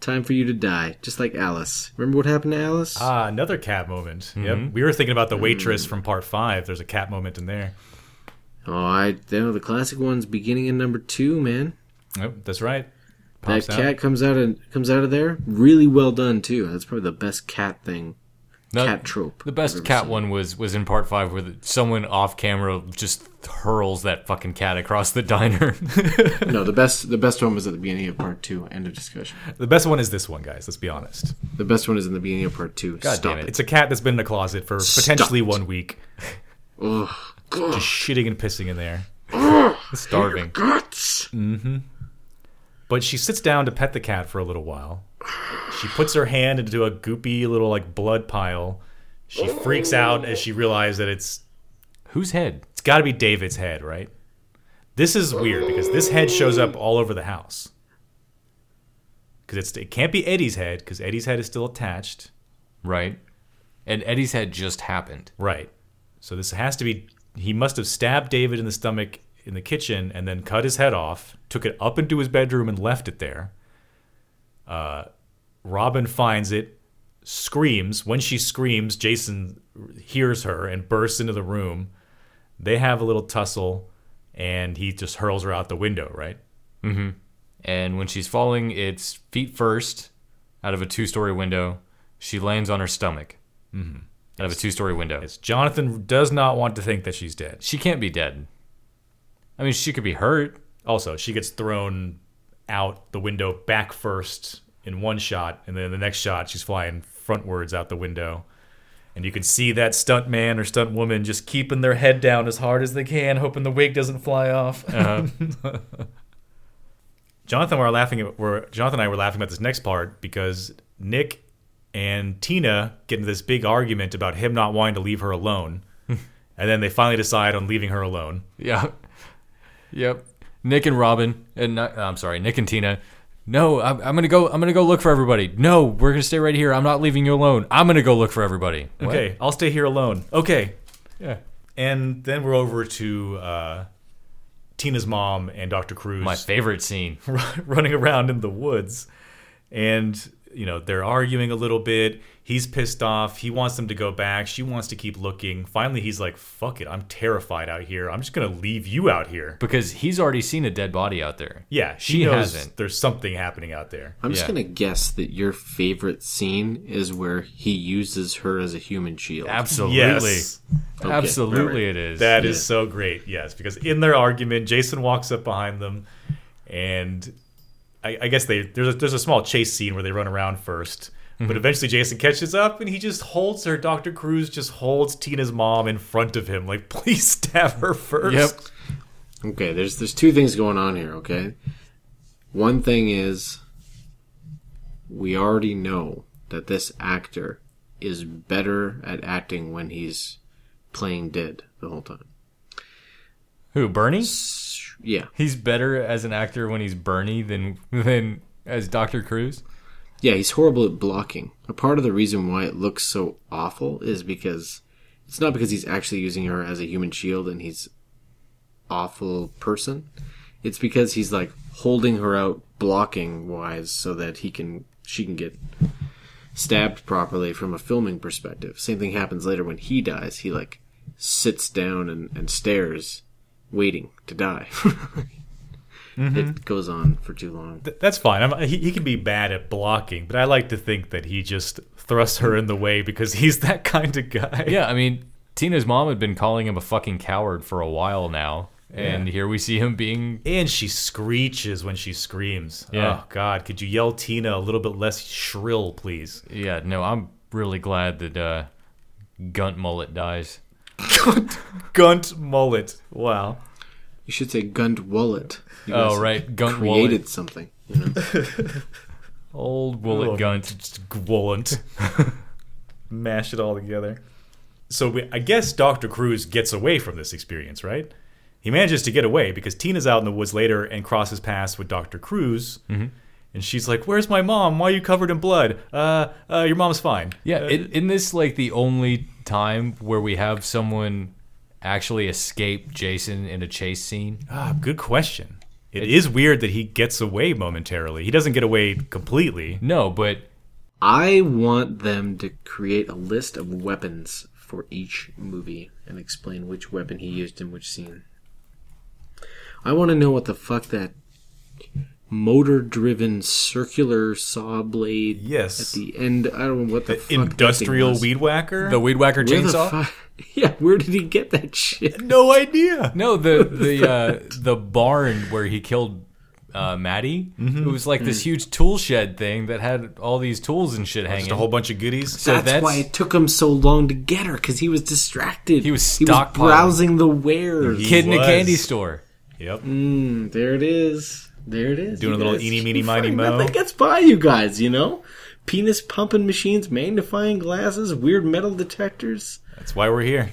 time for you to die. Just like Alice. Remember what happened to Alice? Ah, another cat moment. Mm-hmm. Yep. We were thinking about the waitress Mm. from part five. There's a cat moment in there. Oh, I you know the classic ones beginning in number two, man. Yep, that's right. That out. cat comes out of comes out of there really well done too. That's probably the best cat thing, No, cat trope. The best cat scene. one was was in part five, where the- someone off camera just hurls that fucking cat across the diner. No, the best the best one was at the beginning of part two. End of discussion. The best one is this one, guys. Let's be honest. The best one is in the beginning of part two. God Stop damn it. It's a cat that's been in the closet for potentially it. one week, Ugh. Just shitting and pissing in there. Starving. Guts. Mm-hmm. But she sits down to pet the cat for a little while. She puts her hand into a goopy little like blood pile. She freaks out as she realizes that it's Whose head? it's got to be David's head, right? This is weird because this head shows up all over the house. Because it's it can't be Eddie's head because Eddie's head is still attached, Right. And Eddie's head just happened. right? So this has to be he must have stabbed David in the stomach in the kitchen and then cut his head off, took it up into his bedroom and left it there. Uh, Robin finds it, screams. When she screams, Jason hears her and bursts into the room. They have a little tussle, and he just hurls her out the window. Right? And when she's falling, it's feet first out of a two story window. She lands on her stomach out of a two story window. Yes, Jonathan does not want to think that she's dead. She can't be dead. I mean, she could be hurt. Also, she gets thrown out the window back first in one shot, and then the next shot, she's flying frontwards out the window. And you can see that stunt man or stunt woman just keeping their head down as hard as they can, hoping the wig doesn't fly off. Uh-huh. Jonathan, were laughing at, were Jonathan and I were laughing about this next part because Nick and Tina get into this big argument about him not wanting to leave her alone, and then they finally decide on leaving her alone. Yeah. Yep. Nick and Robin, and not, I'm sorry, Nick and Tina. No, I'm, I'm gonna go. I'm gonna go look for everybody. No, we're gonna stay right here. I'm not leaving you alone. I'm gonna go look for everybody. What? Okay, I'll stay here alone. Okay. Yeah. And then we're over to uh, Tina's mom and Dr. Crews My favorite scene. running around in the woods. And, you know, they're arguing a little bit. He's pissed off. He wants them to go back. She wants to keep looking. Finally, he's like, fuck it. I'm terrified out here. I'm just going to leave you out here. Because he's already seen a dead body out there. Yeah, she, She knows hasn't. there's something happening out there. I'm just Yeah. gonna guess that your favorite scene is where he uses her as a human shield. Absolutely. Yes. Okay, Absolutely, right, right. it is. That is Yeah. so great. Yes, because in their argument, Jason walks up behind them, and I, I guess they there's a, there's a small chase scene where they run around 1st Mm-hmm. but eventually Jason catches up and he just holds her. Dr. Crews just holds Tina's mom in front of him, like please stab her first. Yep. Okay, there's there's two things going on here, okay? One thing is we already know that this actor is better at acting when he's playing dead the whole time. Who? Bernie? Yeah. He's better as an actor when he's Bernie than than as Dr. Crews. Yeah, he's horrible at blocking. A part of the reason why it looks so awful is because it's not because he's actually using her as a human shield and he's awful person. It's because he's like holding her out blocking wise so that he can she can get stabbed properly from a filming perspective. Same thing happens later when he dies. He like sits down and, and stares, waiting to die. It goes on for too long. Th- That's fine. I'm, he, he can be bad at blocking, but I like to think that he just thrusts her in the way because he's that kind of guy. Yeah, I mean, Tina's mom had been calling him a fucking coward for a while now, and here we see him being. And she screeches when she screams. Yeah. Oh, God. Could you yell Tina a little bit less shrill, please? Yeah, no, I'm really glad that uh, Gunt Mullet dies. Gunt mullet. Wow. You should say Gunt Wallet. You Oh, right, Gunt created Wallet. something. You know? Old Woolet Oh, Gunt. Just Gwollant. Mash it all together. So we, I guess Dr. Crews gets away from this experience, right? He manages to get away because Tina's out in the woods later and crosses paths with Dr. Crews. Mm-hmm. And she's like, Where's my mom? Why are you covered in blood? Uh, uh your mom's fine. Yeah, Uh, in, in this like the only time where we have someone actually escape Jason in a chase scene. ah, good question. It is weird that he gets away momentarily. He doesn't get away completely. No, but I want them to create a list of weapons for each movie and explain which weapon he used in which scene. I want to know what the fuck that motor-driven circular saw blade. Yes. At the end, I don't know what the, The fuck that thing industrial was. weed whacker. The weed whacker Where chainsaw. fuck- Yeah, where did he get that shit? no idea. No, the the uh, the barn where he killed uh, Maddie. It was like this huge tool shed thing that had all these tools and shit hanging. Just a whole bunch of goodies. So that's, that's- why it took him so long to get her because he was distracted. He was he was browsing the wares. He kid in a candy store. Yep. Mm, there it is. There it is. Doing You a little guys eeny, keep meeny, miny, mo. Nothing gets by you guys, you know. Penis pumping machines, magnifying glasses, weird metal detectors, That's why we're here.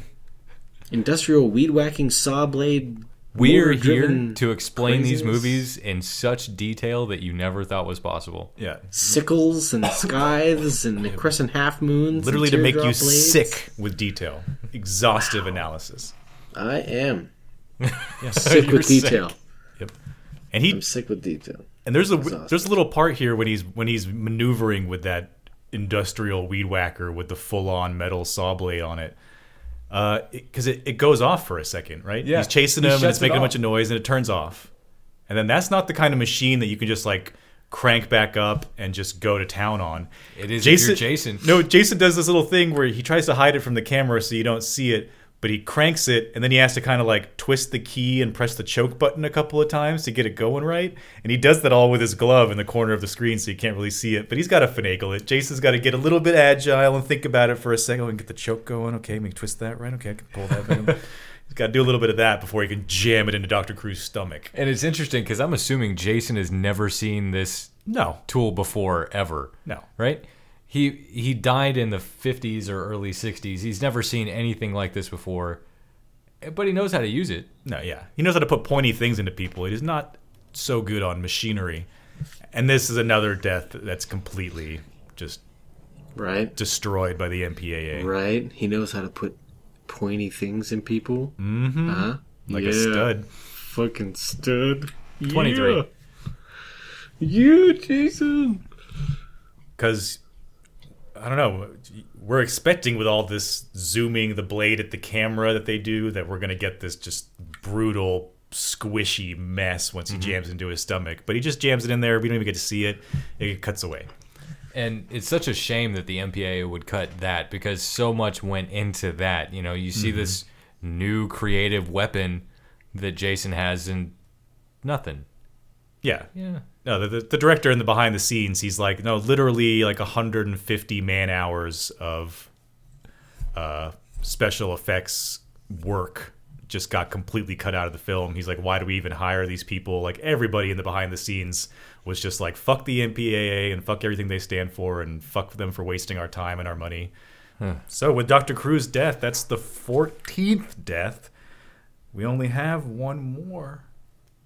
industrial weed whacking saw blade. We're here to explain these movies in such detail that you never thought was possible. Yeah. sickles and scythes and crescent half moons. Literally and to make you blades. sick with detail. Exhaustive analysis. I am sick with detail. And he I'm sick with detail. and there's a Exhaustive. there's a little part here when he's when he's maneuvering with that industrial weed whacker with the full on metal saw blade on it. Uh, because it, it, goes off for a second, right? Yeah. He's chasing He him and shuts it's it making a bunch of noise and it turns off. And then that's not the kind of machine that you can just like crank back up and just go to town on. It is if you're Jason. No, Jason does this little thing where he tries to hide it from the camera so you don't see it, but he cranks it and then he has to kind of like twist the key and press the choke button a couple of times to get it going right. And he does that all with his glove in the corner of the screen so you can't really see it. But he's got to finagle it. Jason's got to get a little bit agile and think about it for a second and get the choke going. Okay, let me twist that right. Okay, I can pull that. back. he's got to do a little bit of that before he can jam it into Dr. Crews's stomach. And it's interesting because I'm assuming Jason has never seen this No, tool before ever. no. Right? He he died in the 50s or early 60s. He's never seen anything like this before. But he knows how to use it. No, yeah. He knows how to put pointy things into people. He is not so good on machinery. And this is another death that's completely just Right? destroyed by the MPAA. Right? He knows how to put pointy things in people. Mm-hmm. Huh? Like a stud. Fucking stud. 23. Yeah. You, Jason. Because, I don't know, we're expecting with all this zooming the blade at the camera that they do that we're going to get this just brutal, squishy mess once he mm-hmm. jams into his stomach. But he just jams it in there. We don't even get to see it. It cuts away. And it's such a shame that the MPA would cut that because so much went into that. You know, you see mm-hmm. this new creative weapon that Jason has and nothing. Yeah. Yeah. No, the, the, the director in the behind the scenes, he's like, no, literally like 150 man hours of uh, special effects work just got completely cut out of the film. He's like, why do we even hire these people? Like everybody in the behind the scenes was just like, fuck the MPAA and fuck everything they stand for and fuck them for wasting our time and our money. So with Dr. Crews's death, that's the 14th death. We only have one more.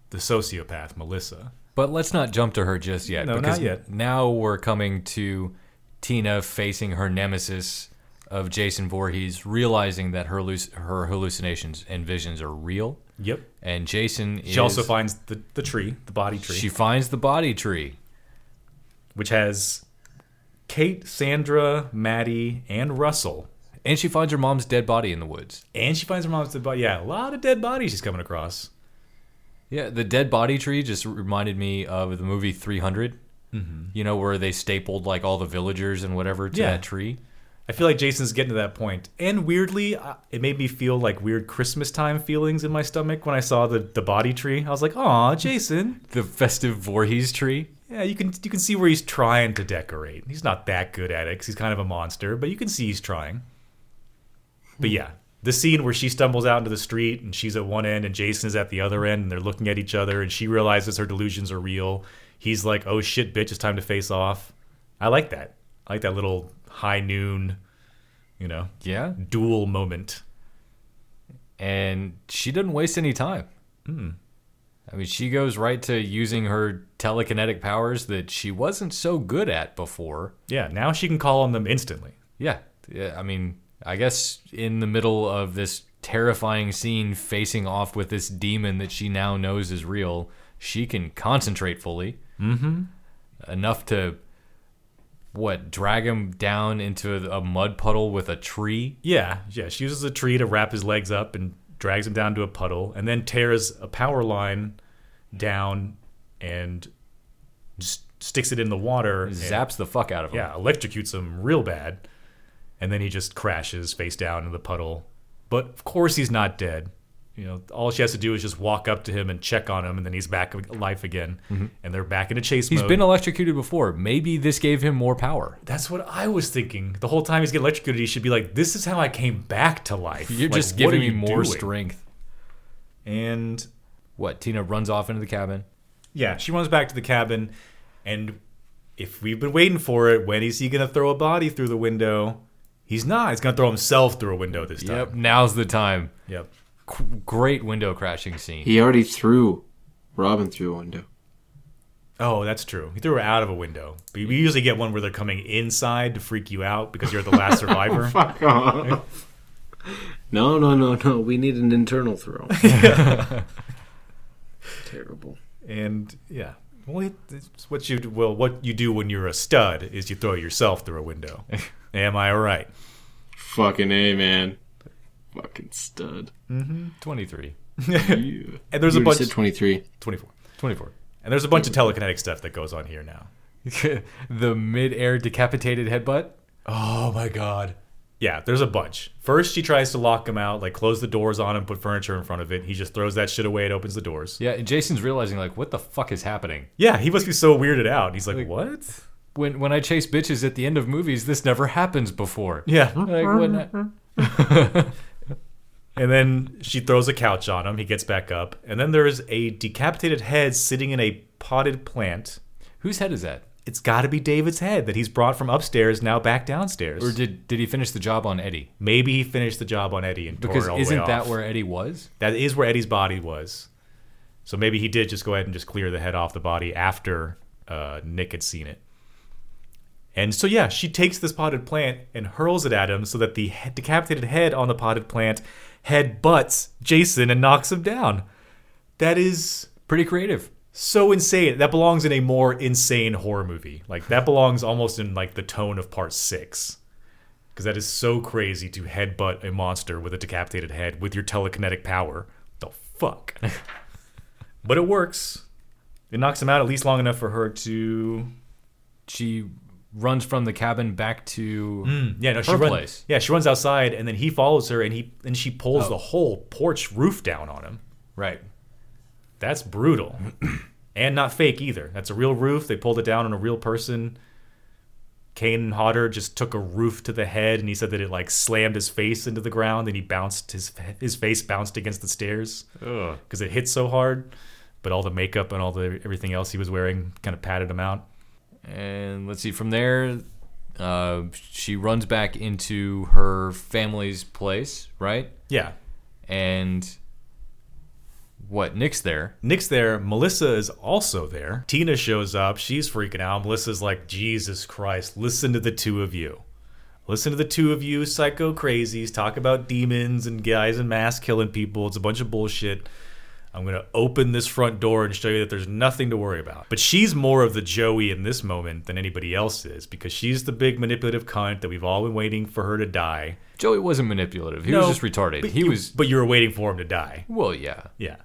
The sociopath, Melissa. But let's not jump to her just yet. No, not because yet. Now we're coming to Tina facing her nemesis of Jason Voorhees, realizing that her halluc- her hallucinations and visions are real. Yep. And Jason is. She also finds the, the tree, the body tree, She finds the body tree. which has Kate, Sandra, Maddie, and Russell. And she finds her mom's dead body in the woods. And she finds her mom's dead body. Yeah, a lot of dead bodies she's coming across. Yeah, the dead body tree just reminded me of the movie 300. Mm-hmm. You know, where they stapled like all the villagers and whatever to Yeah. that tree. I feel like Jason's getting to that point. And weirdly, it made me feel like weird Christmas time feelings in my stomach when I saw the, the body tree. I was like, "Aw, Jason." The festive Voorhees tree. Yeah, you can you can see where he's trying to decorate. He's not that good at it 'cause he's kind of a monster, but you can see he's trying. But yeah, the scene where she stumbles out into the street and she's at one end and Jason is at the other end and they're looking at each other and she realizes her delusions are real. He's like, "Oh shit, bitch, it's time to face off." I like that. I like that little high noon, you know, Yeah. duel moment. and she doesn't waste any time. Hmm. I mean, she goes right to using her telekinetic powers that she wasn't so good at before. Yeah, now she can call on them instantly. Yeah, yeah. I mean, I guess in the middle of this terrifying scene, facing off with this demon that she now knows is real, she can concentrate fully. Mm-hmm. Enough to what drag him down into a mud puddle with a tree. Yeah, yeah. She uses a tree to wrap his legs up and drags him down to a puddle, and then tears a power line down and just sticks it in the water. and- Zaps the fuck out of him. yeah, electrocutes him real bad. And then he just crashes face down in the puddle. But of course he's not dead. You know, all she has to do is just walk up to him and check on him, and then he's back alive again. And they're back into chase Mm-hmm. He's mode. been electrocuted before. Maybe this gave him more power. That's what I was thinking. The whole time he's getting electrocuted, he should be like, "This is how I came back to life." You're Like, just giving me more doing? strength. And What? Tina runs off into the cabin. yeah, she runs back to the cabin, and if we've been waiting for it, when is he gonna throw a body through the window? He's not. He's gonna throw himself through a window this time. Yep. Now's the time. Yep. Qu- great window crashing scene. He already threw Robin through a window. Oh, that's true. He threw her out of a window. But we usually get one where they're coming inside to freak you out because you're the last survivor. Oh, fuck off. No, no, no, no. We need an internal throw. Terrible. And yeah, well, it- it's what you well what you do when you're a stud is you throw yourself through a window. Am I right? Fucking A, man. Fucking stud. Mm-hmm. 23. And there's You a bunch. said 23. 24. 24. And there's a bunch of telekinetic stuff that goes on here now. the mid-air decapitated headbutt. Oh my god. Yeah, there's a bunch. First, she tries to lock him out, like close the doors on him, put furniture in front of it. He just throws that shit away It opens the doors. Yeah, and Jason's realizing like, what the fuck is happening? Yeah, he must be so weirded out. He's like, Like- what? When when I chase bitches at the end of movies, this never happens before. Yeah. Like when And then she throws a couch on him. He gets back up. And then there's a decapitated head sitting in a potted plant. whose head is that? It's got to be David's head that he's brought from upstairs now back downstairs. Or did did he finish the job on Eddie? Maybe he finished the job on Eddie and Because tore it all the isn't way that off. where Eddie was? that is where Eddie's body was. So maybe he did just go ahead and just clear the head off the body after uh, Nick had seen it. And so yeah, she takes this potted plant and hurls it at him so that the decapitated head on the potted plant head butts Jason and knocks him down. That is Pretty creative. so insane. That belongs in a more insane horror movie. Like that belongs almost in like the tone of part six. Because that is so crazy to headbutt a monster with a decapitated head with your telekinetic power. The fuck. but it works. It knocks him out at least long enough for her to. She runs from the cabin back to mm, Yeah, no, she runs. place. Yeah, she runs outside and then he follows her and he and she pulls Oh. the whole porch roof down on him. Right. That's brutal. and not fake either. That's a real roof. They pulled it down on a real person. Kane Hodder just took a roof to the head and he said that it like slammed his face into the ground and he bounced his his face bounced against the stairs because it hit so hard. But all the makeup and all the everything else he was wearing kind of padded him out. And let's see, from there, uh, she runs back into her family's place, right? Yeah. And what? Nick's there. Nick's there. Melissa is also there. Tina shows up. She's freaking out. Melissa's like, Jesus Christ, listen to the two of you. Listen to the two of you, psycho crazies, talk about demons and guys in masks killing people. It's a bunch of bullshit. I'm going to open this front door and show you that there's nothing to worry about. But she's more of the Joey in this moment than anybody else is because she's the big manipulative cunt that we've all been waiting for her to die. Joey wasn't manipulative. He No, was just retarded. But He you- was. But you were waiting for him to die. Well, yeah. Yeah.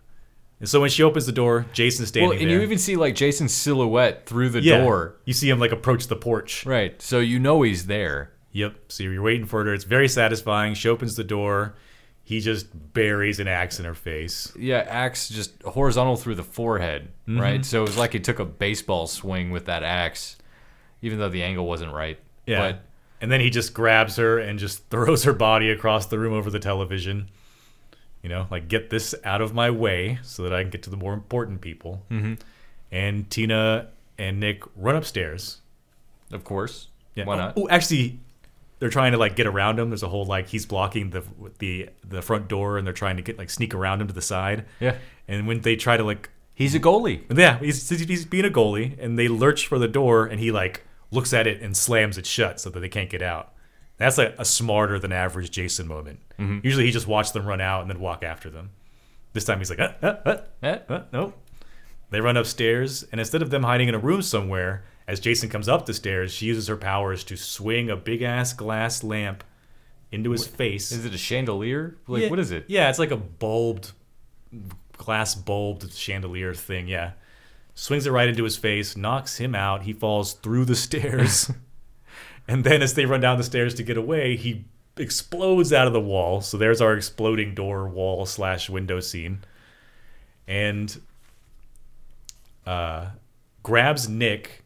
And so when she opens the door, Jason's standing Well, and there. you even see like Jason's silhouette through the Yeah. door. You see him like approach the porch. Right. So you know he's there. Yep. So you're waiting for her. It's very satisfying. She opens the door. He just buries an axe in her face. Yeah, axe just horizontal through the forehead, Mm-hmm. right? So it was like he took a baseball swing with that axe, even though the angle wasn't right. Yeah. But and then he just grabs her and just throws her body across the room over the television. You know, like get this out of my way so that I can get to the more important people. Mm-hmm. And Tina and Nick run upstairs. of course, Yeah. why Oh, not? Oh, actually, they're trying to like get around him. There's a whole like he's blocking the the the front door, and they're trying to get like sneak around him to the side. Yeah. And when they try to like, He's a goalie. yeah, he's he's being a goalie, and they lurch for the door, and he like looks at it and slams it shut so that they can't get out. That's like a smarter than average Jason moment. Usually he just watched them run out and then walk after them. This time he's like, uh, uh, uh, Eh? uh, nope. They run upstairs, and instead of them hiding in a room somewhere, as Jason comes up the stairs, she uses her powers to swing a big ass glass lamp into his face. Is it a chandelier? Like Yeah. what is it? Yeah, it's like a bulbed, glass bulbed chandelier thing. Yeah, swings it right into his face, knocks him out. He falls through the stairs, and then as they run down the stairs to get away, he explodes out of the wall. So there's our exploding door wall slash window scene, and uh, grabs Nick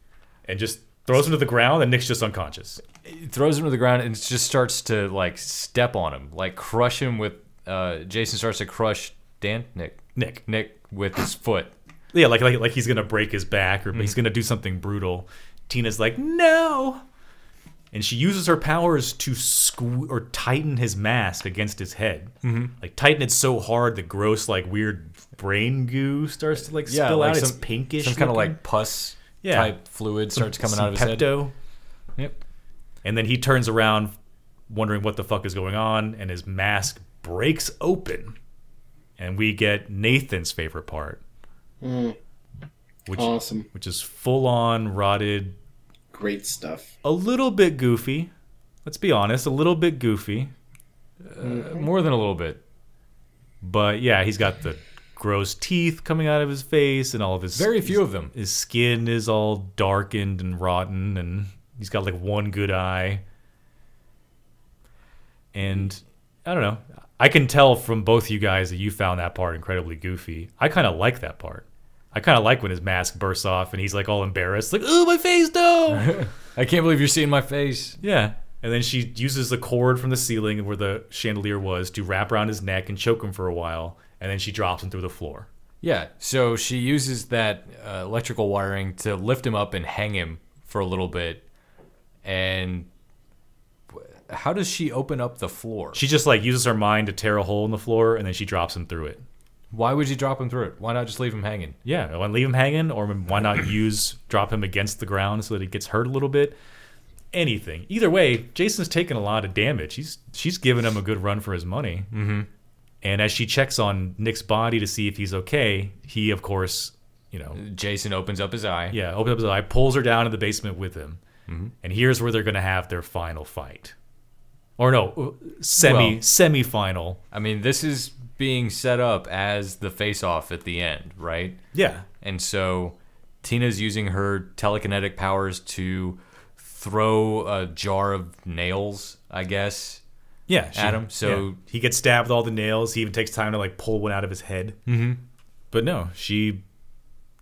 and just throws him to the ground, and Nick's just unconscious. He throws him to the ground and just starts to like step on him, like crush him with. Uh, Jason starts to crush Dan Nick Nick. Nick with his foot. Yeah, like like like he's gonna break his back or he's gonna do something brutal. Tina's like, no, and she uses her powers to sque- or tighten his mask against his head. Mm-hmm. Like tighten it so hard that gross like weird brain goo starts to like Yeah, spill like out. some it's pinkish, some kind of like pus Yeah. type fluid starts coming Some out of his head. Pepto. Yep. And then he turns around, wondering what the fuck is going on, and his mask breaks open, and we get Nathan's favorite part, which Awesome. which is full on rotted Great stuff. a little bit goofy. Let's be honest, a little bit goofy. Uh, more than a little bit. But yeah, he's got the gross teeth coming out of his face and all of his Very few of them. His skin is all darkened and rotten and he's got like one good eye. And I don't know. I can tell from both you guys that you found that part incredibly goofy. I kind of like that part. I kind of like when his mask bursts off and he's like all embarrassed, like, "Oh, my face, no!" I can't believe you're seeing my face. Yeah. And then she uses the cord from the ceiling where the chandelier was to wrap around his neck and choke him for a while. And then she drops him through the floor. Yeah, so she uses that uh, electrical wiring to lift him up and hang him for a little bit. And how does she open up the floor? She just like uses her mind to tear a hole in the floor and then she drops him through it. Why would you drop him through it? Why not just leave him hanging? Yeah, why leave him hanging or why not use drop him against the ground so that he gets hurt a little bit? Anything. Either way, Jason's taken a lot of damage. He's she's giving him a good run for his money. Mm-hmm. And as she checks on Nick's body to see if he's okay, he of course, you know, Jason opens up his eye. Yeah, opens up his eye, pulls her down in the basement with him, Mm-hmm. and here's where they're going to have their final fight, or no, semi Well- semi final. I mean, this is being set up as the face off at the end, right? Yeah, And so Tina's using her telekinetic powers to throw a jar of nails, I guess. Yeah, she- Adam, so- yeah. he gets stabbed with all the nails. He even takes time to like pull one out of his head. Mm-hmm. But no, she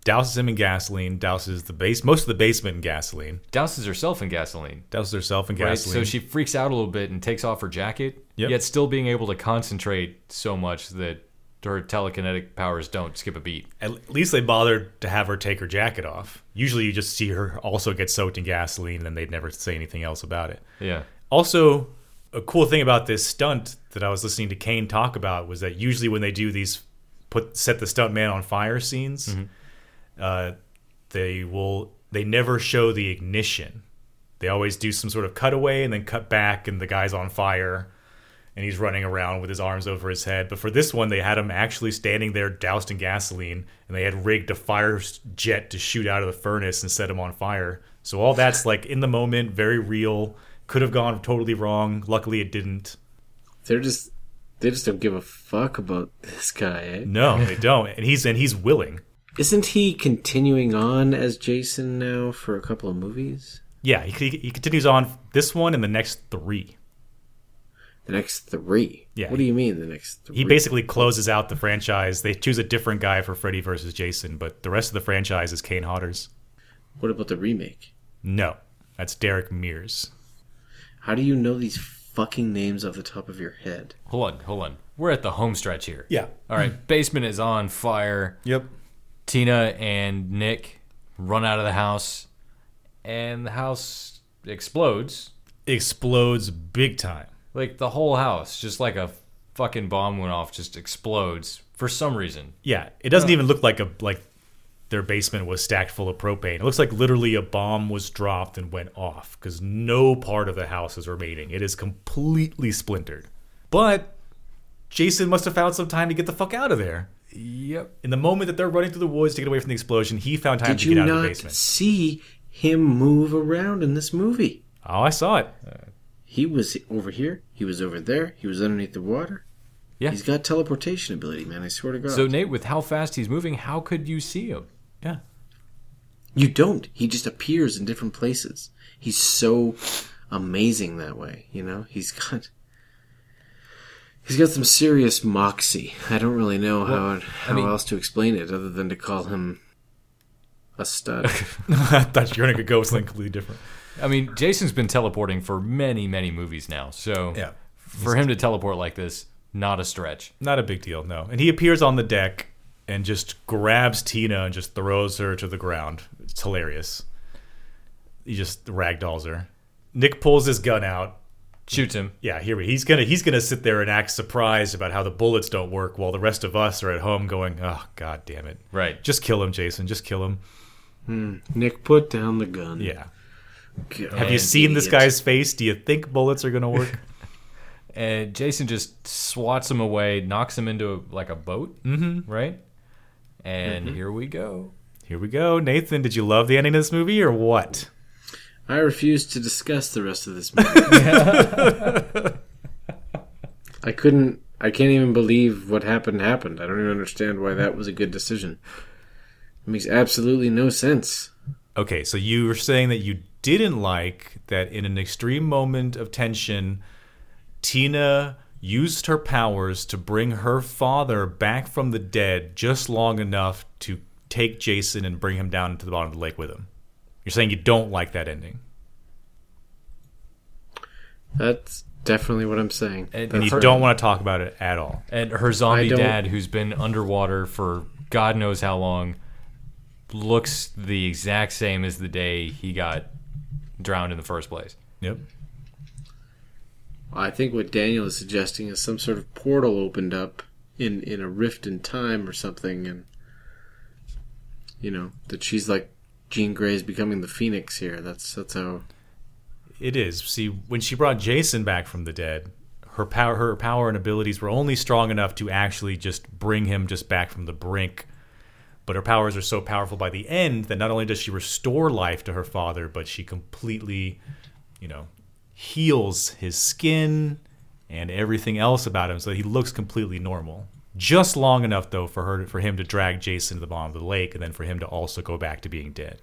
douses him in gasoline, douses the base most of the basement in gasoline, Douses herself in gasoline. douses herself in Right? gasoline. So she freaks out a little bit and takes off her jacket, Yep. yet still being able to concentrate so much that her telekinetic powers don't skip a beat. At least they bothered to have her take her jacket off. Usually, you just see her also get soaked in gasoline, and they'd never say anything else about it. Yeah. Also, a cool thing about this stunt that I was listening to Kane talk about was that usually when they do these put set the stunt man on fire scenes, uh, they will they never show the ignition. They always do some sort of cutaway and then cut back, and the guy's on fire, and he's running around with his arms over his head. But for this one, they had him actually standing there doused in gasoline, and they had rigged a fire jet to shoot out of the furnace and set him on fire. So all that's like in the moment, very real. Could have gone totally wrong. Luckily, it didn't. They're just they just don't give a fuck about this guy. Eh? No, they don't. And he's and he's willing. Isn't he continuing on as Jason now for a couple of movies? Yeah, he, he continues on this one and the next three. The next three. Yeah. What do you mean the next three? He basically closes out the franchise. They choose a different guy for Freddy versus Jason, but the rest of the franchise is Kane Hodder's. What about the remake? No, that's Derek Mears. How do you know these fucking names off the top of your head? Hold on, hold on. We're at the home stretch here. Yeah. All right. Basement is on fire. Yep. Tina and Nick run out of the house, and the house explodes. Explodes big time. Like the whole house, just like a fucking bomb went off, just explodes for some reason. Yeah, it doesn't even look like a like their basement was stacked full of propane. It looks like literally a bomb was dropped and went off because no part of the house is remaining. It is completely splintered. But Jason must have found some time to get the fuck out of there. Yep. In the moment that they're running through the woods to get away from the explosion, he found time Did to get out of the not basement. see him move around in this movie? Oh, I saw it. He was over here. He was over there. He was underneath the water. Yeah. He's got teleportation ability, man. I swear to God. So Nate, with how fast he's moving, how could you see him? Yeah. you don't. He just appears in different places. He's so amazing that way. You know. He's got. He's got some serious moxie. I don't really know how how mean- else to explain it other than to call him a stud. I thought you were going to go with something completely different. I mean, Jason's been teleporting for many, many movies now. So Yeah. for him to teleport like this, not a stretch. Not a big deal, no. And he appears on the deck and just grabs Tina and just throws her to the ground. It's hilarious. He just ragdolls her. Nick pulls his gun out. Shoots him. Yeah, here we. He's gonna he's gonna sit there and act surprised about how the bullets don't work, while the rest of us are at home going, "Oh God damn it!" Right. Just kill him, Jason. Just kill him. Nick, put down the gun. Yeah. God, Have you seen this guy's face? Do you think bullets are gonna work? And Jason just swats him away, knocks him into like a boat. Mm-hmm. Right. And mm-hmm. here we go. here we go, Nathan. Did you love the ending of this movie or what? I refuse to discuss the rest of this movie. I couldn't. I can't even believe what happened happened. I don't even understand why that was a good decision. It makes absolutely no sense. Okay, so you were saying that you didn't like that in an extreme moment of tension, Tina used her powers to bring her father back from the dead just long enough to take Jason and bring him down into the bottom of the lake with him. You're saying you don't like that ending. That's definitely what I'm saying. And- And you Her- don't want to talk about it at all. And her zombie dad, who's been underwater for God knows how long, looks the exact same as the day he got drowned in the first place. Yep. I think what Daniel is suggesting is some sort of portal opened up in in a rift in time or something, and you know that she's like Jean Grey's becoming the Phoenix here. That's that's how. It is. See, when she brought Jason back from the dead, her power her power and abilities were only strong enough to actually just bring him just back from the brink. But her powers are so powerful by the end that not only does she restore life to her father, but she completely, you know, heals his skin and everything else about him so that he looks completely normal. Just long enough though for her for him to drag Jason to the bottom of the lake and then for him to also go back to being dead.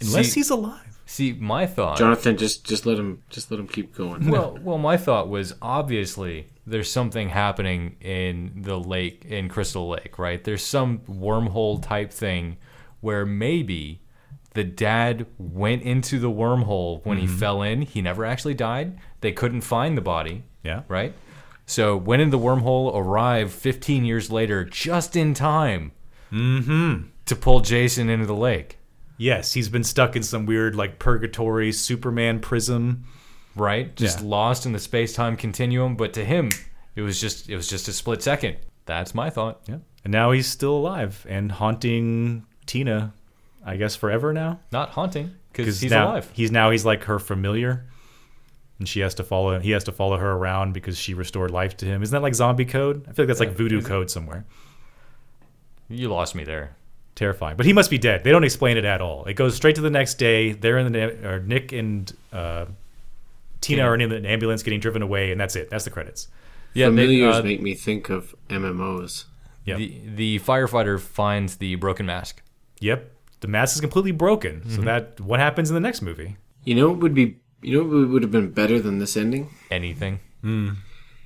Unless See- he's alive. See, my thought. Jonathan, just just let him just let him keep going. Well, well, my thought was obviously there's something happening in the lake in Crystal Lake, right? There's some wormhole type thing where maybe the dad went into the wormhole when he mm-hmm. fell in. He never actually died. They couldn't find the body, Yeah. right? So went in the wormhole, arrived 15 years later, just in time mm-hmm. to pull Jason into the lake, Yes, he's been stuck in some weird like purgatory Superman prism. right? Just Yeah. lost in the space time continuum. But to him, it was just it was just a split second. That's my thought. Yeah. And now he's still alive and haunting Tina, I guess forever now. Not haunting because he's now, alive. He's now he's like her familiar. And she has to follow he has to follow her around because she restored life to him. Isn't that like zombie code? I feel like that's like voodoo code somewhere. You lost me there. Terrifying. But he must be dead. They don't explain it at all. It goes straight to the next day. They're in the or Nick and uh, Tina are in an ambulance getting driven away, and that's it. That's the credits. Yeah, they, uh, make me think of MMOs. Yep. the the firefighter finds the broken mask. Yep. The mask is completely broken. So mm-hmm. that what happens in the next movie? You know what would be you know what would have been better than this ending? Anything, hmm.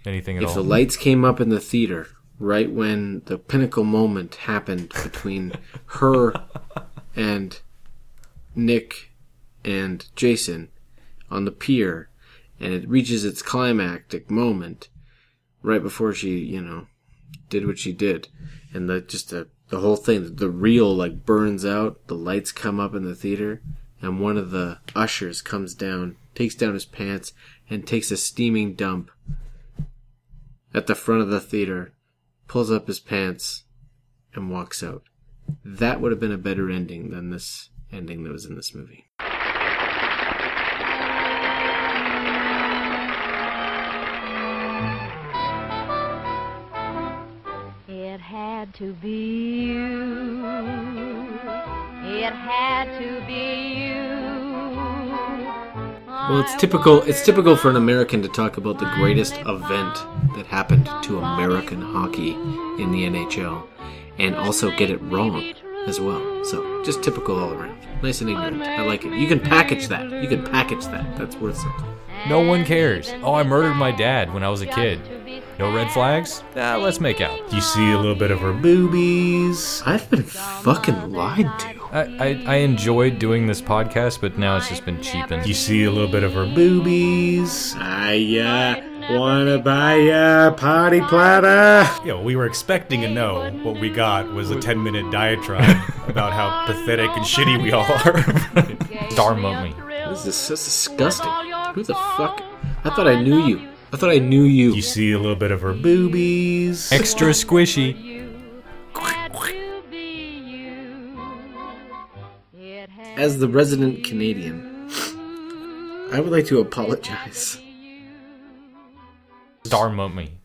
anything at If all. the lights came up in the theater right when the pinnacle moment happened between her and Nick and Jason on the pier and it reaches its climactic moment right before she, you know, did what she did and the just the the whole thing the reel like burns out, the lights come up in the theater and one of the ushers comes down, takes down his pants and takes a steaming dump at the front of the theater, pulls up his pants, and walks out. That would have been a better ending than this ending that was in this movie. To be you. It had to be you. Well, it's typical. It's typical for an American to talk about the greatest event that happened to American hockey in the NHL, and also get it wrong as well. So, just typical all around. Nice and ignorant. I like it. You can package that. You can package that. That's worth something. No one cares. Oh, I murdered my dad when I was a kid. No red flags? Let's make out. You see a little bit of her boobies. I've been fucking lied to. I, I, I enjoyed doing this podcast, but now it's just been cheapened. You see a little bit of her boobies. I uh, wanna buy a party platter. Yeah, well, we were expecting a no. What we got was a 10 minute diatribe about how pathetic and shitty we all are. Dharma me. This is so disgusting. Who the fuck? I thought I knew you. I thought I knew you. You see a little bit of her boobies. Extra squishy. As the resident Canadian, I would like to apologize Dharma me.